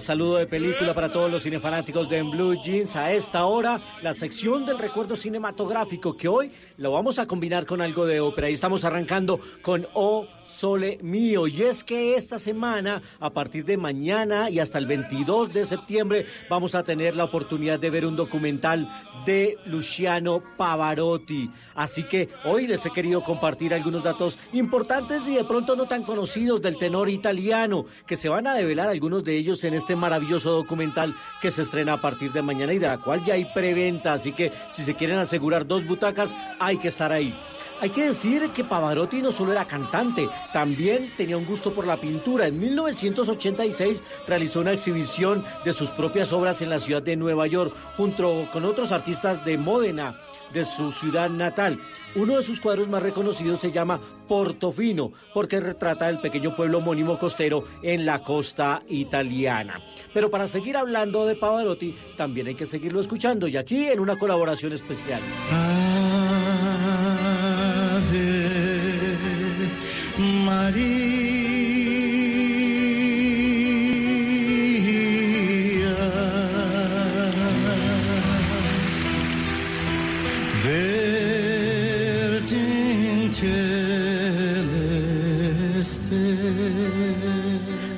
Saludo de película para todos los cinefanáticos de En Blue Jeans. A esta hora, la sección del recuerdo cinematográfico que hoy lo vamos a combinar con algo de ópera. Y estamos arrancando con O Sole Mío. Y es que esta semana, a partir de mañana y hasta el 22 de septiembre, vamos a tener la oportunidad de ver un documental de Luciano Pavarotti. Así que hoy les he querido compartir algunos datos importantes y de pronto no tan conocidos del tenor italiano, que se van a develar algunos de ellos en este maravilloso documental que se estrena a partir de mañana y de la cual ya hay preventa. Así que si se quieren asegurar dos butacas, hay que estar ahí. Hay que decir que Pavarotti no solo era cantante, también tenía un gusto por la pintura. En 1986 realizó una exhibición de sus propias obras en la ciudad de Nueva York, junto con otros artistas de Módena, de su ciudad natal. Uno de sus cuadros más reconocidos se llama Portofino, porque retrata el pequeño pueblo homónimo costero en la costa italiana. Pero para seguir hablando de Pavarotti, también hay que seguirlo escuchando, y aquí en una colaboración especial. Maria Celeste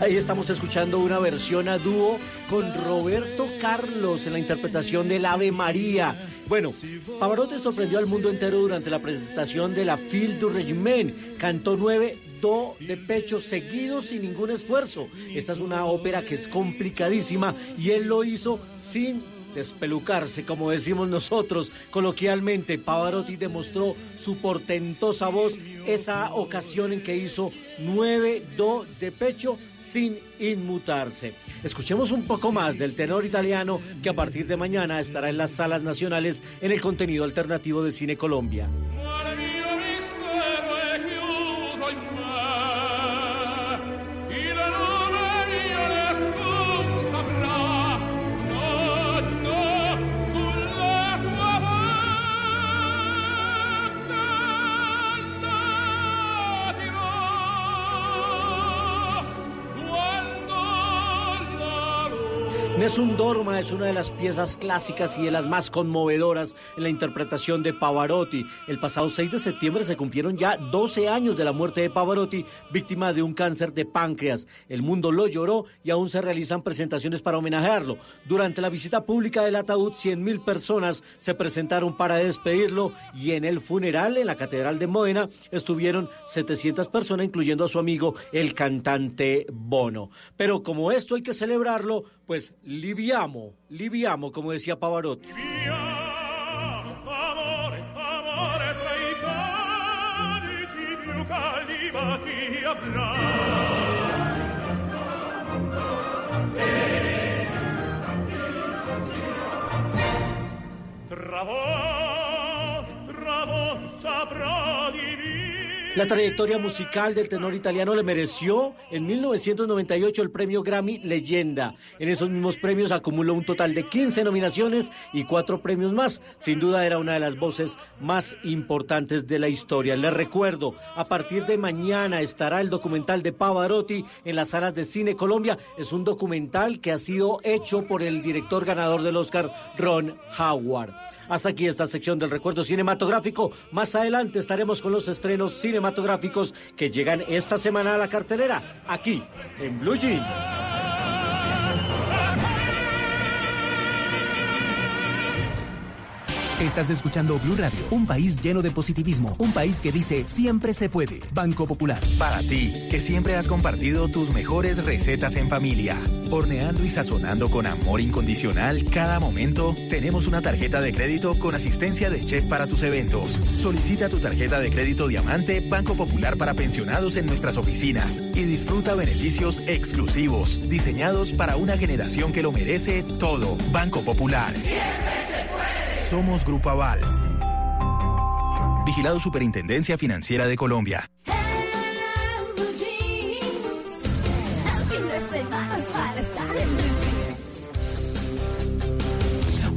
Ahí estamos escuchando una versión a dúo con Roberto Carlos en la interpretación del Ave María. Bueno, Pavarotti sorprendió al mundo entero durante la presentación de la Fille du Regiment. Cantó nueve do de pecho seguidos sin ningún esfuerzo. Esta es una ópera que es complicadísima y él lo hizo sin despelucarse, como decimos nosotros coloquialmente. Pavarotti demostró su portentosa voz esa ocasión en que hizo nueve do de pecho sin inmutarse. Escuchemos un poco más del tenor italiano que a partir de mañana estará en las salas nacionales en el contenido alternativo de Cine Colombia. Nessun Dorma es una de las piezas clásicas y de las más conmovedoras en la interpretación de Pavarotti. El pasado 6 de septiembre se cumplieron ya 12 años de la muerte de Pavarotti, víctima de un cáncer de páncreas. El mundo lo lloró y aún se realizan presentaciones para homenajearlo. Durante la visita pública del ataúd, 100.000 personas se presentaron para despedirlo y en el funeral en la Catedral de Módena estuvieron 700 personas, incluyendo a su amigo el cantante Bono. Pero como esto hay que celebrarlo, pues liviamo, liviamo, como decía Pavarotti. amore, amore tra i calici più caldi bachi avrà. Tra voi, tra voi saprà di La trayectoria musical del tenor italiano le mereció en 1998 el premio Grammy Leyenda. En esos mismos premios acumuló un total de 15 nominaciones y cuatro premios más. Sin duda era una de las voces más importantes de la historia. Les recuerdo, a partir de mañana estará el documental de Pavarotti en las salas de Cine Colombia. Es un documental que ha sido hecho por el director ganador del Oscar, Ron Howard. Hasta aquí esta sección del recuerdo cinematográfico. Más adelante estaremos con los estrenos cinematográficos que llegan esta semana a la cartelera, aquí en Blue Jeans. Estás escuchando Blue Radio, un país lleno de positivismo, un país que dice siempre se puede. Banco Popular. Para ti, que siempre has compartido tus mejores recetas en familia, horneando y sazonando con amor incondicional cada momento, tenemos una tarjeta de crédito con asistencia de chef para tus eventos. Solicita tu tarjeta de crédito Diamante Banco Popular para pensionados en nuestras oficinas y disfruta beneficios exclusivos, diseñados para una generación que lo merece todo. Banco Popular. Somos Grupo Aval. Vigilado Superintendencia Financiera de Colombia.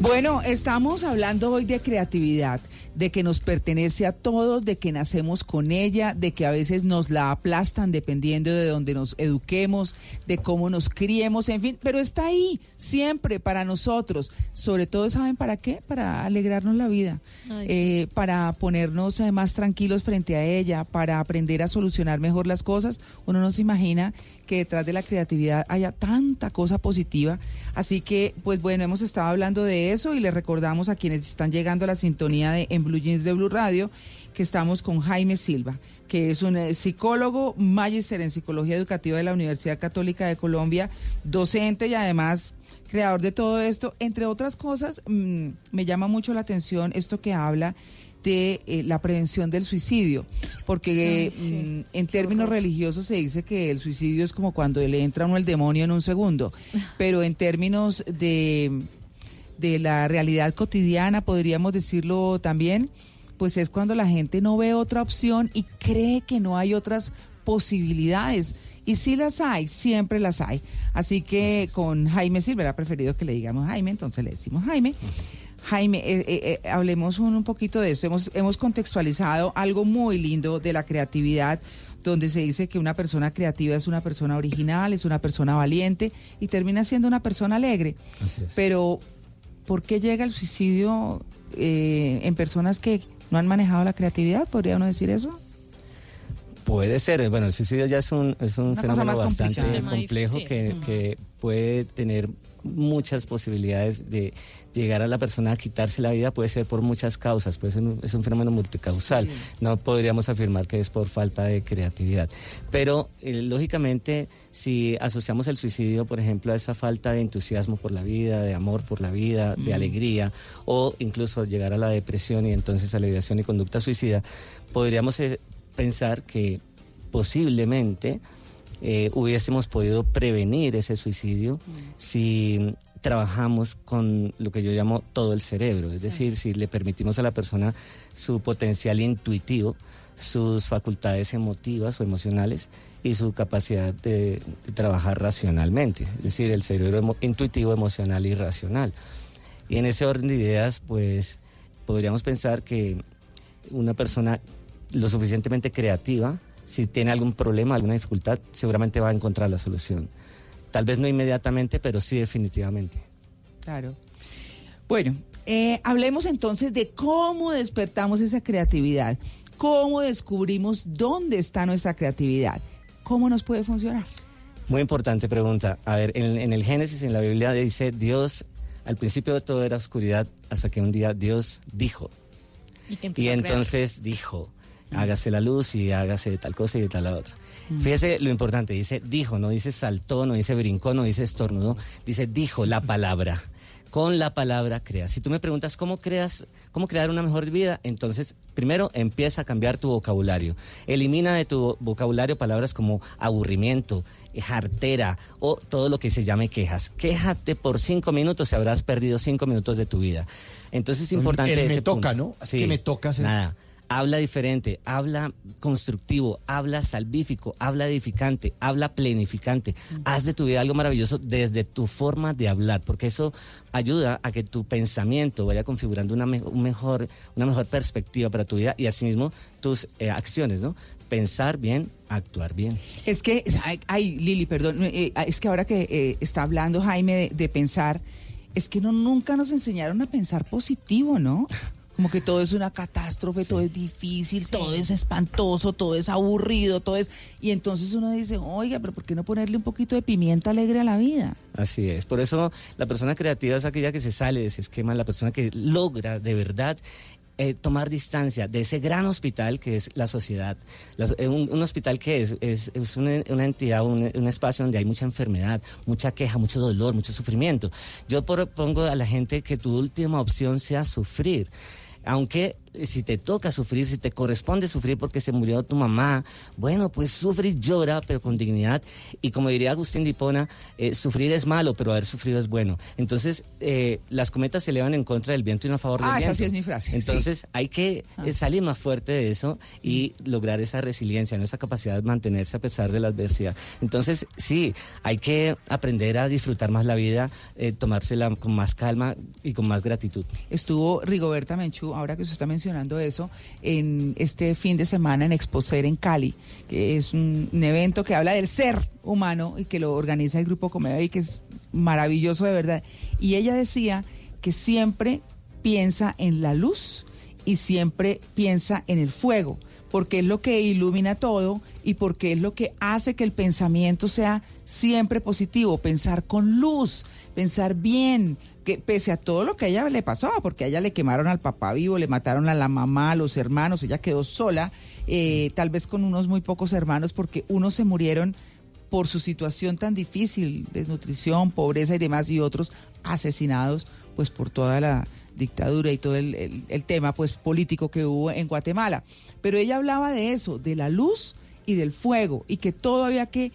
Bueno, estamos hablando hoy de creatividad, de que nos pertenece a todos, de que nacemos con ella, de que a veces nos la aplastan dependiendo de donde nos eduquemos, de cómo nos criemos, en fin, pero está ahí siempre para nosotros. Sobre todo, ¿saben para qué? Para alegrarnos la vida, eh, para ponernos más tranquilos frente a ella, para aprender a solucionar mejor las cosas. Uno no se imagina que detrás de la creatividad haya tanta cosa positiva. Así que, pues bueno, hemos estado hablando de eso y les recordamos a quienes están llegando a la sintonía de en Blue Jeans de Blue Radio que estamos con Jaime Silva, que es un eh, psicólogo, magíster en psicología educativa de la Universidad Católica de Colombia, docente y además creador de todo esto. Entre otras cosas, mm, me llama mucho la atención esto que habla de eh, la prevención del suicidio, porque Ay, sí. mm, en términos religiosos se dice que el suicidio es como cuando le entra uno el demonio en un segundo, pero en términos de, de la realidad cotidiana, podríamos decirlo también, pues es cuando la gente no ve otra opción y cree que no hay otras posibilidades. Y sí las hay, siempre las hay. Así que con Jaime Silva, ha preferido que le digamos Jaime, entonces le decimos Jaime. Jaime, eh, eh, eh, hablemos un, un poquito de esto. Hemos, hemos contextualizado algo muy lindo de la creatividad, donde se dice que una persona creativa es una persona original, es una persona valiente y termina siendo una persona alegre. Pero, ¿por qué llega el suicidio eh, en personas que no han manejado la creatividad? ¿Podría uno decir eso? Puede ser, bueno, el suicidio ya es un, es un fenómeno bastante complejo que, que puede tener muchas posibilidades de llegar a la persona a quitarse la vida, puede ser por muchas causas, puede ser un- es un fenómeno multicausal. No podríamos afirmar que es por falta de creatividad. Pero, eh, lógicamente, si asociamos el suicidio, por ejemplo, a esa falta de entusiasmo por la vida, de amor por la vida, de Mm. alegría, o incluso llegar a la depresión y entonces a la ideación y conducta suicida, podríamos eh, pensar que posiblemente eh, hubiésemos podido prevenir ese suicidio si trabajamos con lo que yo llamo todo el cerebro, es decir, si le permitimos a la persona su potencial intuitivo, sus facultades emotivas o emocionales y su capacidad de, de trabajar racionalmente, es decir, el cerebro emo- intuitivo, emocional y racional. Y en ese orden de ideas, pues podríamos pensar que una persona lo suficientemente creativa, si tiene algún problema, alguna dificultad, seguramente va a encontrar la solución. Tal vez no inmediatamente, pero sí definitivamente. Claro. Bueno, eh, hablemos entonces de cómo despertamos esa creatividad, cómo descubrimos dónde está nuestra creatividad, cómo nos puede funcionar. Muy importante pregunta. A ver, en, en el Génesis, en la Biblia dice, Dios, al principio de todo era oscuridad, hasta que un día Dios dijo. Y, entonces dijo, hágase la luz y hágase tal cosa y de tal la otra. Mm. Fíjese lo importante, dice dijo, no dice saltó, no dice brincó, no dice estornudó, dice dijo la palabra. Con la palabra creas. Si tú me preguntas cómo creas, cómo crear una mejor vida, entonces primero empieza a cambiar tu vocabulario. Elimina de tu vocabulario palabras como aburrimiento, eh, jartera o todo lo que se llame quejas. Quéjate por cinco minutos y habrás perdido cinco minutos de tu vida. Entonces es El- importante el me ese toca, punto. ¿no? Que me toca hacer- Nada. Habla diferente, habla constructivo, habla salvífico, habla edificante, habla planificante. Haz de tu vida algo maravilloso desde tu forma de hablar, porque eso ayuda a que tu pensamiento vaya configurando una, me- un mejor, una mejor perspectiva para tu vida y asimismo tus eh, acciones, ¿no? Pensar bien, actuar bien. Es que, ay, ay, Lili, perdón, eh, es que ahora que eh, está hablando Jaime de, de pensar, es que no, nunca nos enseñaron a pensar positivo, ¿no? Como que todo es una catástrofe, todo es difícil, todo es espantoso, todo es aburrido, todo es... Y entonces uno dice, oiga, pero ¿por qué no ponerle un poquito de pimienta alegre a la vida? Así es. Por eso la persona creativa es aquella que se sale de ese esquema, la persona que logra de verdad eh, tomar distancia de ese gran hospital que es la sociedad. La- eh, un, un hospital que es, es, es una, una entidad, un, un espacio donde hay mucha enfermedad, mucha queja, mucho dolor, mucho sufrimiento. Yo propongo a la gente que tu última opción sea sufrir. Aunque si te toca sufrir, si te corresponde sufrir porque se murió tu mamá, bueno, pues sufre y llora, pero con dignidad. Y como diría Agustín Dipona, eh, sufrir es malo, pero haber sufrido es bueno. Entonces, eh, las cometas se elevan en contra del viento y no a favor del Ah, esa viento. sí es mi frase, sí. Entonces, hay que eh, salir más fuerte de eso y lograr esa resiliencia, ¿no? esa capacidad de mantenerse a pesar de la adversidad. Entonces, sí, hay que aprender a disfrutar más la vida, eh, tomársela con más calma y con más gratitud. Estuvo Rigoberta Menchú, ahora que usted está mencionando eso, en este fin de semana en Exposer en Cali, que es un, un evento que habla del ser humano y que lo organiza el Grupo Comedia y que es maravilloso de verdad. Y ella decía que siempre piensa en la luz y siempre piensa en el fuego, porque es lo que ilumina todo y porque es lo que hace que el pensamiento sea siempre positivo, pensar con luz, pensar bien, que pese a todo lo que a ella le pasó, porque a ella le quemaron al papá vivo, le mataron a la mamá, a los hermanos, ella quedó sola, eh, tal vez con unos muy pocos hermanos, porque unos se murieron por su situación tan difícil, desnutrición, pobreza y demás, y otros asesinados pues por toda la dictadura y todo el, el- el tema pues político que hubo en Guatemala. Pero ella hablaba de eso, de la luz y del fuego, y que todo había que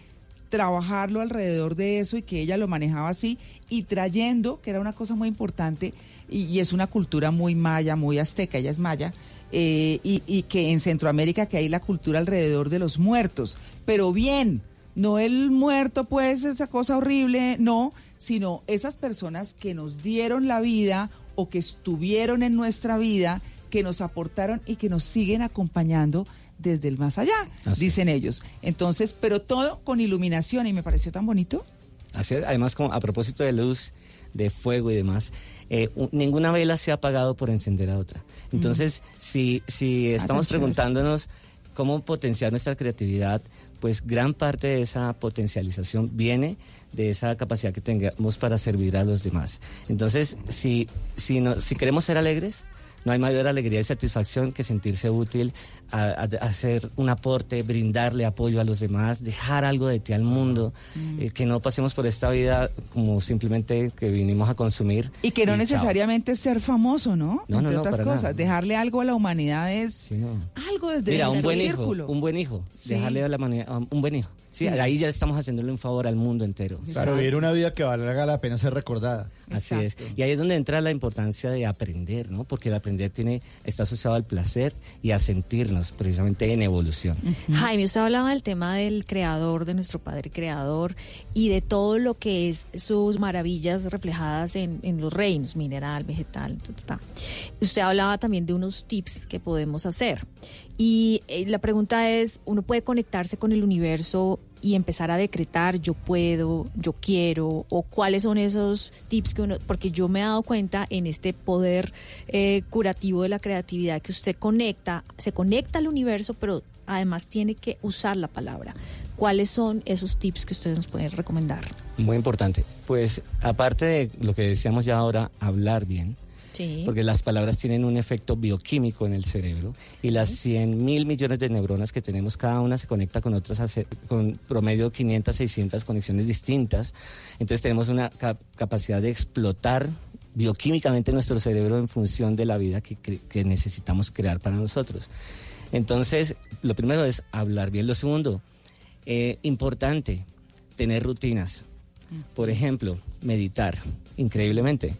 trabajarlo alrededor de eso y que ella lo manejaba así y trayendo, que era una cosa muy importante, y, es una cultura muy maya, muy azteca, ella es maya, eh, y, y que en Centroamérica que hay la cultura alrededor de los muertos, pero bien, no el muerto pues esa cosa horrible, no, sino esas personas que nos dieron la vida o que estuvieron en nuestra vida, que nos aportaron y que nos siguen acompañando desde el más allá, Así dicen ellos. Entonces, pero todo con iluminación y me pareció tan bonito. Así es, además, como a propósito de luz, de fuego y demás, eh, ninguna vela se ha apagado por encender a otra. Entonces, si, si estamos chévere. preguntándonos cómo potenciar nuestra creatividad, pues gran parte de esa potencialización viene de esa capacidad que tengamos para servir a los demás. Entonces, si, si, no, si queremos ser alegres, no hay mayor alegría y satisfacción que sentirse útil, a, hacer un aporte, brindarle apoyo a los demás, dejar algo de ti al mundo, eh, que no pasemos por esta vida como simplemente que vinimos a consumir. Y que no necesariamente ser famoso, ¿no? No, no, Entre no, otras para cosas, nada. dejarle algo a la humanidad es algo desde Mira, un buen círculo. hijo, un buen hijo, Sí. dejarle a la humanidad, um, un buen hijo. Sí, Sí. ahí ya estamos haciéndole un favor al mundo entero. Claro, vivir una vida que valga la pena ser recordada. Así es. Y ahí es donde entra la importancia de aprender, ¿no? Porque el aprender tiene, está asociado al placer y a sentirnos precisamente en evolución. Jaime, usted hablaba del tema del creador, de nuestro padre creador y de todo lo que es sus maravillas reflejadas en, en los reinos, mineral, vegetal, ta, ta, ta. Usted hablaba también de unos tips que podemos hacer. Y eh, la pregunta es, ¿uno puede conectarse con el universo y empezar a decretar yo puedo, yo quiero, o cuáles son esos tips que uno, porque yo me he dado cuenta en este poder eh, curativo de la creatividad que usted conecta, se conecta al universo, pero además tiene que usar la palabra. ¿Cuáles son esos tips que ustedes nos pueden recomendar? Muy importante. Pues aparte de lo que decíamos ya ahora, hablar bien. Sí. Porque las palabras tienen un efecto bioquímico en el cerebro y las 100 mil millones de neuronas que tenemos, cada una se conecta con otras, con promedio 500, 600 conexiones distintas. Entonces tenemos una cap- capacidad de explotar bioquímicamente nuestro cerebro en función de la vida que, cre- que necesitamos crear para nosotros. Entonces, lo primero es hablar bien. Lo segundo, eh, importante, tener rutinas. Por ejemplo, meditar, increíblemente.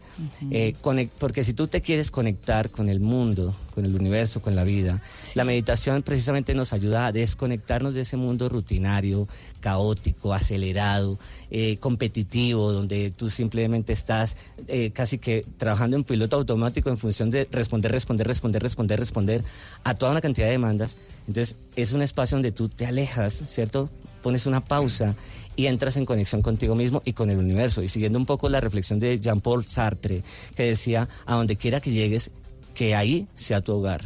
Eh, porque si tú te quieres conectar con el mundo, con el universo, con la vida, la meditación precisamente nos ayuda a desconectarnos de ese mundo rutinario, caótico, acelerado, eh, competitivo, donde tú simplemente estás eh, casi que trabajando en piloto automático en función de responder, responder, responder, responder, responder a toda una cantidad de demandas. Entonces es un espacio donde tú te alejas, ¿cierto? Pones una pausa y entras en conexión contigo mismo y con el universo. Y siguiendo un poco la reflexión de Jean-Paul Sartre, que decía, a donde quiera que llegues, que ahí sea tu hogar,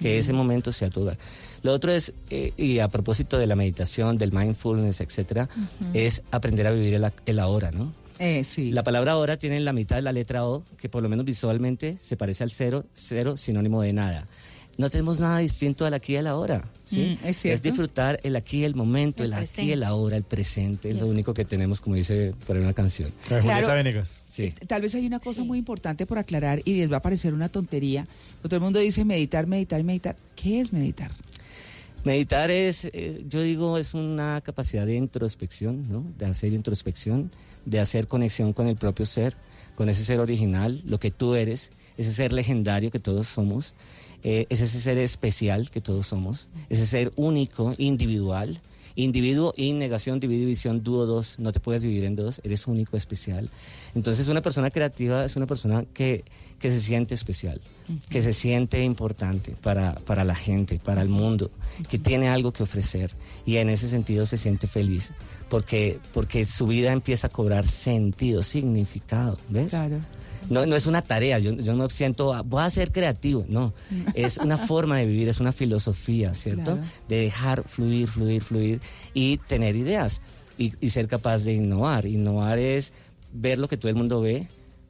que ese momento sea tu hogar. Lo otro es, eh, y a propósito de la meditación, del mindfulness, etcétera, es aprender a vivir el, el ahora, ¿no? Eh, sí. La palabra ahora tiene la mitad de la letra O, que por lo menos visualmente se parece al cero, cero sinónimo de nada. No tenemos nada distinto al aquí y al ahora. ¿sí? Mm, es cierto. disfrutar el aquí, el momento, el, El aquí el ahora, el presente. Es lo único que tenemos, como dice por ahí una canción. Julieta Claro. Venegas. Sí. Tal vez hay una cosa muy importante por aclarar y les va a parecer una tontería. pero Todo el mundo dice meditar, meditar, meditar. ¿Qué es meditar? Meditar es, eh, yo digo, es una capacidad de introspección, ¿no? De hacer introspección, de hacer conexión con el propio ser, con ese ser original, lo que tú eres, ese ser legendario que todos somos, eh, es ese ser especial que todos somos, ese ser único, individual. Individuo y negación, división, dúo dos, no te puedes dividir en dos, eres único, especial. Entonces una persona creativa es una persona que, que se siente especial, que se siente importante para, para la gente, para el mundo, que tiene algo que ofrecer y en ese sentido se siente feliz porque, porque su vida empieza a cobrar sentido, significado, ¿ves? Claro. No, no es una tarea, yo, yo no siento, ah, voy a ser creativo, no. Es una forma de vivir, es una filosofía, ¿cierto? Claro. De dejar fluir, fluir, fluir y tener ideas y, y ser capaz de innovar. Innovar es ver lo que todo el mundo ve,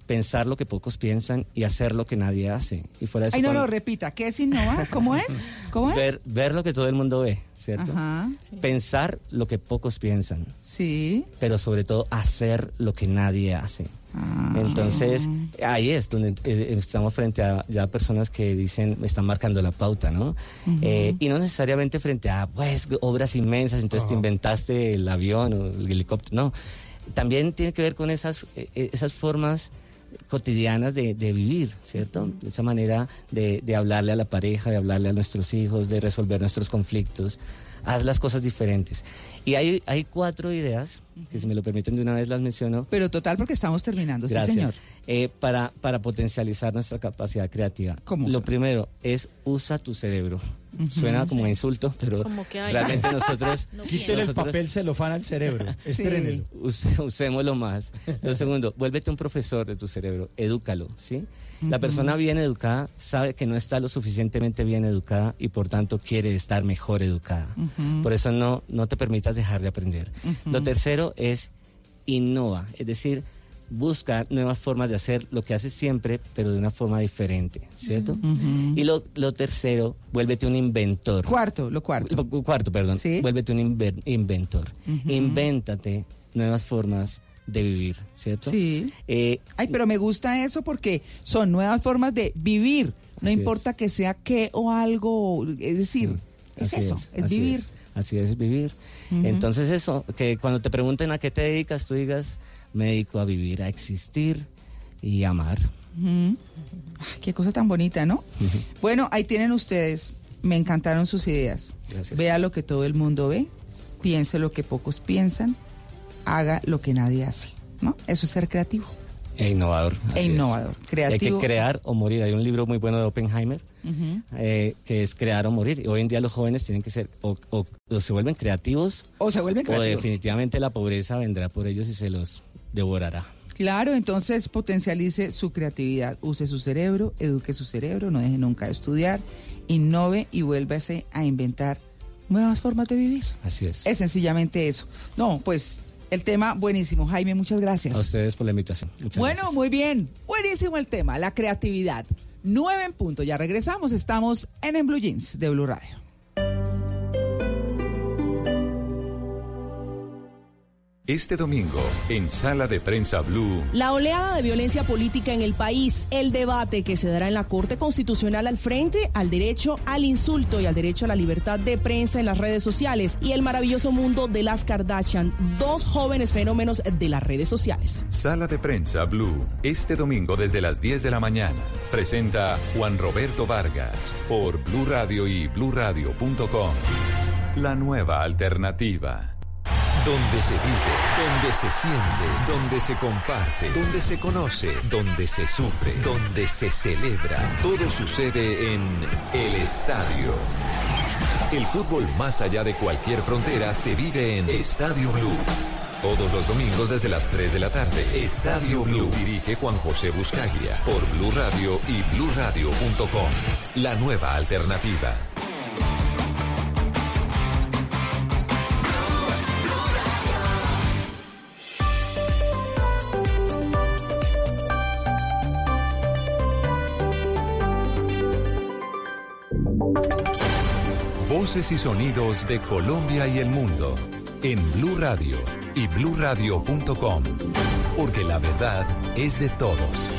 pensar lo que pocos piensan y hacer lo que nadie hace. Y fuera de eso, Ay, no, cuando- repita. ¿Qué es innovar? ¿Cómo es? ¿Cómo es? ver, ver lo que todo el mundo ve, ¿cierto? Ajá. Pensar lo que pocos piensan. Sí. Pero sobre todo hacer lo que nadie hace. Ah. Entonces, ahí es donde eh, estamos frente a ya personas que dicen, me están marcando la pauta, ¿no? Eh, y no necesariamente frente a, pues, obras inmensas, entonces te inventaste el avión o el helicóptero, no. También tiene que ver con esas, eh, esas formas cotidianas de, de vivir, ¿cierto? Esa manera de, de hablarle a la pareja, de hablarle a nuestros hijos, de resolver nuestros conflictos. Haz las cosas diferentes. Y hay, hay cuatro ideas, que si me lo permiten de una vez las menciono, Pero total, porque estamos terminando, sí, Gracias. señor. Eh, para, para potencializar nuestra capacidad creativa. ¿Cómo? Lo primero es usa tu cerebro. Suena como Sí. insulto, pero Como que hay- realmente nosotros... No Quítele el papel celofán al cerebro. Estrénelo. Use- usémoslo más. Lo segundo, vuélvete un profesor de tu cerebro, edúcalo, ¿sí? La persona bien educada sabe que no está lo suficientemente bien educada y por tanto quiere estar mejor educada. Por eso no, no te permitas dejar de aprender. Lo tercero es innova, es decir, busca nuevas formas de hacer lo que haces siempre, pero de una forma diferente, ¿cierto? Y lo, lo tercero, vuélvete un inventor. Cuarto, lo cuarto. Lo Cuarto, perdón. Vuélvete un inventor. Ujú. Invéntate nuevas formas de vivir, ¿cierto? Sí. Eh, Ay, pero me gusta eso porque son nuevas formas de vivir. No importa que sea qué o algo, es decir, es eso, es, vivir. es, así es vivir. Entonces eso, que cuando te pregunten a qué te dedicas, tú digas, me dedico a vivir, a existir y amar. Ah, Qué cosa tan bonita, ¿no? Bueno, ahí tienen ustedes. Me encantaron sus ideas. Gracias. Vea lo que todo el mundo ve, piense lo que pocos piensan, haga lo que nadie hace, ¿no? Eso es ser creativo. E innovador. E es. innovador, creativo. Hay que crear o morir. Hay un libro muy bueno de Oppenheimer eh, que es crear o morir. Y hoy en día los jóvenes tienen que ser o, o- o se vuelven creativos O se vuelven o creativos. definitivamente la pobreza vendrá por ellos y se los devorará. Claro, entonces potencialice su creatividad, use su cerebro, eduque su cerebro, no deje nunca de estudiar, innove y vuélvase a inventar nuevas formas de vivir. Así es. Es sencillamente eso. No, pues el tema buenísimo. Jaime, muchas gracias. A ustedes por la invitación. Muchas bueno, gracias. muy bien. Buenísimo el tema, la creatividad. Nueve en punto. Ya regresamos. Estamos en En Blue Jeans de Blue Radio. Este domingo, en Sala de Prensa Blue, La oleada de violencia política en el país, el debate que se dará en la Corte Constitucional al frente al derecho al insulto y al derecho a la libertad de prensa en las redes sociales y el maravilloso mundo de las Kardashian, dos jóvenes fenómenos de las redes sociales. Sala de Prensa Blue, este domingo desde las 10 de la mañana. Presenta Juan Roberto Vargas por Blue Radio y bluradio.com. La nueva alternativa. Donde se vive, donde se siente, donde se comparte, donde se conoce, donde se sufre, donde se celebra. Todo sucede en El Estadio. El fútbol más allá de cualquier frontera se vive en Estadio Blue. Todos los domingos desde las 3 de la tarde. Estadio Blue. Dirige Juan José Buscaglia. Por Blue Radio y bluradio.com. La nueva alternativa. Y sonidos de Colombia y el mundo en Blue Radio y bluradio.com, porque la verdad es de todos.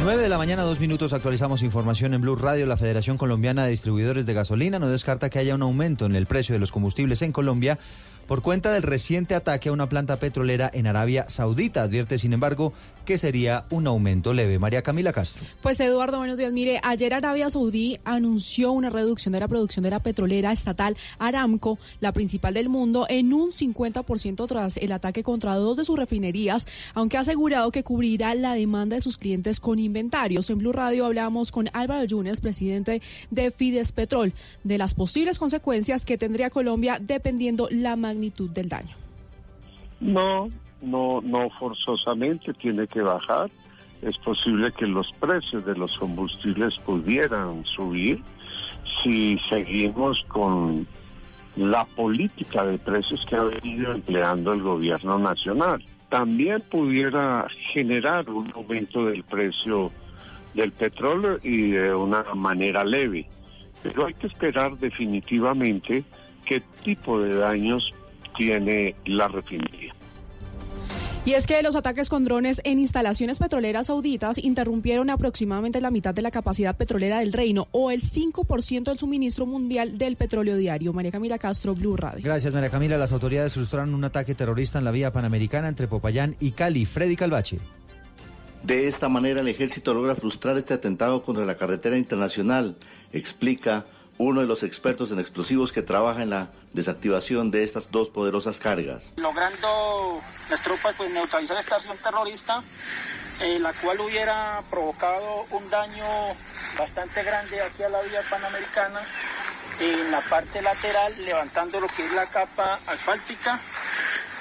9 de la mañana, dos minutos, actualizamos información en Blue Radio. La Federación Colombiana de Distribuidores de Gasolina no descarta que haya un aumento en el precio de los combustibles en Colombia por cuenta del reciente ataque a una planta petrolera en Arabia Saudita. Advierte, sin embargo, que sería un aumento leve. María Camila Castro. Pues Eduardo, buenos días. Mire, ayer Arabia Saudí anunció una reducción de la producción de la petrolera estatal Aramco, la principal del mundo, en un 50% tras el ataque contra dos de sus refinerías, aunque ha asegurado que cubrirá la demanda de sus clientes con inventarios. En Blue Radio hablamos con Álvaro Yunes, presidente de Fides Petrol, de las posibles consecuencias que tendría Colombia dependiendo la magnitud del daño. No, no, no forzosamente tiene que bajar. Es posible que los precios de los combustibles pudieran subir si seguimos con la política de precios que ha venido empleando el gobierno nacional. También pudiera generar un aumento del precio del petróleo y de una manera leve. Pero hay que esperar definitivamente qué tipo de daños tiene la refinería. Y es que los ataques con drones en instalaciones petroleras sauditas interrumpieron aproximadamente la mitad de la capacidad petrolera del reino o el 5% del suministro mundial del petróleo diario. María Camila Castro, Blue Radio. Gracias, María Camila. Las autoridades frustraron un ataque terrorista en la vía panamericana entre Popayán y Cali. Freddy Calvache. De esta manera, el ejército logra frustrar este atentado contra la carretera internacional, explica uno de los expertos en explosivos que trabaja en la desactivación de estas dos poderosas cargas. Logrando las tropas pues, neutralizar esta acción terrorista, eh, la cual hubiera provocado un daño bastante grande aquí a la vía panamericana, en la parte lateral, levantando lo que es la capa asfáltica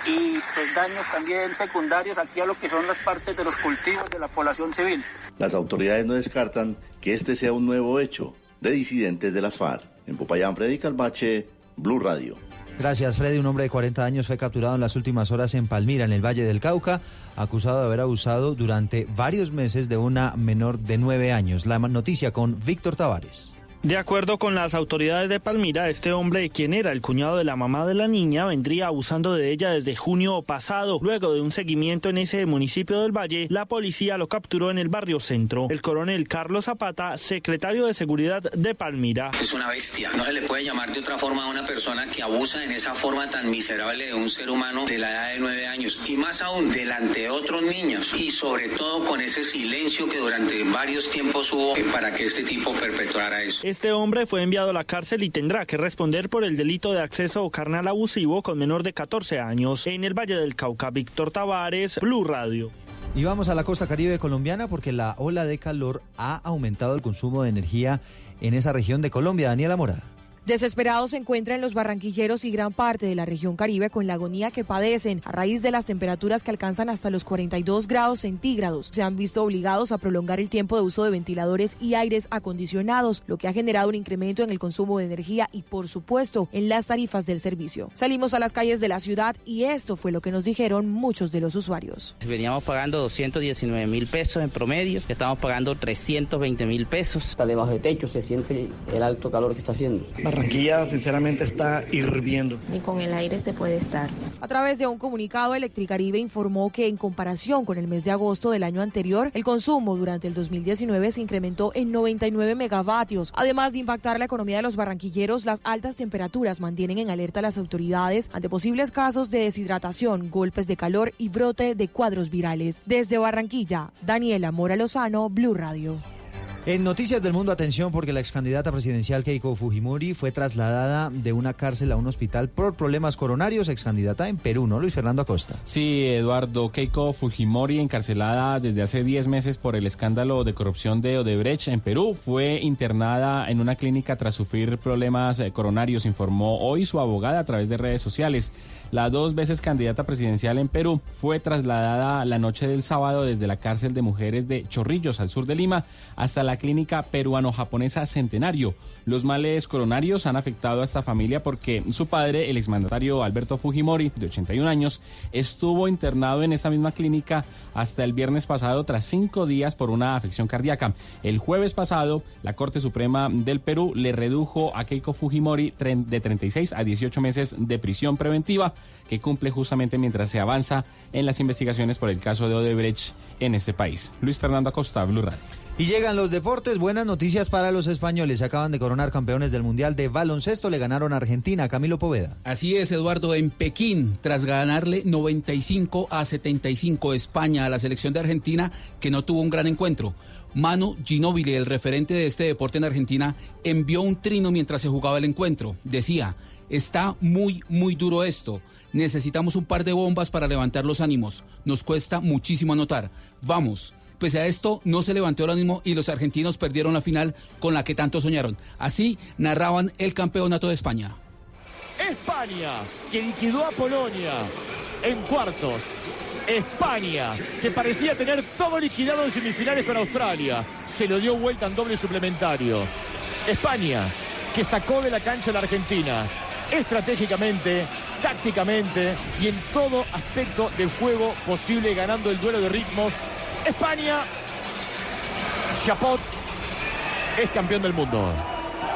y pues, daños también secundarios aquí a lo que son las partes de los cultivos de la población civil. Las autoridades no descartan que este sea un nuevo hecho de disidentes de las FARC. En Popayán, Freddy Calvache, Blue Radio. Gracias, Freddy. Un hombre de 40 años fue capturado en las últimas horas en Palmira, en el Valle del Cauca, acusado de haber abusado durante varios meses de una menor de 9 años. La noticia con Víctor Tavares. De acuerdo con las autoridades de Palmira, este hombre, quien era el cuñado de la mamá de la niña, vendría abusando de ella desde junio pasado. Luego de un seguimiento en ese municipio del Valle, la policía lo capturó en el barrio centro. El coronel Carlos Zapata, secretario de Seguridad de Palmira. Es una bestia. No se le puede llamar de otra forma a una persona que abusa en esa forma tan miserable de un ser humano de la edad de nueve años. Y más aún, delante de otros niños. Y sobre todo con ese silencio que durante varios tiempos hubo para que este tipo perpetuara eso. Este hombre fue enviado a la cárcel y tendrá que responder por el delito de acceso carnal abusivo con menor de 14 años. En el Valle del Cauca, Víctor Tavares, Blue Radio. Y vamos a la costa caribe colombiana porque la ola de calor ha aumentado el consumo de energía en esa región de Colombia. Daniela Mora. Desesperados se encuentran los barranquilleros y gran parte de la región caribe con la agonía que padecen a raíz de las temperaturas que alcanzan hasta los 42 grados centígrados. Se han visto obligados a prolongar el tiempo de uso de ventiladores y aires acondicionados, lo que ha generado un incremento en el consumo de energía y, por supuesto, en las tarifas del servicio. Salimos a las calles de la ciudad y esto fue lo que nos dijeron muchos de los usuarios. Veníamos pagando 219 mil pesos en promedio, estamos pagando 320 mil pesos. Está debajo de techo, se siente el alto calor que está haciendo. Barranquilla sinceramente está hirviendo. Ni con el aire se puede estar. A través de un comunicado, Electricaribe informó que en comparación con el mes de agosto del año anterior, el consumo durante el 2019 se incrementó en 99 megavatios. Además de impactar la economía de los barranquilleros, las altas temperaturas mantienen en alerta a las autoridades ante posibles casos de deshidratación, golpes de calor y brote de cuadros virales. Desde Barranquilla, Daniela Mora Lozano, Blue Radio. En Noticias del Mundo, atención porque la ex candidata presidencial Keiko Fujimori fue trasladada de una cárcel a un hospital por problemas coronarios, ex candidata en Perú, ¿no? Luis Fernando Acosta. Sí, Eduardo, Keiko Fujimori, encarcelada desde hace 10 meses por el escándalo de corrupción de Odebrecht en Perú, fue internada en una clínica tras sufrir problemas eh, coronarios, informó hoy su abogada a través de redes sociales. La dos veces candidata presidencial en Perú, fue trasladada la noche del sábado desde la cárcel de mujeres de Chorrillos, al sur de Lima, hasta la clínica peruano-japonesa Centenario. Los males coronarios han afectado a esta familia porque su padre, el exmandatario Alberto Fujimori, de 81 años, estuvo internado en esa misma clínica hasta el viernes pasado tras cinco días por una afección cardíaca. El jueves pasado, la Corte Suprema del Perú le redujo a Keiko Fujimori de 36 a 18 meses de prisión preventiva que cumple justamente mientras se avanza en las investigaciones por el caso de Odebrecht en este país. Luis Fernando Acosta, Blue. Y llegan los deportes, buenas noticias para los españoles. Acaban de coronar campeones del Mundial de Baloncesto, le ganaron a Argentina, Camilo Poveda. Así es, Eduardo, en Pekín, tras ganarle 95 a 75 España a la selección de Argentina, que no tuvo un gran encuentro. Manu Ginóbili, el referente de este deporte en Argentina, envió un trino mientras se jugaba el encuentro. Decía, está muy, muy duro esto. Necesitamos un par de bombas para levantar los ánimos. Nos cuesta muchísimo anotar. Vamos. Pese a esto, no se levantó el ánimo y los argentinos perdieron la final con la que tanto soñaron. Así narraban el campeonato de España. España, que liquidó a Polonia en cuartos. España, que parecía tener todo liquidado en semifinales con Australia, se lo dio vuelta en doble suplementario. España, que sacó de la cancha a la Argentina, estratégicamente, tácticamente y en todo aspecto del juego posible, ganando el duelo de ritmos. España, Chapot, es campeón del mundo.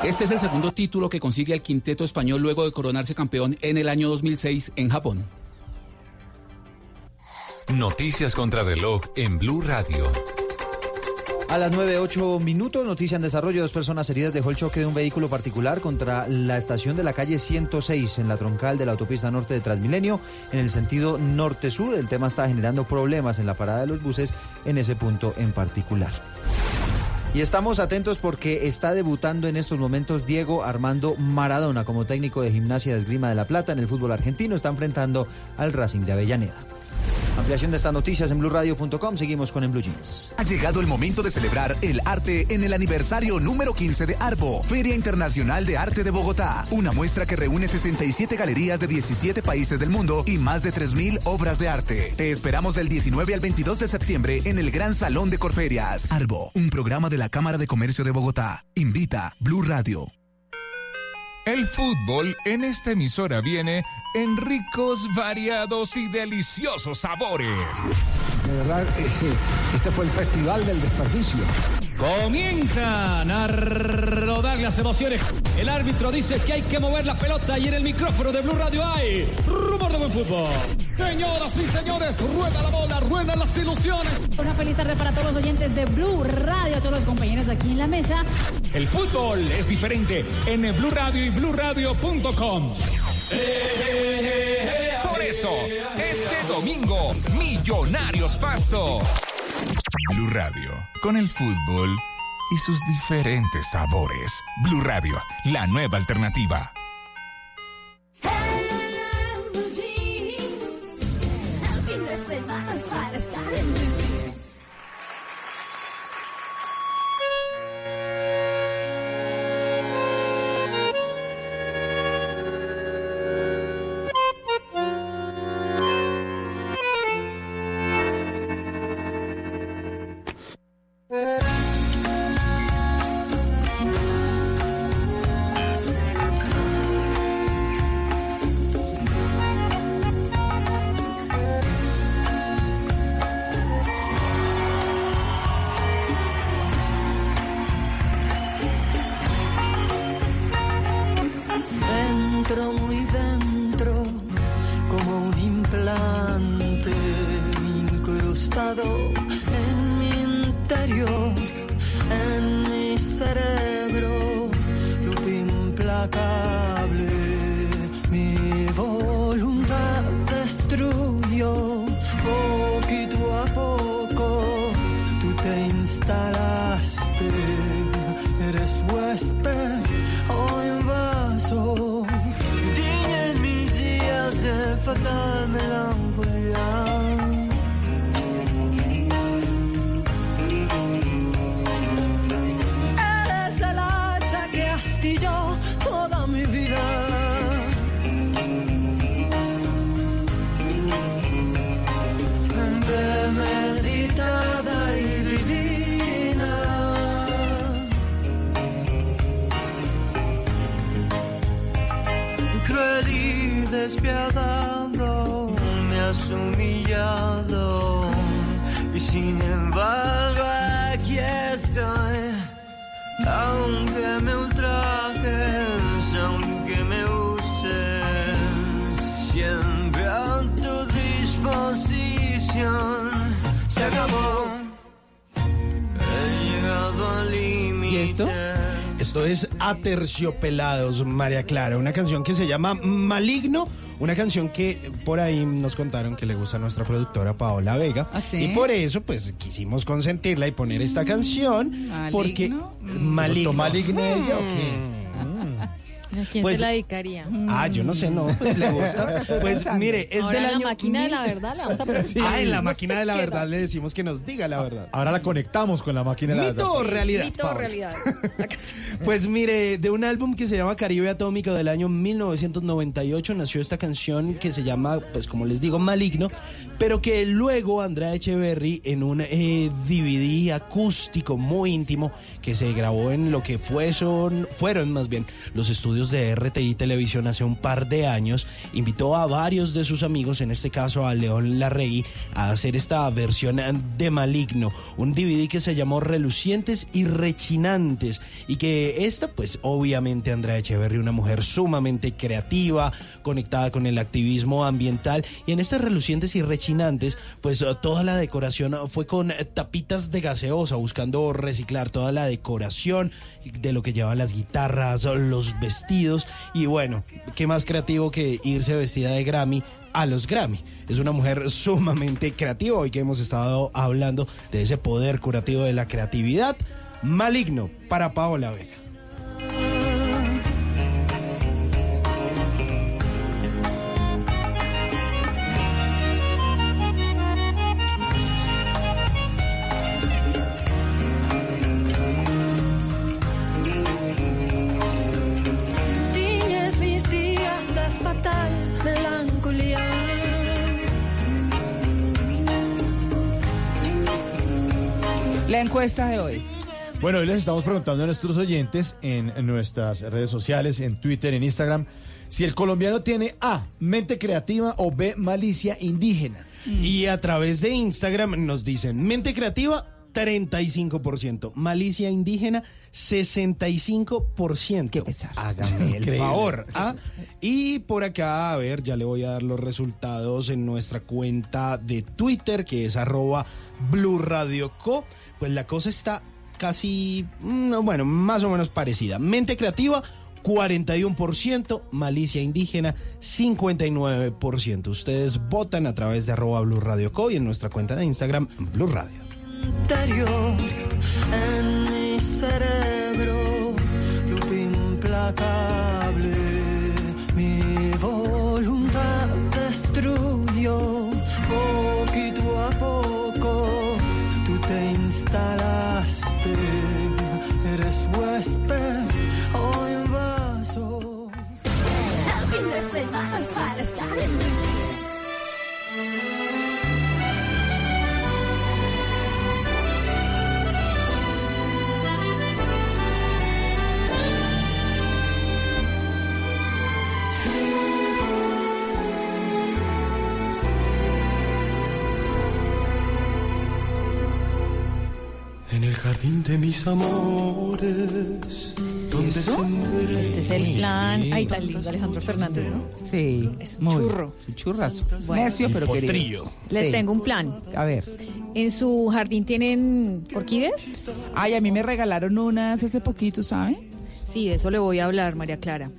Este es el segundo título que consigue el quinteto español luego de coronarse campeón en el año 2006 en Japón. Noticias contra reloj en Blue Radio. A las 9.08 minutos, noticia en desarrollo, dos personas heridas dejó el choque de un vehículo particular contra la estación de la calle 106 en la troncal de la autopista norte de Transmilenio en el sentido norte-sur. El tema está generando problemas en la parada de los buses en ese punto en particular. Y estamos atentos porque está debutando en estos momentos Diego Armando Maradona como técnico de gimnasia de esgrima de La Plata en el fútbol argentino. Está enfrentando al Racing de Avellaneda. Ampliación de estas noticias en blueradio.com. Seguimos con En Blue Jeans. Ha llegado el momento de celebrar el arte en el aniversario número 15 de Arbo, Feria Internacional de Arte de Bogotá. Una muestra que reúne 67 galerías de 17 países del mundo y más de 3.000 obras de arte. Te esperamos del 19 al 22 de septiembre en el Gran Salón de Corferias. Arbo, un programa de la Cámara de Comercio de Bogotá. Invita Blue Radio. El fútbol en esta emisora viene en ricos, variados y deliciosos sabores. De verdad, este fue el festival del desperdicio. Comienzan a rodar las emociones. El árbitro dice que hay que mover la pelota y en el micrófono de Blue Radio hay rumor de buen fútbol. Señoras y señores, rueda la bola, ruedan las ilusiones. Una feliz tarde para todos los oyentes de Blue Radio, a todos los compañeros aquí en la mesa. El fútbol es diferente en Blue Radio y BlueRadio.com. Por eso, este domingo, Millonarios Pasto. Blue Radio, con el fútbol y sus diferentes sabores. Blue Radio, la nueva alternativa. Aterciopelados, María Clara, una canción que se llama Maligno, una canción que por ahí nos contaron que le gusta a nuestra productora Paola Vega. ¿Ah, sí? Y por eso, pues, quisimos consentirla y poner esta canción. Porque Maligno. maligna ella o qué? ¿A quién Pues- se la dedicaría? Ah, yo no sé, no, pues le gusta. Pues mire, es Ahora del la año máquina de la verdad le vamos a preguntar. Ah, en la máquina de la verdad le decimos que nos diga la verdad. Ahora la conectamos con la máquina de la ¿Mito o verdad. realidad? Mito o Paola? realidad. Pues mire, de un álbum que se llama Caribe Atómico del año 1998 nació esta canción que se llama, pues como les digo, Maligno, pero que luego Andrea Echeverry en un eh, DVD acústico muy íntimo que se grabó en lo que fue son, fueron más bien los estudios de RTI Televisión hace un par de años, invitó a varios de sus amigos, en este caso a León Larregui, a hacer esta versión de Maligno, un DVD que se llamó Relucientes y Rechinantes y que esta pues obviamente Andrea Echeverry, una mujer sumamente creativa, conectada con el activismo ambiental y en estas Relucientes y Rechinantes pues toda la decoración fue con tapitas de gaseosa buscando reciclar toda la decoración de lo que llevan las guitarras, los vestidos y bueno, qué más creativo que irse vestida de Grammy a los Grammy. Es una mujer sumamente creativa hoy que hemos estado hablando de ese poder curativo de la creatividad. Maligno para Paola Vega. Encuesta de hoy. Bueno, hoy les estamos preguntando a nuestros oyentes en, en nuestras redes sociales, en Twitter, en Instagram, si el colombiano tiene A, mente creativa o B, malicia indígena. Y a través de Instagram nos dicen, mente creativa, 35%, malicia indígena, 65%. Qué pesar. Hágame el Increíble. favor. ¿ah? Y por acá, a ver, ya le voy a dar los resultados en nuestra cuenta de Twitter, que es arroba Blue Radio Co. Pues la cosa está casi, mm, bueno, más o menos parecida. Mente creativa, 41%, malicia indígena 59%. Ustedes votan a través de arroba Blue Radio Co y en nuestra cuenta de Instagram Blue Radio. en mi cerebro mi voluntad destruyó jardín de mis amores, sembré Este es el plan. Ay, tan lindo, Alejandro Fernández, ¿no? Sí, Es un churro. Un churrazo. Bueno. Necio, pero querido. Les Sí. tengo un plan. A ver. ¿En su jardín tienen orquídeas? Ay, a mí me regalaron unas hace poquito, ¿sabe? Sí, de eso le voy a hablar, María Clara.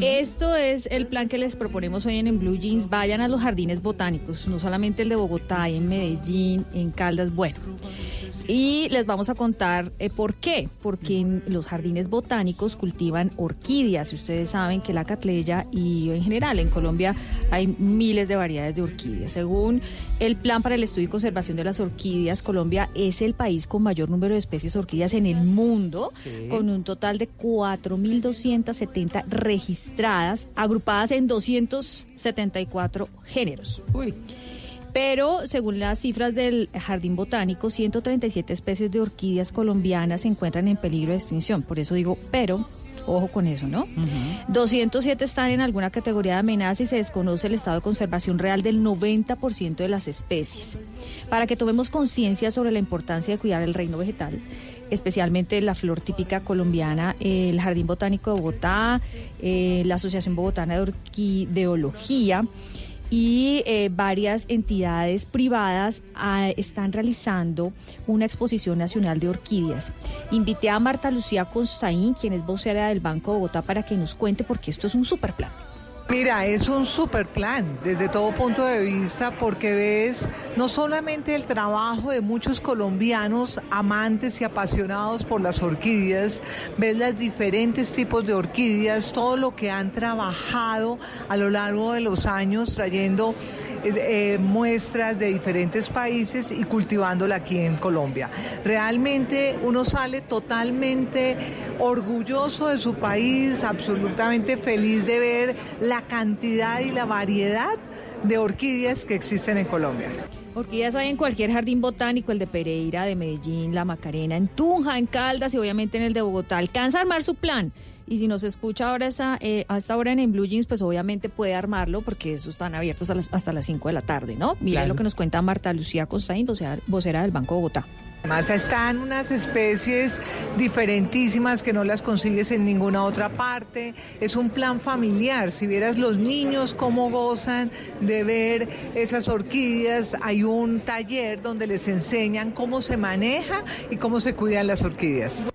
Esto es el plan que les proponemos hoy en, En Blue Jeans. Vayan a los jardines botánicos, no solamente el de Bogotá, en Medellín, en Caldas, bueno. Y les vamos a contar eh, por qué. Porque en los jardines botánicos cultivan orquídeas. Y ustedes saben que la catleya y en general en Colombia hay miles de variedades de orquídeas. Según el Plan para el Estudio y Conservación de las Orquídeas, Colombia es el país con mayor número de especies de orquídeas en el mundo, Sí. con un total de 4.270 registradas, agrupadas en 274 géneros. Pero según las cifras del Jardín Botánico, 137 especies de orquídeas colombianas se encuentran en peligro de extinción. Por eso digo, pero Ojo con eso, ¿no? 207 están en alguna categoría de amenaza y se desconoce el estado de conservación real del 90% de las especies. Para que tomemos conciencia sobre la importancia de cuidar el reino vegetal, especialmente la flor típica colombiana, eh, el Jardín Botánico de Bogotá, eh, la Asociación Bogotana de Orquideología y eh, varias entidades privadas ah, están realizando una exposición nacional de orquídeas. Invité a Marta Lucía Constaín, quien es vocera del Banco de Bogotá, para que nos cuente porque esto es un super plan. Mira, es un super plan desde todo punto de vista porque ves no solamente el trabajo de muchos colombianos amantes y apasionados por las orquídeas, ves los diferentes tipos de orquídeas, todo lo que han trabajado a lo largo de los años trayendo eh, muestras de diferentes países y cultivándola aquí en Colombia. Realmente uno sale totalmente orgulloso de su país, absolutamente feliz de ver la cantidad y la variedad de orquídeas que existen en Colombia. Orquídeas hay en cualquier jardín botánico, el de Pereira, de Medellín, La Macarena, en Tunja, en Caldas y obviamente en el de Bogotá. Alcanza a armar su plan. Y si nos escucha ahora esa, eh, a esta hora en, Blue Jeans, pues obviamente puede armarlo porque esos están abiertos hasta las 5 de la tarde, ¿no? Mira lo que nos cuenta Marta Lucía Constaín, vocera del Banco Bogotá. Además están unas especies diferentísimas que no las consigues en ninguna otra parte. Es un plan familiar. Si vieras los niños cómo gozan de ver esas orquídeas, hay un taller donde les enseñan cómo se maneja y cómo se cuidan las orquídeas.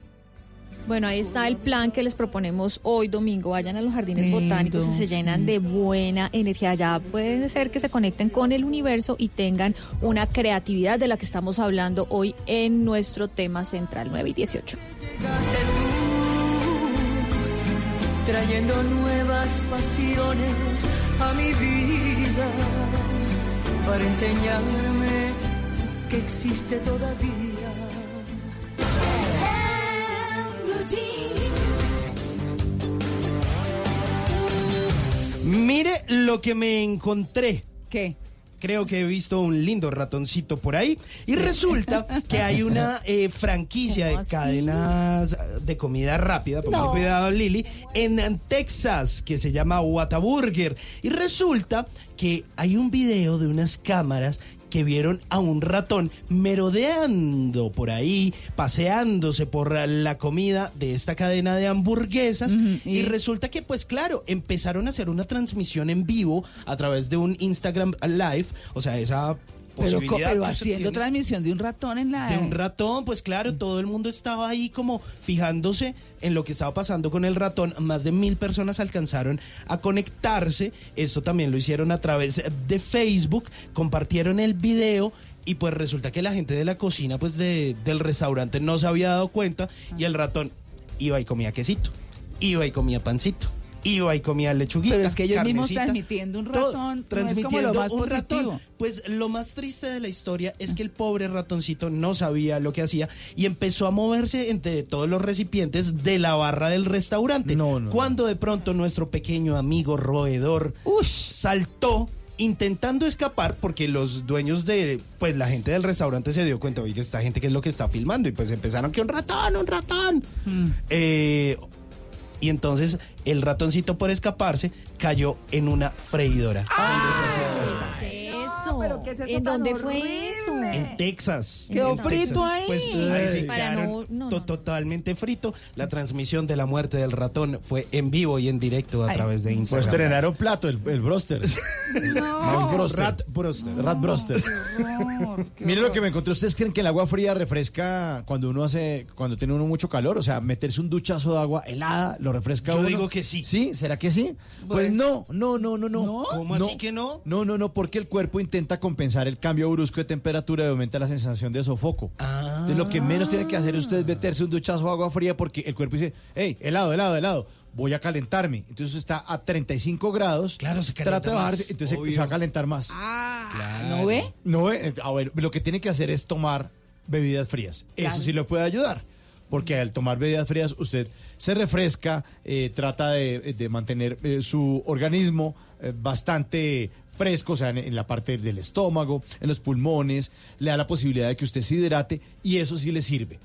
Bueno, ahí está el plan que les proponemos hoy domingo. Vayan a los jardines botánicos y se llenan de buena energía. Ya puede ser que se conecten con el universo y tengan una creatividad de la que estamos hablando hoy en nuestro tema central 9 y 18. Trayendo nuevas pasiones a mi vida para enseñarme que existe todavía Mire lo que me encontré. ¿Qué? Creo que he visto un lindo ratoncito por ahí. Y resulta que hay una eh, franquicia de cadenas de comida rápida, ponle cuidado Lili, en Texas que se llama Whataburger. Y resulta que hay un video de unas cámaras que vieron a un ratón merodeando por ahí, paseándose por la comida de esta cadena de hamburguesas. Y... resulta que pues claro, empezaron a hacer una transmisión en vivo a través de un Instagram Live, o sea, esa pero, pero haciendo transmisión de un ratón en la... De un ratón, pues claro, todo el mundo estaba ahí como fijándose en lo que estaba pasando con el ratón. Más de mil personas alcanzaron a conectarse. Esto también lo hicieron a través de Facebook, compartieron el video y pues resulta que la gente de la cocina pues de, del restaurante no se había dado cuenta y el ratón iba y comía quesito, iba y comía pancito iba y comía lechuguita. Pero es que ellos mismos transmitiendo un ratón, transmitiendo lo un ratón. Pues lo más triste de la historia es que el pobre ratoncito no sabía lo que hacía y empezó a moverse entre todos los recipientes de la barra del restaurante. Cuando de pronto nuestro pequeño amigo roedor saltó intentando escapar porque los dueños de, pues la gente del restaurante se dio cuenta, oye, esta gente qué es lo que está filmando y pues empezaron que un ratón, un ratón. Mm. Eh, y entonces el ratoncito por escaparse cayó en una freidora. ¡Ah! Eso. ¿En dónde fue eso? En Texas. ¿Quedó frito ahí? Pues ahí se totalmente frito. La transmisión de la muerte del ratón fue en vivo y en directo a través de Instagram. Pues estrenaron plato, el, el broster. no. Rat broster. Rat broster. Mire lo que me encontré. ¿Ustedes creen que el agua fría refresca cuando uno hace, cuando tiene uno mucho calor? O sea, meterse un duchazo de agua helada lo refresca Yo digo que sí. ¿Sí? ¿Será que sí? Pues, pues no, no, no, no, no. ¿Cómo así que no? No, no, no, porque el cuerpo intenta compensar el cambio brusco de temperatura y aumenta la sensación de sofoco. Ah. Entonces lo que menos tiene que hacer usted es meterse un duchazo de agua fría porque el cuerpo dice, hey, helado, helado, helado voy a calentarme. Entonces está a 35 grados. Claro, se Trata de bajarse, entonces se va a calentar más. Ah, ¿no ve? No ve. A ver, lo que tiene que hacer es tomar bebidas frías. Eso sí lo puede ayudar. Porque al tomar bebidas frías usted se refresca, eh, trata de, mantener eh, su organismo eh, bastante fresco, o sea, en, la parte del estómago, en los pulmones, le da la posibilidad de que usted se hidrate y eso sí le sirve.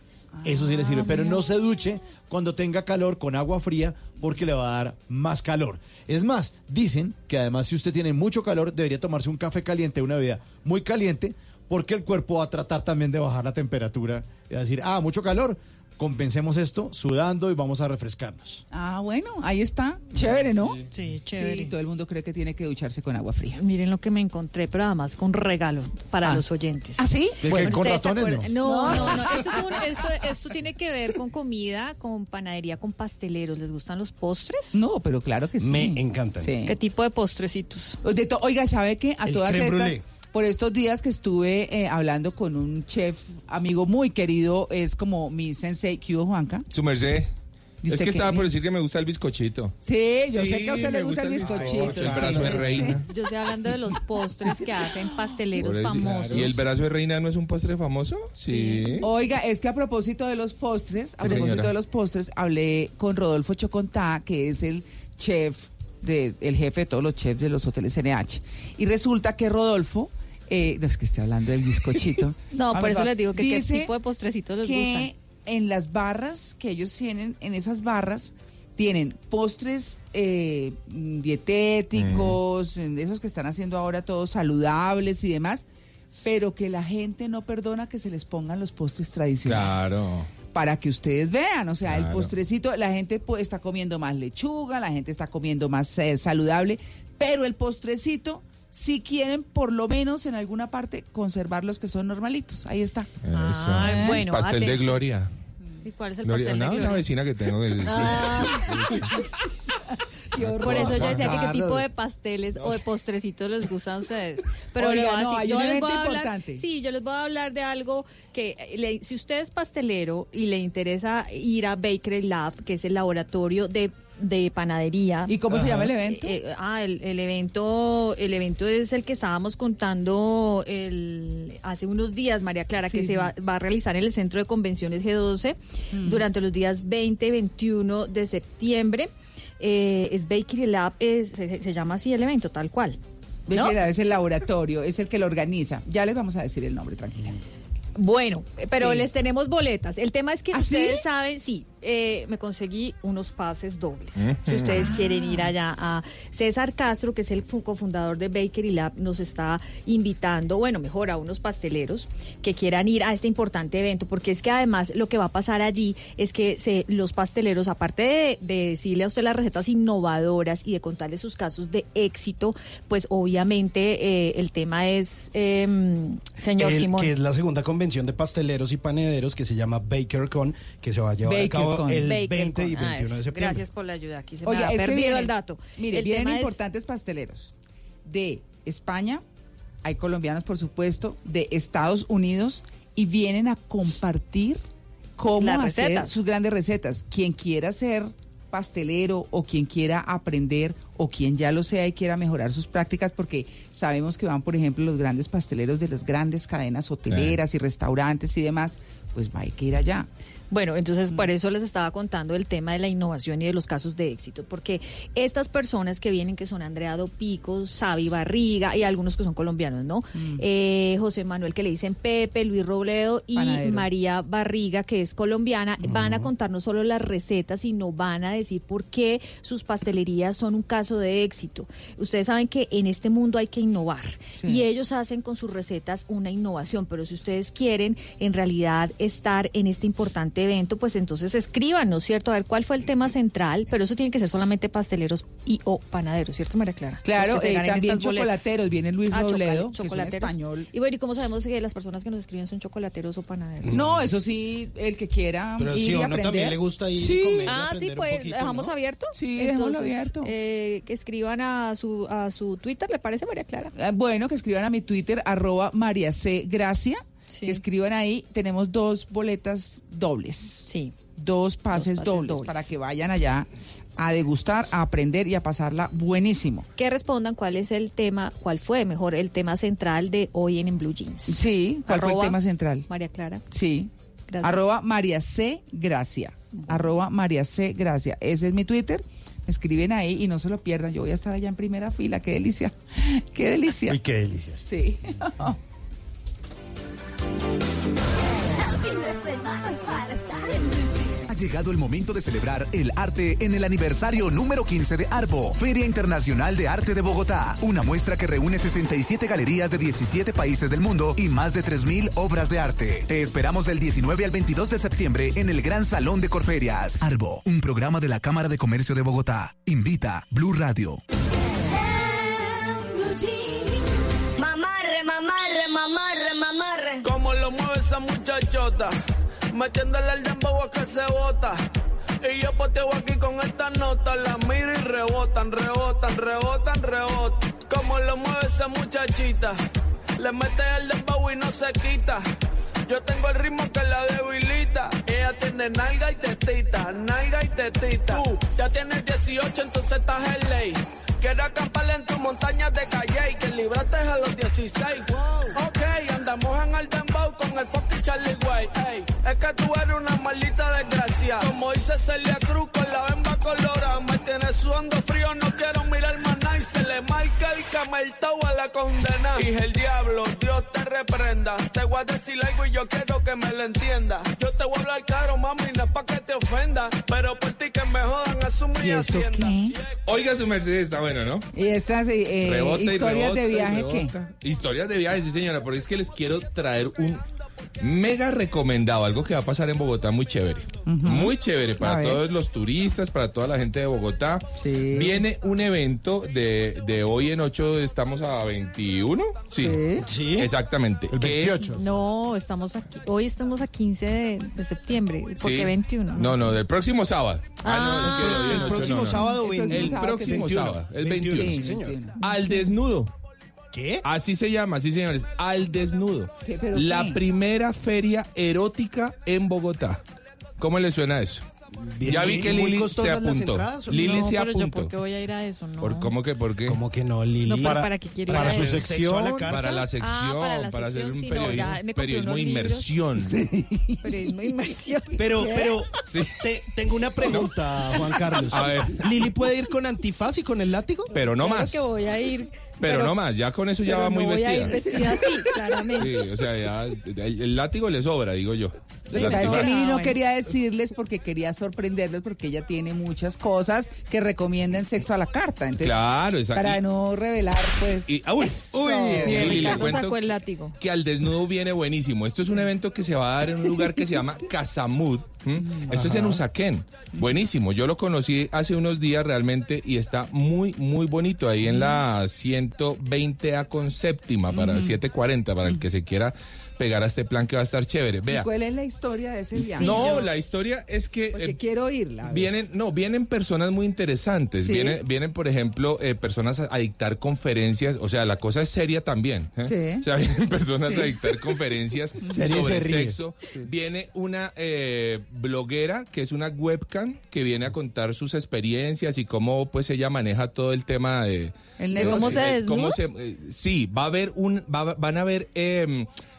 Eso sí le sirve, pero no se duche cuando tenga calor con agua fría porque le va a dar más calor. Es más, dicen que además si usted tiene mucho calor debería tomarse un café caliente, una bebida muy caliente, porque el cuerpo va a tratar también de bajar la temperatura y decir, ah, mucho calor, compensemos esto sudando y vamos a refrescarnos. Ah, bueno, ahí está. Chévere, ¿no? Sí, chévere. Sí, todo el mundo cree que tiene que ducharse con agua fría. Miren lo que me encontré, pero además con regalo para Ah. los oyentes. ¿Ah, sí? ¿Qué, Bueno, con ¿ustedes se ratones no? No, no, no. Esto, es un- esto, esto tiene que ver con comida, con panadería, con pasteleros. ¿Les gustan los postres? No, pero claro que sí. Me encantan. Sí. ¿Qué tipo de postrecitos? De to- Oiga, ¿sabe qué? A El todas crème estas, brûlée. Por estos días que estuve eh, hablando con un chef amigo muy querido, es como mi sensei, Kyo Juanca. Su merced. ¿Y Es que qué? estaba por decir que me gusta el bizcochito. Sí, yo Sí, sé que a usted le gusta el gusta el bizcochito. el brazo de reina. Yo estoy hablando de los postres que hacen pasteleros famosos. ¿Y el brazo de reina no es un postre famoso? Sí. Oiga, es que a propósito de los postres, a Sí, propósito señora. de los postres, hablé con Rodolfo Chocontá, que es el chef, de, el jefe de todos los chefs de los hoteles NH. Y resulta que Rodolfo, eh, no es que estoy hablando del bizcochito. No, por eso les digo que qué tipo de postrecitos les que gustan. en las barras que ellos tienen, en esas barras, tienen postres eh, mm, dietéticos, de esos que están haciendo ahora todos saludables y demás, pero que la gente no perdona que se les pongan los postres tradicionales Claro. para que ustedes vean, o sea, el postrecito, la gente pues, está comiendo más lechuga, la gente está comiendo más eh, saludable, pero el postrecito, si quieren por lo menos en alguna parte conservar los que son normalitos, ahí está. Eso. Ay, bueno, pastel de. Gloria. ¿Y cuál es el Gloria- pastel de Gloria? una vecina que tengo. que- Por eso yo decía que qué tipo de pasteles o de postrecitos les gustan a ustedes. Pero Oiga, no, hay yo les voy a hablar, importante. sí, yo les voy a hablar de algo que eh, le- si usted es pastelero y le interesa ir a Bakery Lab, que es el laboratorio de de panadería. ¿Y cómo se llama el evento? Eh, eh, ah, el, el evento, el evento es el que estábamos contando el, hace unos días, María Clara, que se va, va a realizar en el Centro de Convenciones G12 Mm. durante los días 20 y 21 de septiembre. Eh, es Bakery Lab, es- se, se llama así el evento, tal cual. ¿no? Bakery Lab es el laboratorio, es el que lo organiza. Ya les vamos a decir el nombre, tranquila. Bueno, pero Sí. les tenemos boletas. El tema es que ¿Ah, ustedes sí? saben, sí, eh, me conseguí unos pases dobles. Si ustedes quieren ir allá a César Castro, que es el fu- cofundador de Bakery Lab, nos está invitando, bueno, mejor a unos pasteleros que quieran ir a este importante evento, porque es que además lo que va a pasar allí es que se, los pasteleros, aparte de, de decirle a usted las recetas innovadoras y de contarle sus casos de éxito, pues obviamente eh, el tema es, em, señor El- Simón. que es la segunda convención de pasteleros y panaderos que se llama BakerCon, que se va a llevar a cabo BakerCon. el 20 y con- ah, 21 de eso. septiembre. Gracias por la ayuda. Aquí se me Oiga, ha perdido el dato. Mire, el vienen tema es- importantes pasteleros de España, hay colombianos por supuesto, de Estados Unidos y vienen a compartir cómo Las hacer recetas. sus grandes recetas. Quien quiera ser pastelero o quien quiera aprender o quien ya lo sea y quiera mejorar sus prácticas porque sabemos que van por ejemplo los grandes pasteleros de las grandes cadenas hoteleras y restaurantes y demás, pues va hay que ir allá. Bueno, entonces Mm. por eso les estaba contando el tema de la innovación y de los casos de éxito, porque estas personas que vienen, que son Andrea Dopico, Sabi Barriga y algunos que son colombianos, ¿no? Mm. Eh, José Manuel que le dicen Pepe, Luis Robledo y Panadero. María Barriga, que es colombiana, van a contar no solo las recetas, sino van a decir por qué sus pastelerías son un caso de éxito. Ustedes saben que en este mundo hay que innovar Sí. y ellos hacen con sus recetas una innovación, pero si ustedes quieren en realidad estar en este importante evento, pues entonces escríbanos, ¿cierto? A ver cuál fue el tema central, pero eso tiene que ser solamente pasteleros y o panaderos, ¿cierto, María Clara? Claro, eh, también boletas. chocolateros, viene Luis Ah, Robledo, chocolate- que es un chocolateros. español. Y bueno, ¿y cómo sabemos que las personas que nos escriben son chocolateros o panaderos? No, eso sí, el que quiera Pero ir si y a uno aprender. también le gusta ir y sí. comer. Ah, sí, pues poquito, dejamos ¿no? abierto. Sí, dejémoslo abierto. eh, que escriban a su a su Twitter, ¿le parece María Clara? Eh, Bueno, que escriban a mi Twitter, arroba María C. Gracia. Que escriban ahí. Tenemos dos boletas dobles. Sí. Dos pases, pases dobles, dobles. para que vayan allá a degustar, a aprender y a pasarla buenísimo. Que respondan cuál es el tema, cuál fue mejor el tema central de hoy en, En Blue Jeans. Sí, ¿cuál fue el tema central? María Clara. Sí. Gracias. Arroba María C. Gracia. Arroba María C. Gracia. Ese es mi Twitter. Escriben ahí y no se lo pierdan. Yo voy a estar allá en primera fila. Qué delicia. Qué delicia. Uy, qué delicia. Sí. llegado el momento de celebrar el arte en el aniversario número 15 de Arbo, Feria Internacional de Arte de Bogotá. Una muestra que reúne 67 galerías de 17 países del mundo y más de 3.000 obras de arte. Te esperamos del 19 al 22 de septiembre en el Gran Salón de Corferias. Arbo, un programa de la Cámara de Comercio de Bogotá. Invita Blue Radio. Mamarre, mamarre, mamarre, mamarre. Como lo mueve esa muchachota, metiéndole el dembow a que se bota. Y yo poteo aquí con esta nota, la miro y rebotan, rebotan, rebotan, rebotan. Como lo mueve esa muchachita, le mete el dembow y no se quita. Yo tengo el ritmo que la debilita. Ella tiene nalga y tetita, nalga y tetita. Tú ya tienes 18, entonces estás en ley. Quiero acampar en tu montaña de calle y que libraste a los 16. Ok, andamos en el dembow con el fucking Charlie es que tú eres una maldita desgracia. Como dice Celia Cruz con la bemba colorada. Me tienes sudando frío, no quiero mirar más nada. Y se le marca el cameltao a la condena. Dije el diablo, Dios te reprenda. Te voy a decir algo y yo quiero que me lo entienda. Yo te voy a hablar caro, mami, no es pa' que te ofenda. Pero por ti que me jodan, asumo y ¿Y esto hacienda. qué? Oiga, su merced está bueno, ¿no? Y estas eh, y historias de viaje, ¿qué? Historias de viaje, sí, señora, porque es que les quiero traer un mega recomendado, algo que va a pasar en Bogotá muy chévere. Muy chévere para todos los turistas, para toda la gente de Bogotá. Viene un evento de, de hoy en 8, estamos a 21. Sí, Sí. exactamente. El que es- 28. No, estamos aquí. Hoy estamos a 15 de, de septiembre. ¿Por Sí. qué 21? No, no, del próximo sábado. Ah, no, es que Ah. hoy en El próximo no, no. sábado, El próximo, sábado, que es 21. sábado, el 21, 21. sí, señor. Al desnudo. ¿Qué? Así se llama, sí, señores. Al desnudo. ¿Qué? ¿Pero La qué? primera feria erótica en Bogotá. ¿Cómo le suena eso? Bien, ya vi que ¿Muy Lili se apuntó. entradas? Lili no, se pero yo apuntó. por qué voy a ir a eso, ¿no? ¿Por cómo que por qué? ¿Cómo que no, Lili? No, ¿para qué quiero ir para a su sección, ¿Sexo a la carta? Para la sección, Ah, para la para hacer un sí, no, periodismo, periodismo inmersión. Periodismo de inmersión. Pero, ¿Qué? pero, Sí. te- tengo una pregunta, Juan Carlos. A ver. ¿Lili puede ir con antifaz y con el látigo? Pero no Claro más. que voy a ir. Pero, no más, ya con eso ya va muy voy a ir vestida. vestida así, claramente. Sí, o sea, ya el, el látigo le sobra, digo yo. Sí, es que Lili no bueno. quería decirles porque quería sorprenderles porque ella tiene muchas cosas que recomiendan sexo a la carta. Entonces, Claro, exacto. para no revelar, pues. Y, ah, uy, Eso. uy, sí, le cuento sacó el que- látigo. que al desnudo viene buenísimo. Esto es un evento que se va a dar en un lugar que se llama Casamud. Esto es en Usaquén. Buenísimo. Yo lo conocí hace unos días realmente y está muy, muy bonito ahí en la 120A con séptima para 740 para el que se quiera pegar a este plan que va a estar chévere. ¿Y Vea. ¿Cuál es la historia de ese viaje? No, la historia es que Porque eh, quiero oírla. Vienen, no, vienen personas muy interesantes. Sí. Vienen, vienen, por ejemplo, eh, personas a, a dictar conferencias. O sea, la cosa es seria también. ¿eh? Sí. O sea, vienen personas Sí. a dictar conferencias y sobre se sexo. Viene una eh, bloguera que es una webcam que viene a contar sus experiencias y cómo pues ella maneja todo el tema de... El negocio. ¿Cómo se desnuda? cómo se- eh, sí, va a haber un... va- van a ver...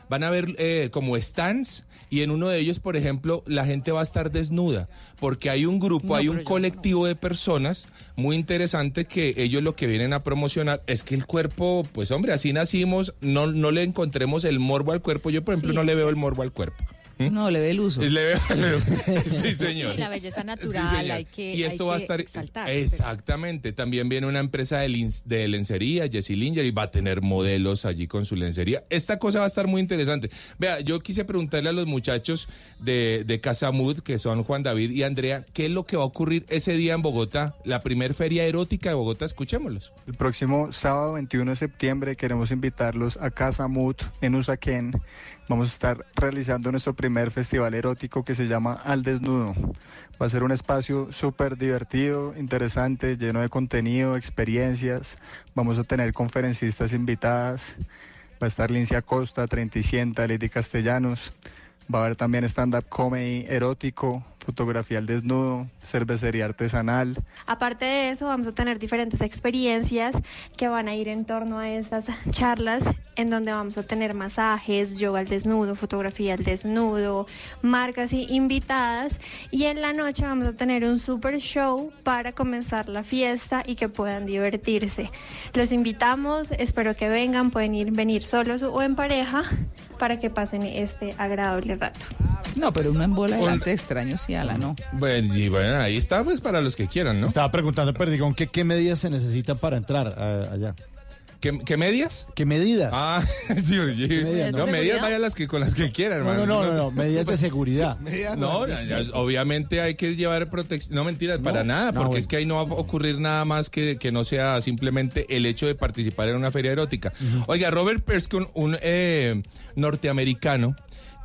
van a ver eh, como stands y en uno de ellos, por ejemplo, la gente va a estar desnuda porque hay un grupo, No, hay un no. colectivo de personas muy interesante que ellos lo que vienen a promocionar es que el cuerpo, pues hombre, así nacimos, no, no le encontremos el morbo al cuerpo. Yo, por ejemplo, Sí, no le veo el morbo al cuerpo. ¿Mm? No, le ve el uso. Le veo, le veo- sí, señor. Sí, la belleza natural Sí, señor. hay que, y esto hay va a estar exaltar. exactamente también viene una empresa de, lin- de lencería Jessie Linger y va a tener modelos allí con su lencería esta cosa va a estar muy interesante vea yo quise preguntarle a los muchachos de, de Casa Mood que son Juan David y Andrea qué es lo que va a ocurrir ese día en Bogotá la primer feria erótica de Bogotá escuchémoslos El próximo sábado 21 de septiembre queremos invitarlos a Casa Mut en Usaquén. Vamos a estar realizando nuestro primer festival erótico que se llama Al Desnudo. Va a ser un espacio súper divertido, interesante, lleno de contenido, experiencias. Vamos a tener conferencistas invitadas. Va a estar Lincia Costa, Trenticienta, Lady Castellanos. Va a haber también stand-up comedy erótico, fotografía al desnudo, cervecería artesanal, Aparte de eso, vamos a tener diferentes experiencias que van a ir en torno a estas charlas, en donde vamos a tener masajes, yoga al desnudo, fotografía al desnudo, marcas y invitadas. Y en la noche vamos a tener un super show para comenzar la fiesta y que puedan divertirse. Los invitamos, espero que vengan, pueden ir venir solos o en pareja para que pasen este agradable rato. No, pero uno en bola delante de extraños sí, ala, no. Bueno, y bueno, ahí está, pues para los que quieran, ¿no? Estaba preguntando, Perdigón, que qué medidas se necesitan para entrar a- allá. ¿Qué, qué medias? ¿Qué medidas? Ah, sí, oye. medidas, no, no? medidas vayan las que con las que quieran, No, hermano. no, no, no, no, medidas de seguridad. No, obviamente hay que llevar protección. No, mentiras, para nada, no, porque bueno. es que ahí no va a ocurrir nada más que, que no sea simplemente el hecho de participar en una feria erótica. Oiga, Robert Perskin, un eh, norteamericano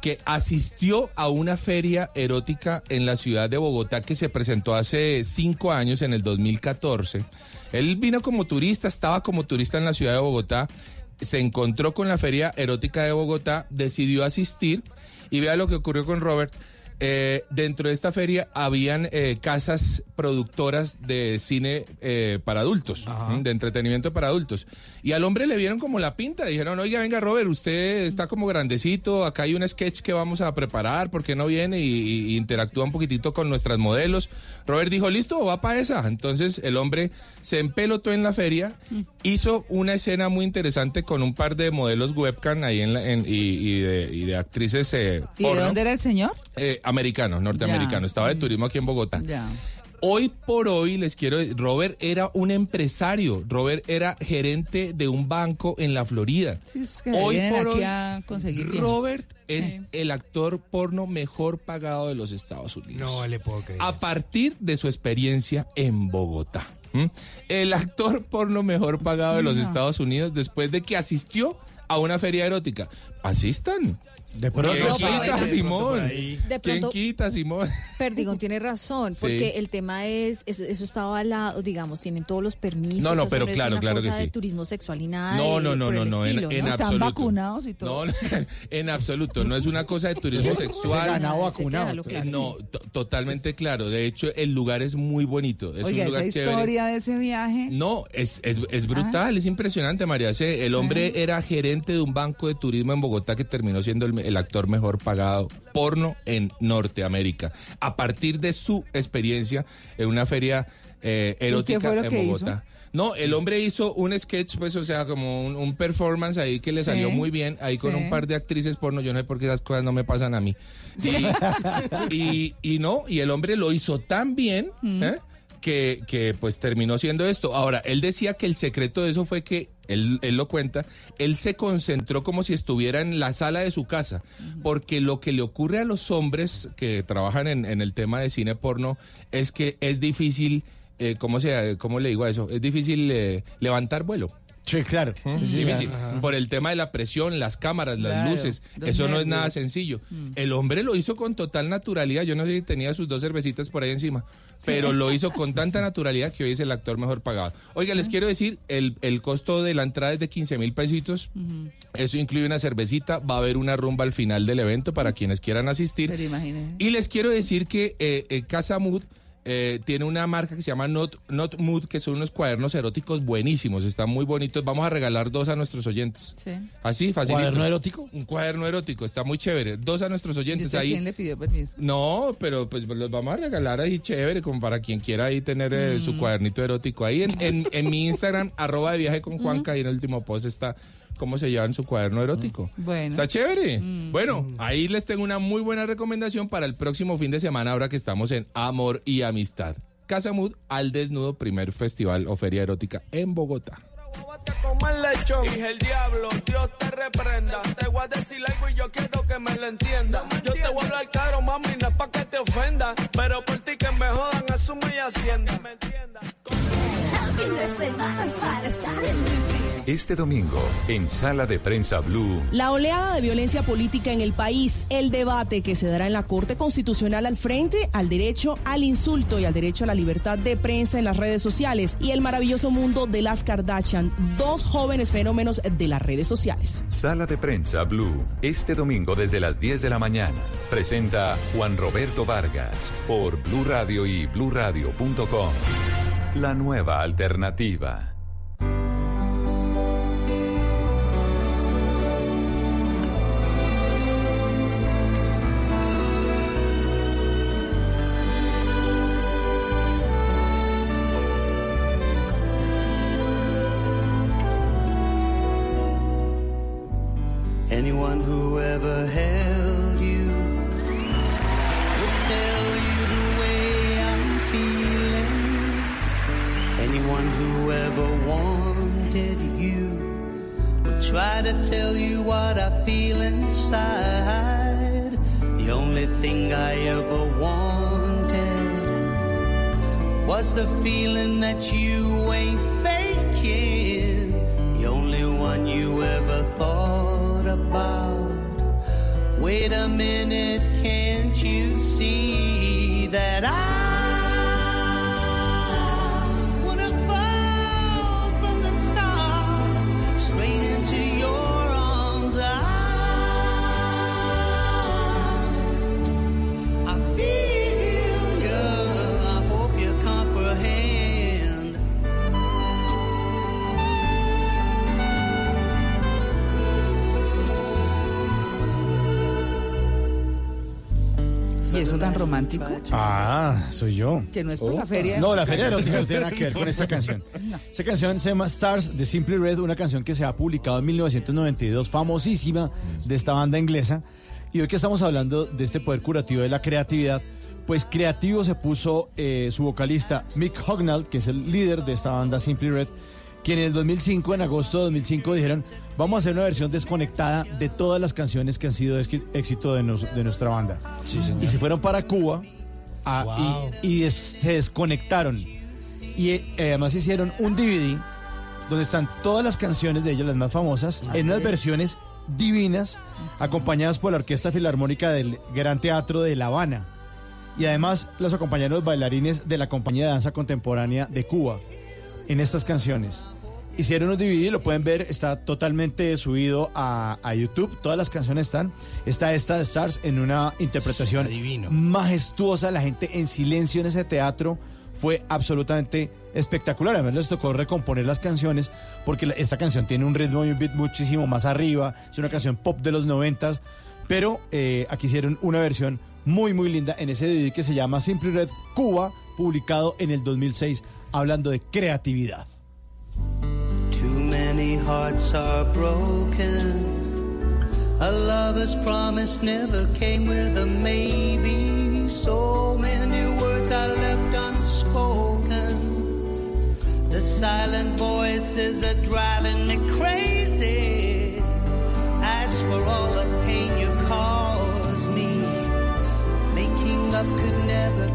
que asistió a una feria erótica en la ciudad de Bogotá que se presentó hace cinco años, en el 2014. Él vino como turista, estaba como turista en la ciudad de Bogotá, se encontró con la feria erótica de Bogotá, decidió asistir y vea lo que ocurrió con Robert. Eh, dentro de esta feria habían eh, casas productoras de cine eh, para adultos, de entretenimiento para adultos. Y al hombre le vieron como la pinta. Dijeron, oiga, venga, Robert, usted está como grandecito. Acá hay un sketch que vamos a preparar. ¿Por qué no viene y, y interactúa un poquitito con nuestras modelos? Robert dijo, listo, va para esa. Entonces el hombre se empelotó en la feria, hizo una escena muy interesante con un par de modelos webcam ahí en la, en- y, y de, y de actrices eh, ¿Y de dónde era el señor? Eh, americano, norteamericano. Ya. Estaba de turismo aquí en Bogotá. Ya. Hoy por hoy les quiero decir, Robert era un empresario, Robert era gerente de un banco en la Florida. Sí, es que hoy por aquí hoy, a conseguir viejas. Robert es Sí. el actor porno mejor pagado de los Estados Unidos. No le puedo creer. A partir de su experiencia en Bogotá. El actor porno mejor pagado de los No. Estados Unidos después de que asistió a una feria erótica. Asistan. De ¿Quién pronto, quita, venga. Simón? De ¿Quién pronto- quita, Simón? Perdigón tiene razón, Sí. porque el tema es, eso, eso estaba al lado, digamos, tienen todos los permisos. No, no, pero claro, claro que cosa de sí. turismo sexual y nada No, no, no, no, no, en, estilo, en ¿no? Están absoluto. vacunados y todo. No, en absoluto, no es una cosa de turismo sexual. ganado Ese vacunado. claro. No, to- totalmente claro. De hecho, el lugar es muy bonito. Es Oiga, un lugar esa chévere. historia de ese viaje. No, es, es, es brutal, es impresionante, María. El hombre era gerente de un banco de turismo en Bogotá que terminó siendo el, el actor mejor pagado porno en Norteamérica. A partir de su experiencia en una feria eh, erótica fue lo en que Bogotá. No, el hombre hizo un sketch, pues, o sea, como un, un performance ahí que le Sí, salió muy bien, ahí con sí. un par de actrices porno. Yo no sé por qué esas cosas no me pasan a mí. Y, y, y no, y el hombre lo hizo tan bien, Mm. ¿eh? Que, que pues terminó siendo esto. Ahora, él decía que el secreto de eso fue que, él, él lo cuenta, él se concentró como si estuviera en la sala de su casa, porque lo que le ocurre a los hombres que trabajan en, en el tema de cine porno es que es difícil, eh, ¿cómo, se, ¿cómo le digo a eso? Es difícil eh, levantar vuelo. Sí, claro. Difícil. Por el tema de la presión, las cámaras, las Claro, luces. los Eso no es nervios. nada sencillo. El hombre lo hizo con total naturalidad. Yo no sé si tenía sus dos cervecitas por ahí encima, pero lo hizo con tanta naturalidad que hoy es el actor mejor pagado. Oiga, les quiero decir, el, el costo de la entrada es de 15 mil pesitos. Eso incluye una cervecita. Va a haber una rumba al final del evento para quienes quieran asistir. Pero imagínese. Y les quiero decir que eh, eh, Casa Mood eh, tiene una marca que se llama Not, Not Mood, que son unos cuadernos eróticos buenísimos, están muy bonitos. Vamos a regalar dos a nuestros oyentes. Sí. Así, fácil. ¿Cuaderno erótico? Un cuaderno erótico, está muy chévere. Dos a nuestros ¿Y oyentes usted ahí. quién le pidió permiso? No, pero pues los vamos a regalar ahí chévere, como para quien quiera ahí tener eh, Mm. su cuadernito erótico. Ahí en, en- en mi Instagram, arroba de viaje con Juanca, y en el último post está cómo se llevan su cuaderno erótico. Bueno. Está chévere. Mm. Bueno, ahí les tengo una muy buena recomendación para el próximo fin de semana, ahora que estamos en Amor y Amistad. Casa Mood al desnudo, primer festival o feria erótica en Bogotá. Dije el diablo, Dios te reprenda. Te voy a decir algo y yo quiero que me lo entienda. Yo te voy a hablar caro, mami, no es pa' que te ofenda. Pero por ti que me jodan, asume y hacienda. ¿Me entiendas? Este domingo, en Sala de Prensa Blue, La oleada de violencia política en el país, el debate que se dará en la Corte Constitucional al frente al derecho al insulto y al derecho a la libertad de prensa en las redes sociales y el maravilloso mundo de las Kardashian, dos jóvenes fenómenos de las redes sociales. Sala de Prensa Blue, este domingo desde las 10 de la mañana. Presenta Juan Roberto Vargas por Blue Radio y bluradio.com. La nueva alternativa. Eso tan romántico? Ah, soy yo. Que no es por la feria. No, la feria erótica no tiene nada que ver con esta canción. Esta canción se llama Stars de Simply Red, una canción que se ha publicado en 1992, famosísima de esta banda inglesa. Y hoy que estamos hablando de este poder curativo de la creatividad, pues creativo se puso eh, su vocalista Mick Hugnall, que es el líder de esta banda Simply Red, quien en el 2005, en agosto de 2005, dijeron, vamos a hacer una versión desconectada de todas las canciones que han sido éxito de, nos- de nuestra banda. Y se fueron para Cuba a- y, y des- se desconectaron. Y eh, además hicieron un DVD donde están todas las canciones de ellos, las más famosas, en unas versiones divinas, acompañadas por la Orquesta Filarmónica del Gran Teatro de La Habana. Y además los acompañaron los bailarines de la Compañía de Danza Contemporánea de Cuba en estas canciones. Hicieron un DVD, lo pueden ver, está totalmente subido a, a YouTube, todas las canciones están. Está esta de Stars en una interpretación majestuosa, la gente en silencio en ese teatro, fue absolutamente espectacular. Además les tocó recomponer las canciones porque esta canción tiene un ritmo y un beat muchísimo más arriba, es una canción pop de los noventas, pero eh, aquí hicieron una versión muy muy linda en ese DVD que se llama Simply Red Cuba, publicado en el 2006, hablando de creatividad. Hearts are broken. A lover's promise never came with a maybe. So many words are left unspoken. The silent voices are driving me crazy. As for all the pain you caused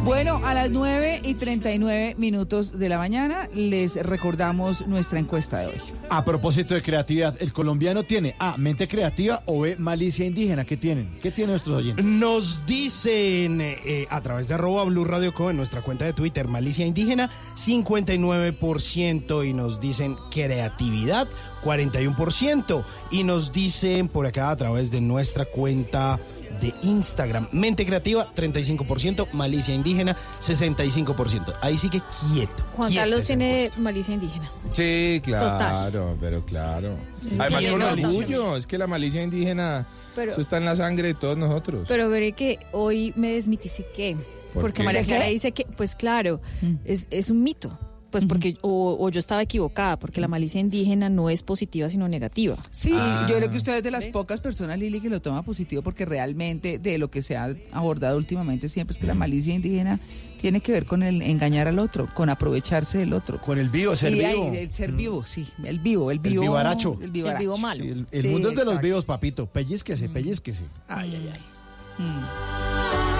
Bueno, a las 9 y 39 minutos de la mañana les recordamos nuestra encuesta de hoy. A propósito de creatividad, ¿el colombiano tiene A, mente creativa o B, malicia indígena? ¿Qué tienen? ¿Qué tienen nuestros oyentes? Nos dicen eh, a través de arroba Blue Radio Co en nuestra cuenta de Twitter, malicia indígena, 59%. Y nos dicen creatividad, 41%. Y nos dicen por acá a través de nuestra cuenta de Instagram, mente creativa, 35%, malicia indígena, 65%. Ahí sí que quieto. Juan Carlos tiene malicia indígena. Sí, claro, Total. pero claro. Sí, Además se con orgullo, es que la malicia indígena, Pero- eso está en la sangre de todos nosotros. Pero veré que hoy me desmitifiqué. ¿Por porque qué? María. Clara dice que, pues claro, es, es un mito. Pues porque, o, o yo estaba equivocada, porque la malicia indígena no es positiva, sino negativa. Sí, Ah. yo creo que usted es de las pocas personas, Lili, que lo toma positivo porque realmente de lo que se ha abordado últimamente siempre es que la Mm. malicia indígena tiene que ver con el engañar al otro, con aprovecharse del otro. Con el vivo, ser Y ahí, vivo. el ser vivo, sí, el vivo, el El vivo. vivaracho. El vivaracho. vivo malo. Sí, el el Sí, mundo es de los vivos, papito. Pellizquese, pellizquese. Ay, ay, ay. I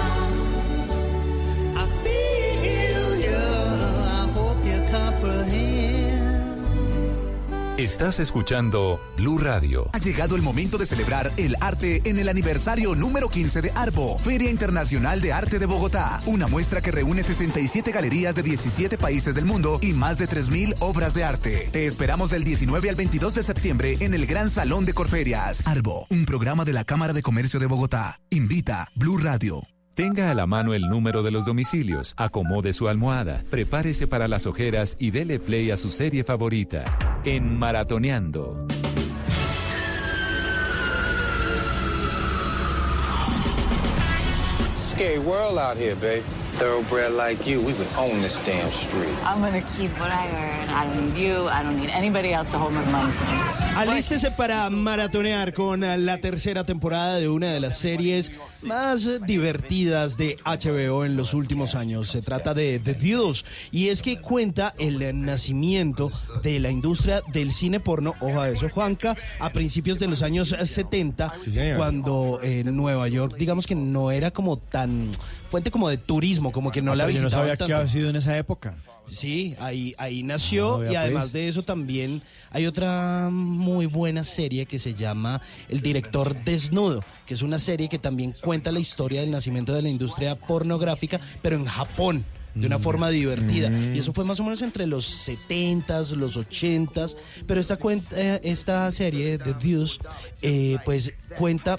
Estás escuchando Blue Radio. Ha llegado el momento de celebrar el arte en el aniversario número 15 de Arbo, Feria Internacional de Arte de Bogotá. Una muestra que reúne 67 galerías de 17 países del mundo y más de 3.000 obras de arte. Te esperamos del 19 al 22 de septiembre en el Gran Salón de Corferias. Arbo, un programa de la Cámara de Comercio de Bogotá. Invita Blue Radio. Tenga a la mano el número de los domicilios, acomode su almohada, prepárese para las ojeras y dele play a su serie favorita. En Maratoneando. Scary world out here, babe. Thoroughbred like you, we would own this damn street. I'm gonna keep what I earn. I don't need you. I don't need anybody else to hold my money for me. Alístese para maratonear con la tercera temporada de una de las series más eh, divertidas de HBO en los últimos años. Se trata de The Deuce y es que cuenta el nacimiento de la industria del cine porno, ojo a eso, Juanca, a principios de los años 70, señor. cuando en Nueva York, digamos que no era como tan fuente como de turismo, como que no Ah, la pero yo no sabía que tanto. había sido en esa época. Sí, ahí, ahí nació Ah, y además pues. de eso también hay otra muy buena serie que se llama El director desnudo, que es una serie que también cuenta la historia del nacimiento de la industria pornográfica, pero en Japón. De una forma divertida. Y eso fue más o menos entre los 70s, los 80s. Pero esta, cuenta, eh, esta serie de Views, eh, pues cuenta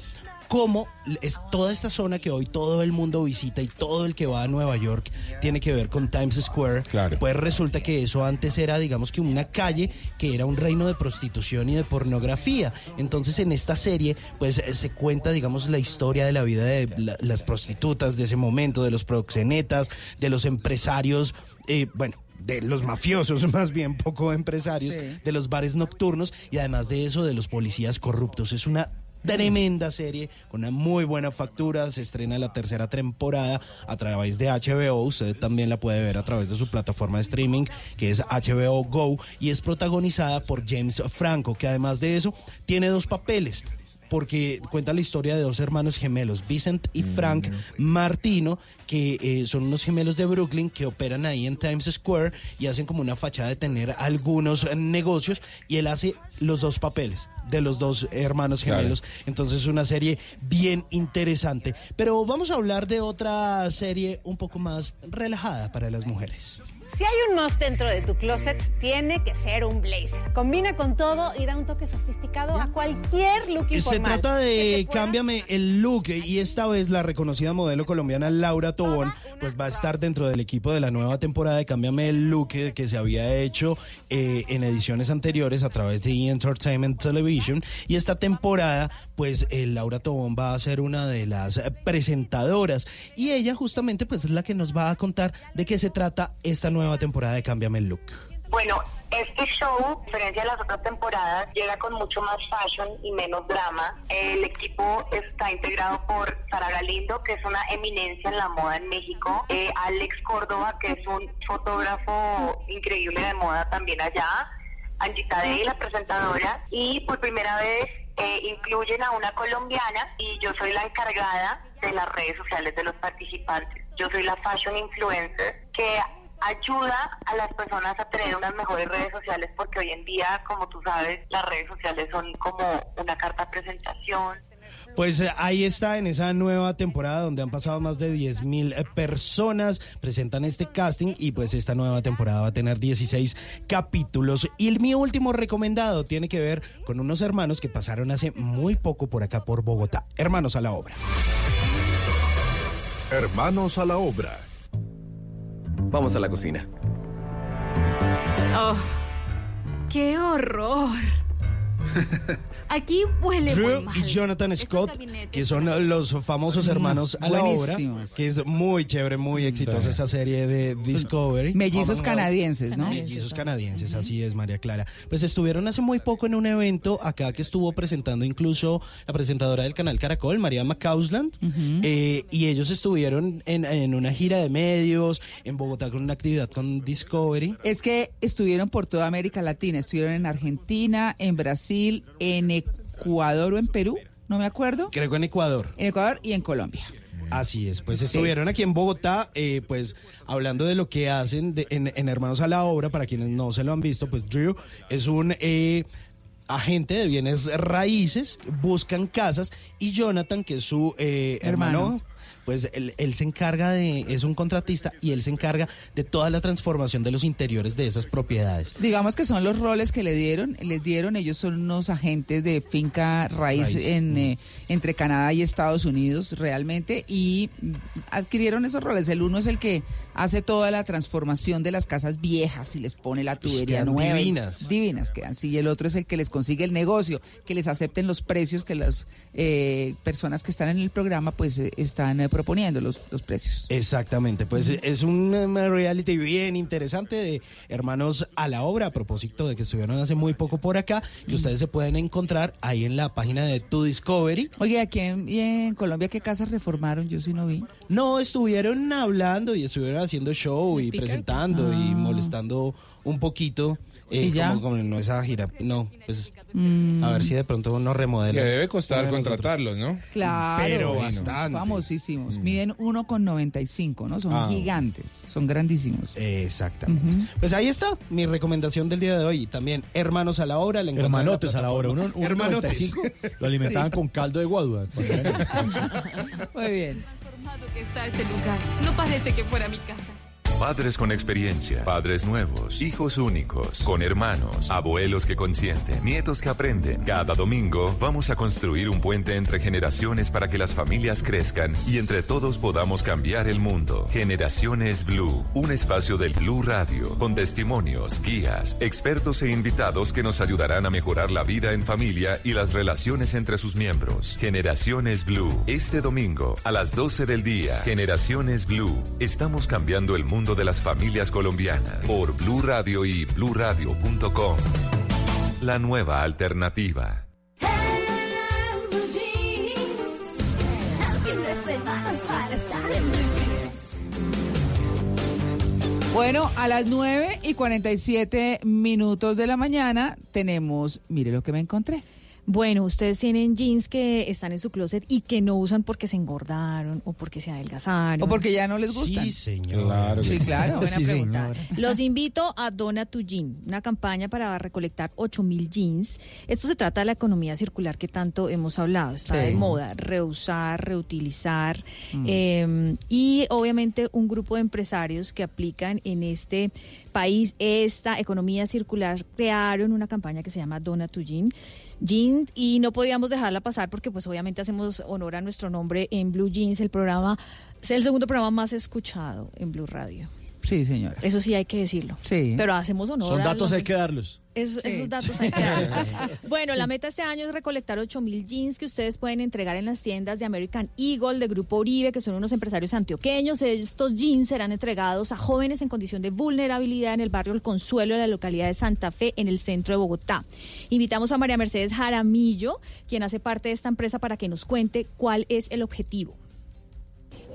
cómo es toda esta zona que hoy todo el mundo visita y todo el que va a Nueva York tiene que ver con Times Square. Pues resulta que eso antes era, digamos que una calle que era un reino de prostitución y de pornografía. Entonces en esta serie, pues eh, se cuenta, digamos, la historia de la vida de la- las prostitutas de ese momento, de los proxenetas, de los empresarios, eh, bueno de los mafiosos, más bien poco empresarios, de los bares nocturnos y además de eso de los policías corruptos. Es una tremenda serie con una muy buena factura. Se estrena la tercera temporada a través de HBO. Usted también la puede ver a través de su plataforma de streaming, que es HBO Go, y es protagonizada por James Franco, que además de eso tiene dos papeles. Porque cuenta la historia de dos hermanos gemelos, Vincent y Frank Martino, que eh, son unos gemelos de Brooklyn que operan ahí en Times Square y hacen como una fachada de tener algunos eh, negocios y él hace los dos papeles de los dos hermanos Claro. gemelos. Entonces es una serie bien interesante. Pero vamos a hablar de otra serie un poco más relajada para las mujeres. Si hay un must dentro de tu closet, tiene que ser un blazer. Combina con todo y da un toque sofisticado a cualquier look Se informal. trata Que de pueda- Cámbiame el look y esta vez la reconocida modelo colombiana Laura Tobón pues va a estar dentro del equipo de la nueva temporada de Cámbiame el look que, se había hecho eh, en ediciones anteriores a través de E! Entertainment Television y esta temporada pues eh, Laura Tobón va a ser una de las presentadoras y ella justamente pues es la que nos va a contar de qué se trata esta nueva temporada de Cámbiame el look. Bueno, este show, a diferencia de las otras temporadas, llega con mucho más fashion y menos drama. El equipo está integrado por Sara Galindo, que es una eminencia en la moda en México, eh, Alex Córdoba, que es un fotógrafo increíble de moda también allá, Angita Day, la presentadora, y por primera vez eh, incluyen a una colombiana y yo soy la encargada de las redes sociales de los participantes. Yo soy la fashion influencer que ayuda a las personas a tener unas mejores redes sociales porque hoy en día, como tú sabes, las redes sociales son como una carta de presentación. Pues eh, ahí está en esa nueva temporada donde han pasado más de 10 mil eh, personas, presentan este casting y pues esta nueva temporada va a tener 16 capítulos. Y el mi último recomendado tiene que ver con unos hermanos que pasaron hace muy poco por acá por Bogotá. Hermanos a la obra. Hermanos a la obra. Vamos a la cocina. Oh, ¡Qué horror! Aquí huele muy Drew mal. y Jonathan Scott, gabinetes que son los famosos hermanos a la obra, buenísimos. que es muy chévere, muy exitosa esa serie de Discovery. Mellizos canadienses, ¿no? Mellizos canadienses, así es, María Clara. Pues estuvieron hace muy poco en un evento acá que estuvo presentando incluso la presentadora del canal Caracol, María McCausland, eh, y ellos estuvieron en, en una gira de medios en Bogotá con una actividad con Discovery. Es que estuvieron por toda América Latina, estuvieron en Argentina, en Brasil, en Ecuador o en Perú, no me acuerdo. Creo que en Ecuador. En Ecuador y en Colombia. Así es, pues estuvieron aquí en Bogotá, eh, pues hablando de lo que hacen de- en, en Hermanos a la Obra, para quienes no se lo han visto, pues Drew es un eh, agente de bienes raíces, buscan casas, y Jonathan, que es su eh, hermano, Hermano. Pues él, él se encarga de, es un contratista y él se encarga de toda la transformación de los interiores de esas propiedades. Digamos que son los roles que le dieron, les dieron, ellos son unos agentes de finca raíz, Raíz, en, eh, entre Canadá y Estados Unidos realmente y mm, adquirieron esos roles. El uno es el que hace toda la transformación de las casas viejas y les pone la tubería quedan nueva. divinas. Divinas quedan, sí. Y el otro es el que les consigue el negocio, que les acepten los precios que las eh, personas que están en el programa pues eh, están eh, proponiendo los, los precios. Exactamente, pues es una reality bien interesante de hermanos a la obra, a propósito de que estuvieron hace muy poco por acá, que ustedes se pueden encontrar ahí en la página de Tu Discovery. Oye, aquí en, Colombia, ¿qué casas reformaron? Yo sí no vi. No, estuvieron hablando y estuvieron haciendo show y ¿Speaker? presentando y Ah. molestando un poquito. Eh, ¿Y ya? Como, como no esa gira, no, pues Mm. a ver si de pronto uno remodela. Que debe costar nosotros. contratarlos, ¿no? Claro, Pero bueno, bastante. famosísimos. Miden 1,95, ¿no? Son Ah. gigantes, son grandísimos. Exactamente. Pues ahí está mi recomendación del día de hoy. Y también Hermanos a la obra. la en la Hermanotes a la hora. Uno, uno Hermanotes. 95, lo alimentaban Sí. con caldo de guadua. Muy bien. que está este lugar. No parece que fuera mi casa. Padres con experiencia, padres nuevos, hijos únicos, con hermanos, abuelos que consienten, nietos que aprenden. Cada domingo vamos a construir un puente entre generaciones para que las familias crezcan y entre todos podamos cambiar el mundo. Generaciones Blue, un espacio del Blue Radio, con testimonios, guías, expertos e invitados que nos ayudarán a mejorar la vida en familia y las relaciones entre sus miembros. Generaciones Blue, este domingo a las 12 del día. Generaciones Blue, estamos cambiando el mundo de las familias colombianas por Blue Radio y bluradio.com. La nueva alternativa. Bueno, a las 9 y 47 minutos de la mañana tenemos, mire lo que me encontré. Bueno, ustedes tienen jeans que están en su closet y que no usan porque se engordaron o porque se adelgazaron. O porque ya no les gustan. Sí, señor. Claro Sí, claro. Buena Sí, pregunta. señora. Los invito a Dona tu Jean, una campaña para recolectar 8000 jeans. Esto se trata de la economía circular que tanto hemos hablado. Está Sí. de moda, reusar, reutilizar. Mm. eh, y obviamente un grupo de empresarios que aplican en este país esta economía circular crearon una campaña que se llama Dona tu Jean. Jean, y no podíamos dejarla pasar porque pues obviamente hacemos honor a nuestro nombre en Blue Jeans, el programa, el segundo programa más escuchado en Blue Radio. Sí, señora. Eso sí hay que decirlo. Sí. Pero hacemos honor Son a datos, los- hay que darlos. Sí. esos datos hay que darlos. Bueno, la meta este año es recolectar 8000 jeans que ustedes pueden entregar en las tiendas de American Eagle, de Grupo Uribe, que son unos empresarios antioqueños. Estos jeans serán entregados a jóvenes en condición de vulnerabilidad en el barrio El Consuelo de la localidad de Santa Fe, en el centro de Bogotá. Invitamos a María Mercedes Jaramillo, quien hace parte de esta empresa, para que nos cuente cuál es el objetivo.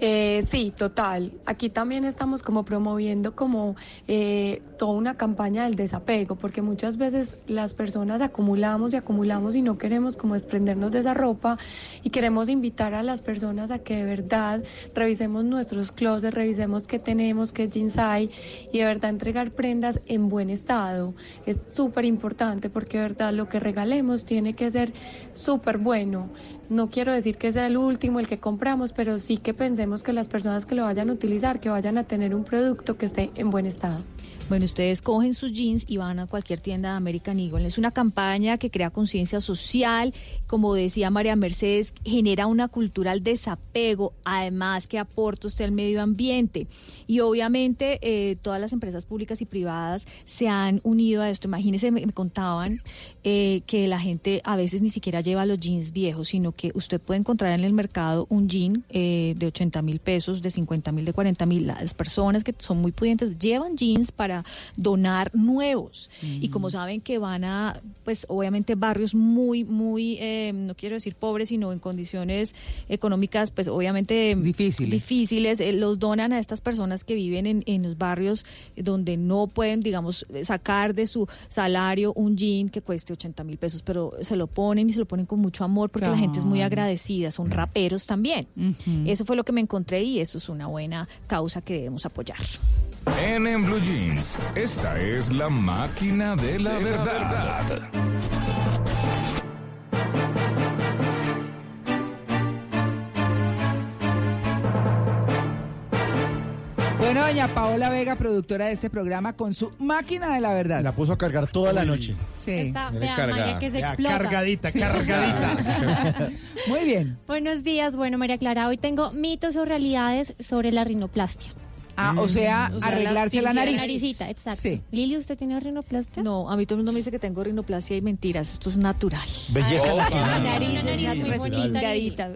Eh, sí, total. Aquí también estamos como promoviendo como eh, toda una campaña del desapego, porque muchas veces las personas acumulamos y acumulamos y no queremos como desprendernos de esa ropa y queremos invitar a las personas a que de verdad revisemos nuestros closets, revisemos qué tenemos, qué jeans hay y de verdad entregar prendas en buen estado. Es súper importante porque de verdad lo que regalemos tiene que ser súper bueno. No quiero decir que sea el último, el que compramos, pero sí que pensemos que las personas que lo vayan a utilizar, que vayan a tener un producto que esté en buen estado. Bueno, ustedes cogen sus jeans y van a cualquier tienda de American Eagle. Es una campaña que crea conciencia social, como decía María Mercedes, genera una cultura al desapego, además que aporta usted al medio ambiente. Y obviamente eh, todas las empresas públicas y privadas se han unido a esto. Imagínense, me, me contaban eh, que la gente a veces ni siquiera lleva los jeans viejos, sino que usted puede encontrar en el mercado un jean eh, de 80 mil pesos, de 50 mil, de 40 mil. Las personas que son muy pudientes llevan jeans para donar nuevos. Y como saben que van a, pues obviamente barrios muy, muy, eh, no quiero decir pobres, sino en condiciones económicas, pues obviamente Difíciles. difíciles, eh, los donan a estas personas que viven en, en los barrios donde no pueden, digamos, sacar de su salario un jean que cueste 80 mil pesos, pero se lo ponen y se lo ponen con mucho amor porque la gente es muy agradecida, son raperos también. Eso fue lo que me encontré y eso es una buena causa que debemos apoyar. En, en Blue Jeans, esta es la máquina de la verdad. Bueno, doña Paola Vega, productora de este programa, con su máquina de la verdad. La puso a cargar toda la noche. Sí. Viene vea. María, que se explota. Cargadita, cargadita. Muy bien. Buenos días. Bueno, María Clara, hoy tengo mitos o realidades sobre la rinoplastia. Ah, o sea, O sea, arreglarse la, nariz. naricita, exacto. Sí. Lili, ¿usted tiene rinoplastia? No, a mí todo el mundo me dice que tengo rinoplastia y mentiras. Esto es natural. Belleza natural. Mi nariz es Nariz muy natural. bonita, Delgadita.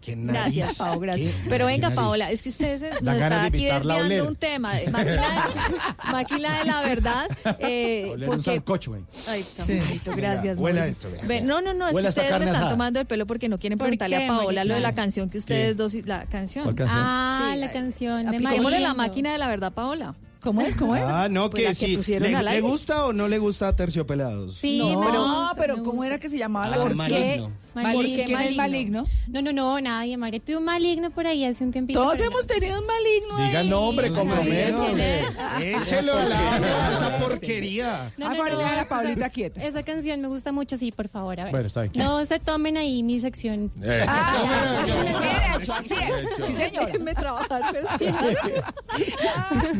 ¿Qué nariz? Gracias, Pau, gracias. ¿Qué? Pero ¿Qué venga? Paola, es que ustedes nos de aquí desviando oler. un tema. Máquina de, la verdad. Eh, Oler un porque sancocho, güey. Ay, tan bonito, gracias. Huela Mauricio. esto, Ve, no, no, no, es que ustedes me están tomando el pelo porque no quieren ¿Por preguntarle a Paola lo de la canción que ustedes dos, la canción. Ah, Sí, la canción de la María. Máquina de la verdad, Paola. ¿Cómo es? ¿Cómo es? Ah, no, Pues que que sí. pusieron ¿Le, le gusta o no le gusta a Terciopelados? Sí, no, pero, gusta, pero ¿cómo era que se llamaba Ah, la canción? Maligno. Maligno. ¿Por qué ¿Quién es maligno? No, no, no, nadie, María. Tuve un maligno por ahí hace un tiempito. Todos hemos no. tenido un maligno. Diga el ahí. nombre, Sí, comprometo. sí, Ah, Échelo al agua, esa porquería. No, no, no, a Paulita quieta. Esa canción me gusta mucho, sí, por favor, a ver. Bueno, está bien. No se tomen ahí mi sección. Ah, bien hecho, así es. Sí, señora. Déjenme trabajar,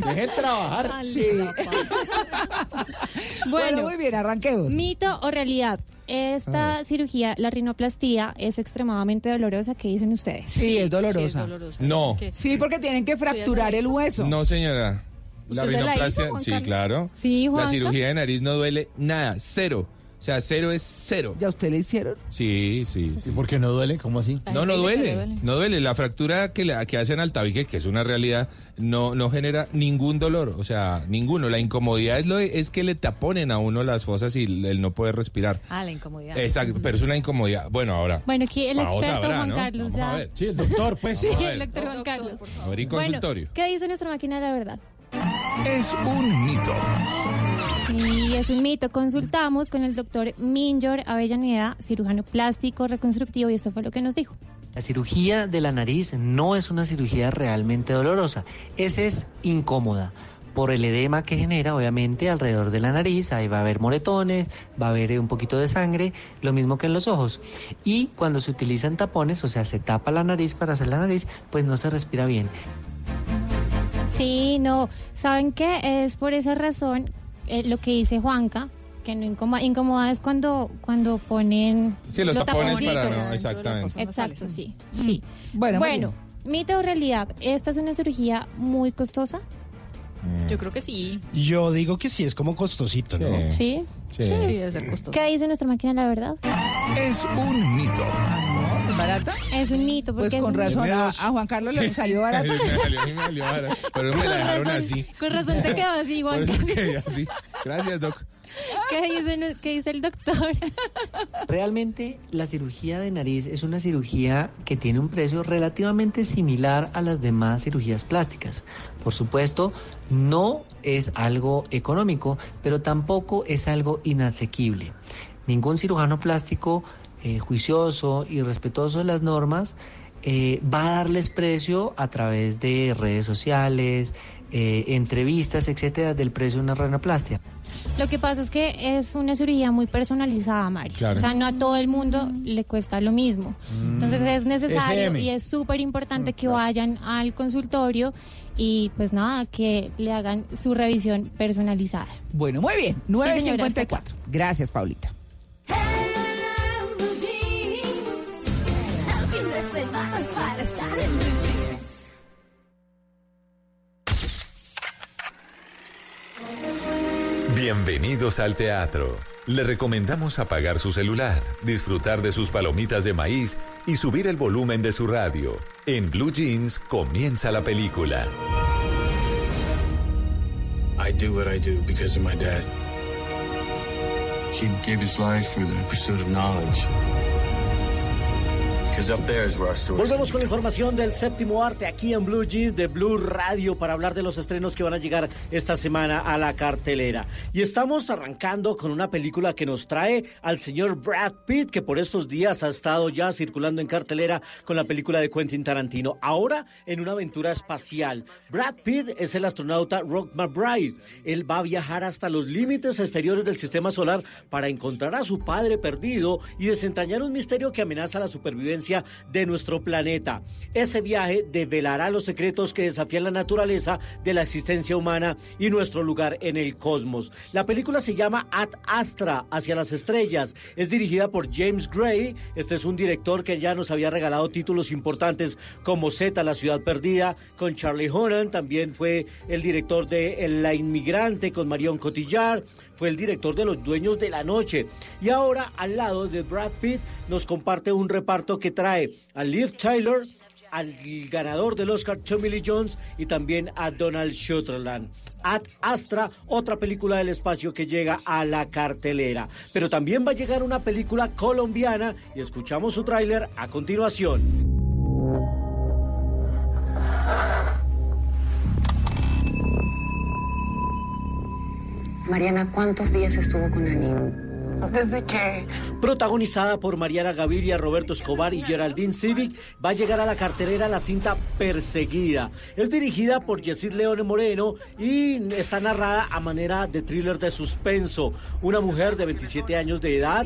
Dejen trabajar. Sí. Bueno, Bueno, muy bien, arranquemos. mito o realidad. Esta cirugía, la rinoplastía, es extremadamente dolorosa. ¿Qué dicen ustedes? Sí, es Sí, es dolorosa. No. Sí, porque tienen que fracturar el hueso. No, señora. La ¿Usted se la rinoplastia, hizo, sí, claro. Sí, La cirugía de nariz no duele nada, cero. O sea, cero es cero. ¿Ya usted le hicieron? Sí, sí, sí. ¿Por qué no duele? ¿Cómo así? No, no duele, le duele. no duele. La fractura que, la, que hacen al tabique, que es una realidad, no, no genera ningún dolor, o sea, ninguno. La incomodidad es, lo de- es que le taponen a uno las fosas y el no poder respirar. Ah, la incomodidad. Exacto, pero es una incomodidad. Bueno, ahora, Bueno, aquí el Vamos a experto Juan ¿no? Carlos Vamos a ya. ver. Sí, el doctor, pues. Sí, el ver. doctor Juan Carlos. a ver y Bueno, consultorio. ¿qué dice nuestra máquina de la verdad? Es un mito. Sí, es un mito. Consultamos con el doctor Minjor Avellaneda, cirujano plástico reconstructivo, y esto fue lo que nos dijo. La cirugía de la nariz no es una cirugía realmente dolorosa, esa es incómoda. Por el edema que genera, obviamente, alrededor de la nariz, ahí va a haber moretones, va a haber eh, un poquito de sangre, lo mismo que en los ojos. Y cuando se utilizan tapones, o sea, se tapa la nariz para hacer la nariz, pues no se respira bien. Sí, no. ¿Saben qué? Es por esa razón eh, lo que dice Juanca, que no incomoda, incomoda es cuando, cuando ponen Sí, los tapones para no, exactamente. Exacto, sí, sí. Bueno, muy Bueno, mito o realidad, esta es una cirugía muy costosa, Yo creo que sí. Yo digo que sí, es como costosito, ¿no? ¿sí? Sí. Sí, debe ser costoso. ¿Qué dice nuestra máquina de la verdad? Es un mito. ¿Es barata? Es un mito, porque Pues es con un razón a, a Juan Carlos le salió barato. me salió, a mí me salió barato, pero me la Con dejaron razón, así. con razón te quedó así, Por Juanca. eso quedé así. Gracias, Doc. ¿Qué dice, el doctor? Realmente la cirugía de nariz es una cirugía que tiene un precio relativamente similar a las demás cirugías plásticas. Por supuesto, no es algo económico, pero tampoco es algo inasequible. Ningún cirujano plástico eh, juicioso y respetuoso de las normas eh, va a darles precio a través de redes sociales, eh, entrevistas, etcétera, del precio de una renoplastia. Lo que pasa es que es una cirugía muy personalizada, Mario. Claro. O sea, no a todo el mundo le cuesta lo mismo. Entonces es necesario SM. y es súper importante que vayan al consultorio y pues nada, que le hagan su revisión personalizada. Bueno, muy bien. Sí, señora, 9.54. Gracias, Paulita. Bienvenidos al teatro. Le recomendamos apagar su celular, disfrutar de sus palomitas de maíz y subir el volumen de su radio. En Blue Jeans comienza la película. I do what I do because of my dad. He gave his life for the pursuit of knowledge. Volvemos con la información del séptimo arte aquí en Blue Jeans de Blue Radio para hablar de los estrenos que van a llegar esta semana a la cartelera. Y estamos arrancando con una película que nos trae al señor Brad Pitt, que por estos días ha estado ya circulando en cartelera con la película de Quentin Tarantino. Ahora en una aventura espacial. Brad Pitt es el astronauta Rock McBride. Él va a viajar hasta los límites exteriores del sistema solar para encontrar a su padre perdido y desentrañar un misterio que amenaza la supervivencia de nuestro planeta. Ese viaje develará los secretos que desafían la naturaleza de la existencia humana y nuestro lugar en el cosmos. La película se llama Ad Astra, hacia las estrellas. Es dirigida por James Gray. Este es un director que ya nos había regalado títulos importantes como Z, La ciudad perdida, con Charlie Hunnam. También fue el director de La inmigrante con Marion Cotillard. Fue el director de Los Dueños de la Noche. Y ahora, al lado de Brad Pitt, nos comparte un reparto que trae a Liv Tyler, al ganador del Oscar Tommy Lee Jones y también a Donald Sutherland. Ad Astra, otra película del espacio que llega a la cartelera. Pero también va a llegar una película colombiana y escuchamos su tráiler a continuación. Mariana, ¿cuántos días estuvo con Ani? Desde que. Protagonizada por Mariana Gaviria, Roberto Escobar y Geraldine Civic, va a llegar a la cartelera la cinta Perseguida. Es dirigida por Yesid Leone Moreno y está narrada a manera de thriller de suspenso. Una mujer de 27 años de edad.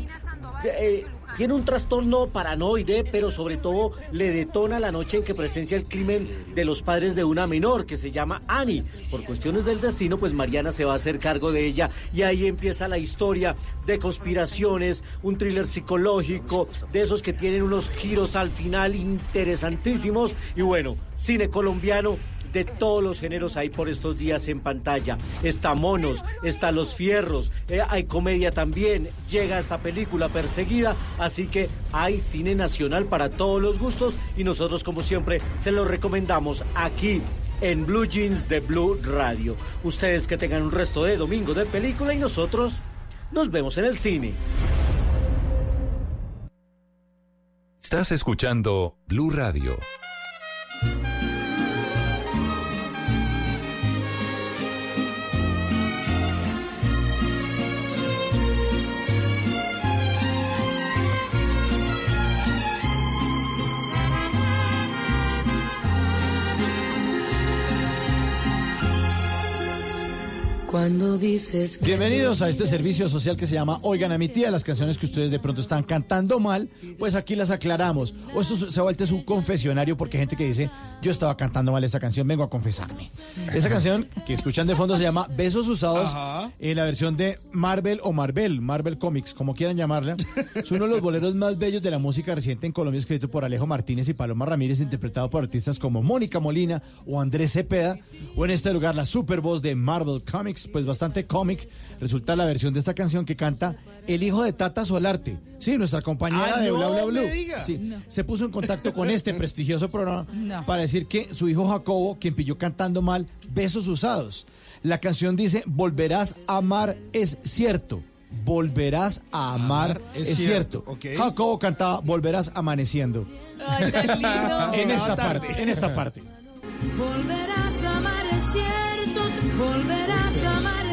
eh, tiene un trastorno paranoide, pero sobre todo le detona la noche en que presencia el crimen de los padres de una menor que se llama Annie. Por cuestiones del destino, pues Mariana se va a hacer cargo de ella y ahí empieza la historia de conspiraciones, un thriller psicológico, de esos que tienen unos giros al final interesantísimos y bueno, cine colombiano de todos los géneros hay por estos días en pantalla. Está Monos, está Los Fierros, eh, hay comedia también, llega esta película perseguida, así que hay cine nacional para todos los gustos y nosotros como siempre se lo recomendamos aquí en Blue Jeans de Blue Radio. Ustedes que tengan un resto de domingo de película y nosotros nos vemos en el cine. Estás escuchando Blue Radio. Cuando dices que Bienvenidos a este servicio social que se llama Oigan a mi tía, las canciones que ustedes de pronto están cantando mal, pues aquí las aclaramos. O esto se ha vuelto un confesionario porque hay gente que dice, yo estaba cantando mal esta canción, vengo a confesarme. Esa canción que escuchan de fondo se llama Besos Usados Ajá. en la versión de Marvel o Marvel, Marvel Comics, como quieran llamarla. Es uno de los boleros más bellos de la música reciente en Colombia, escrito por Alejo Martínez y Paloma Ramírez, interpretado por artistas como Mónica Molina o Andrés Cepeda, o en este lugar la super voz de Marvel Comics, pues bastante cómic. Resulta la versión de esta canción que canta el hijo de Tata Solarte. Sí, nuestra compañera Ah, de no Bla Bla diga. Sí, No. Se puso en contacto con este prestigioso programa No. para decir que su hijo Jacobo, quien pilló cantando mal Besos Usados. La canción dice, volverás a amar es cierto. Volverás a amar, es, cierto. ok. Jacobo cantaba Volverás amaneciendo. Ay, tan lindo. En esta parte, en esta parte. volverás a amar es cierto, volverás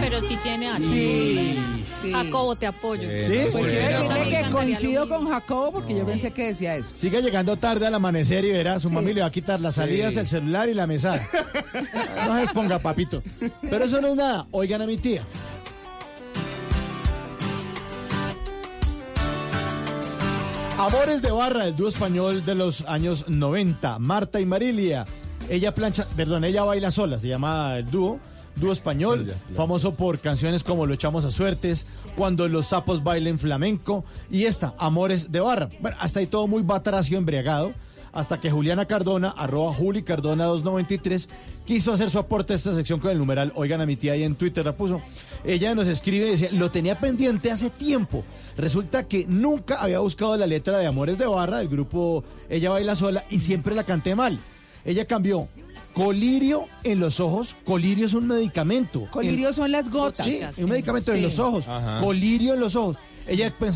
Pero sí tiene algo. Sí, sí. Jacobo, te apoyo. Sí, Pues quiero bueno. decirle que coincido con Jacobo porque yo pensé que decía eso. Siga llegando tarde al amanecer y verá, su Sí. mami le va a quitar las salidas, Sí. el celular y la mesada. No se exponga, papito. Pero eso no es nada. Oigan a mi tía. Amores de Barra, el dúo español de los años 90. Marta y Marilia. Ella plancha, perdón, ella baila sola, se llama el dúo. Dúo español, famoso por canciones como Lo echamos a suertes, Cuando los sapos bailen flamenco y esta, Amores de Barra. Bueno, hasta ahí todo muy batracio, embriagado, hasta que Juliana Cardona, arroba Juli Cardona 293, quiso hacer su aporte a esta sección con el numeral Oigan a mi tía y en Twitter la puso. Ella nos escribe y decía, lo tenía pendiente hace tiempo. Resulta que nunca había buscado la letra de Amores de Barra del grupo Ella Baila Sola y siempre la canté mal. Ella cambió colirio en los ojos. Colirio es un medicamento. Colirio son las gotas. Sí, un medicamento en los ojos. Ajá. Colirio en los ojos. Ella pensaba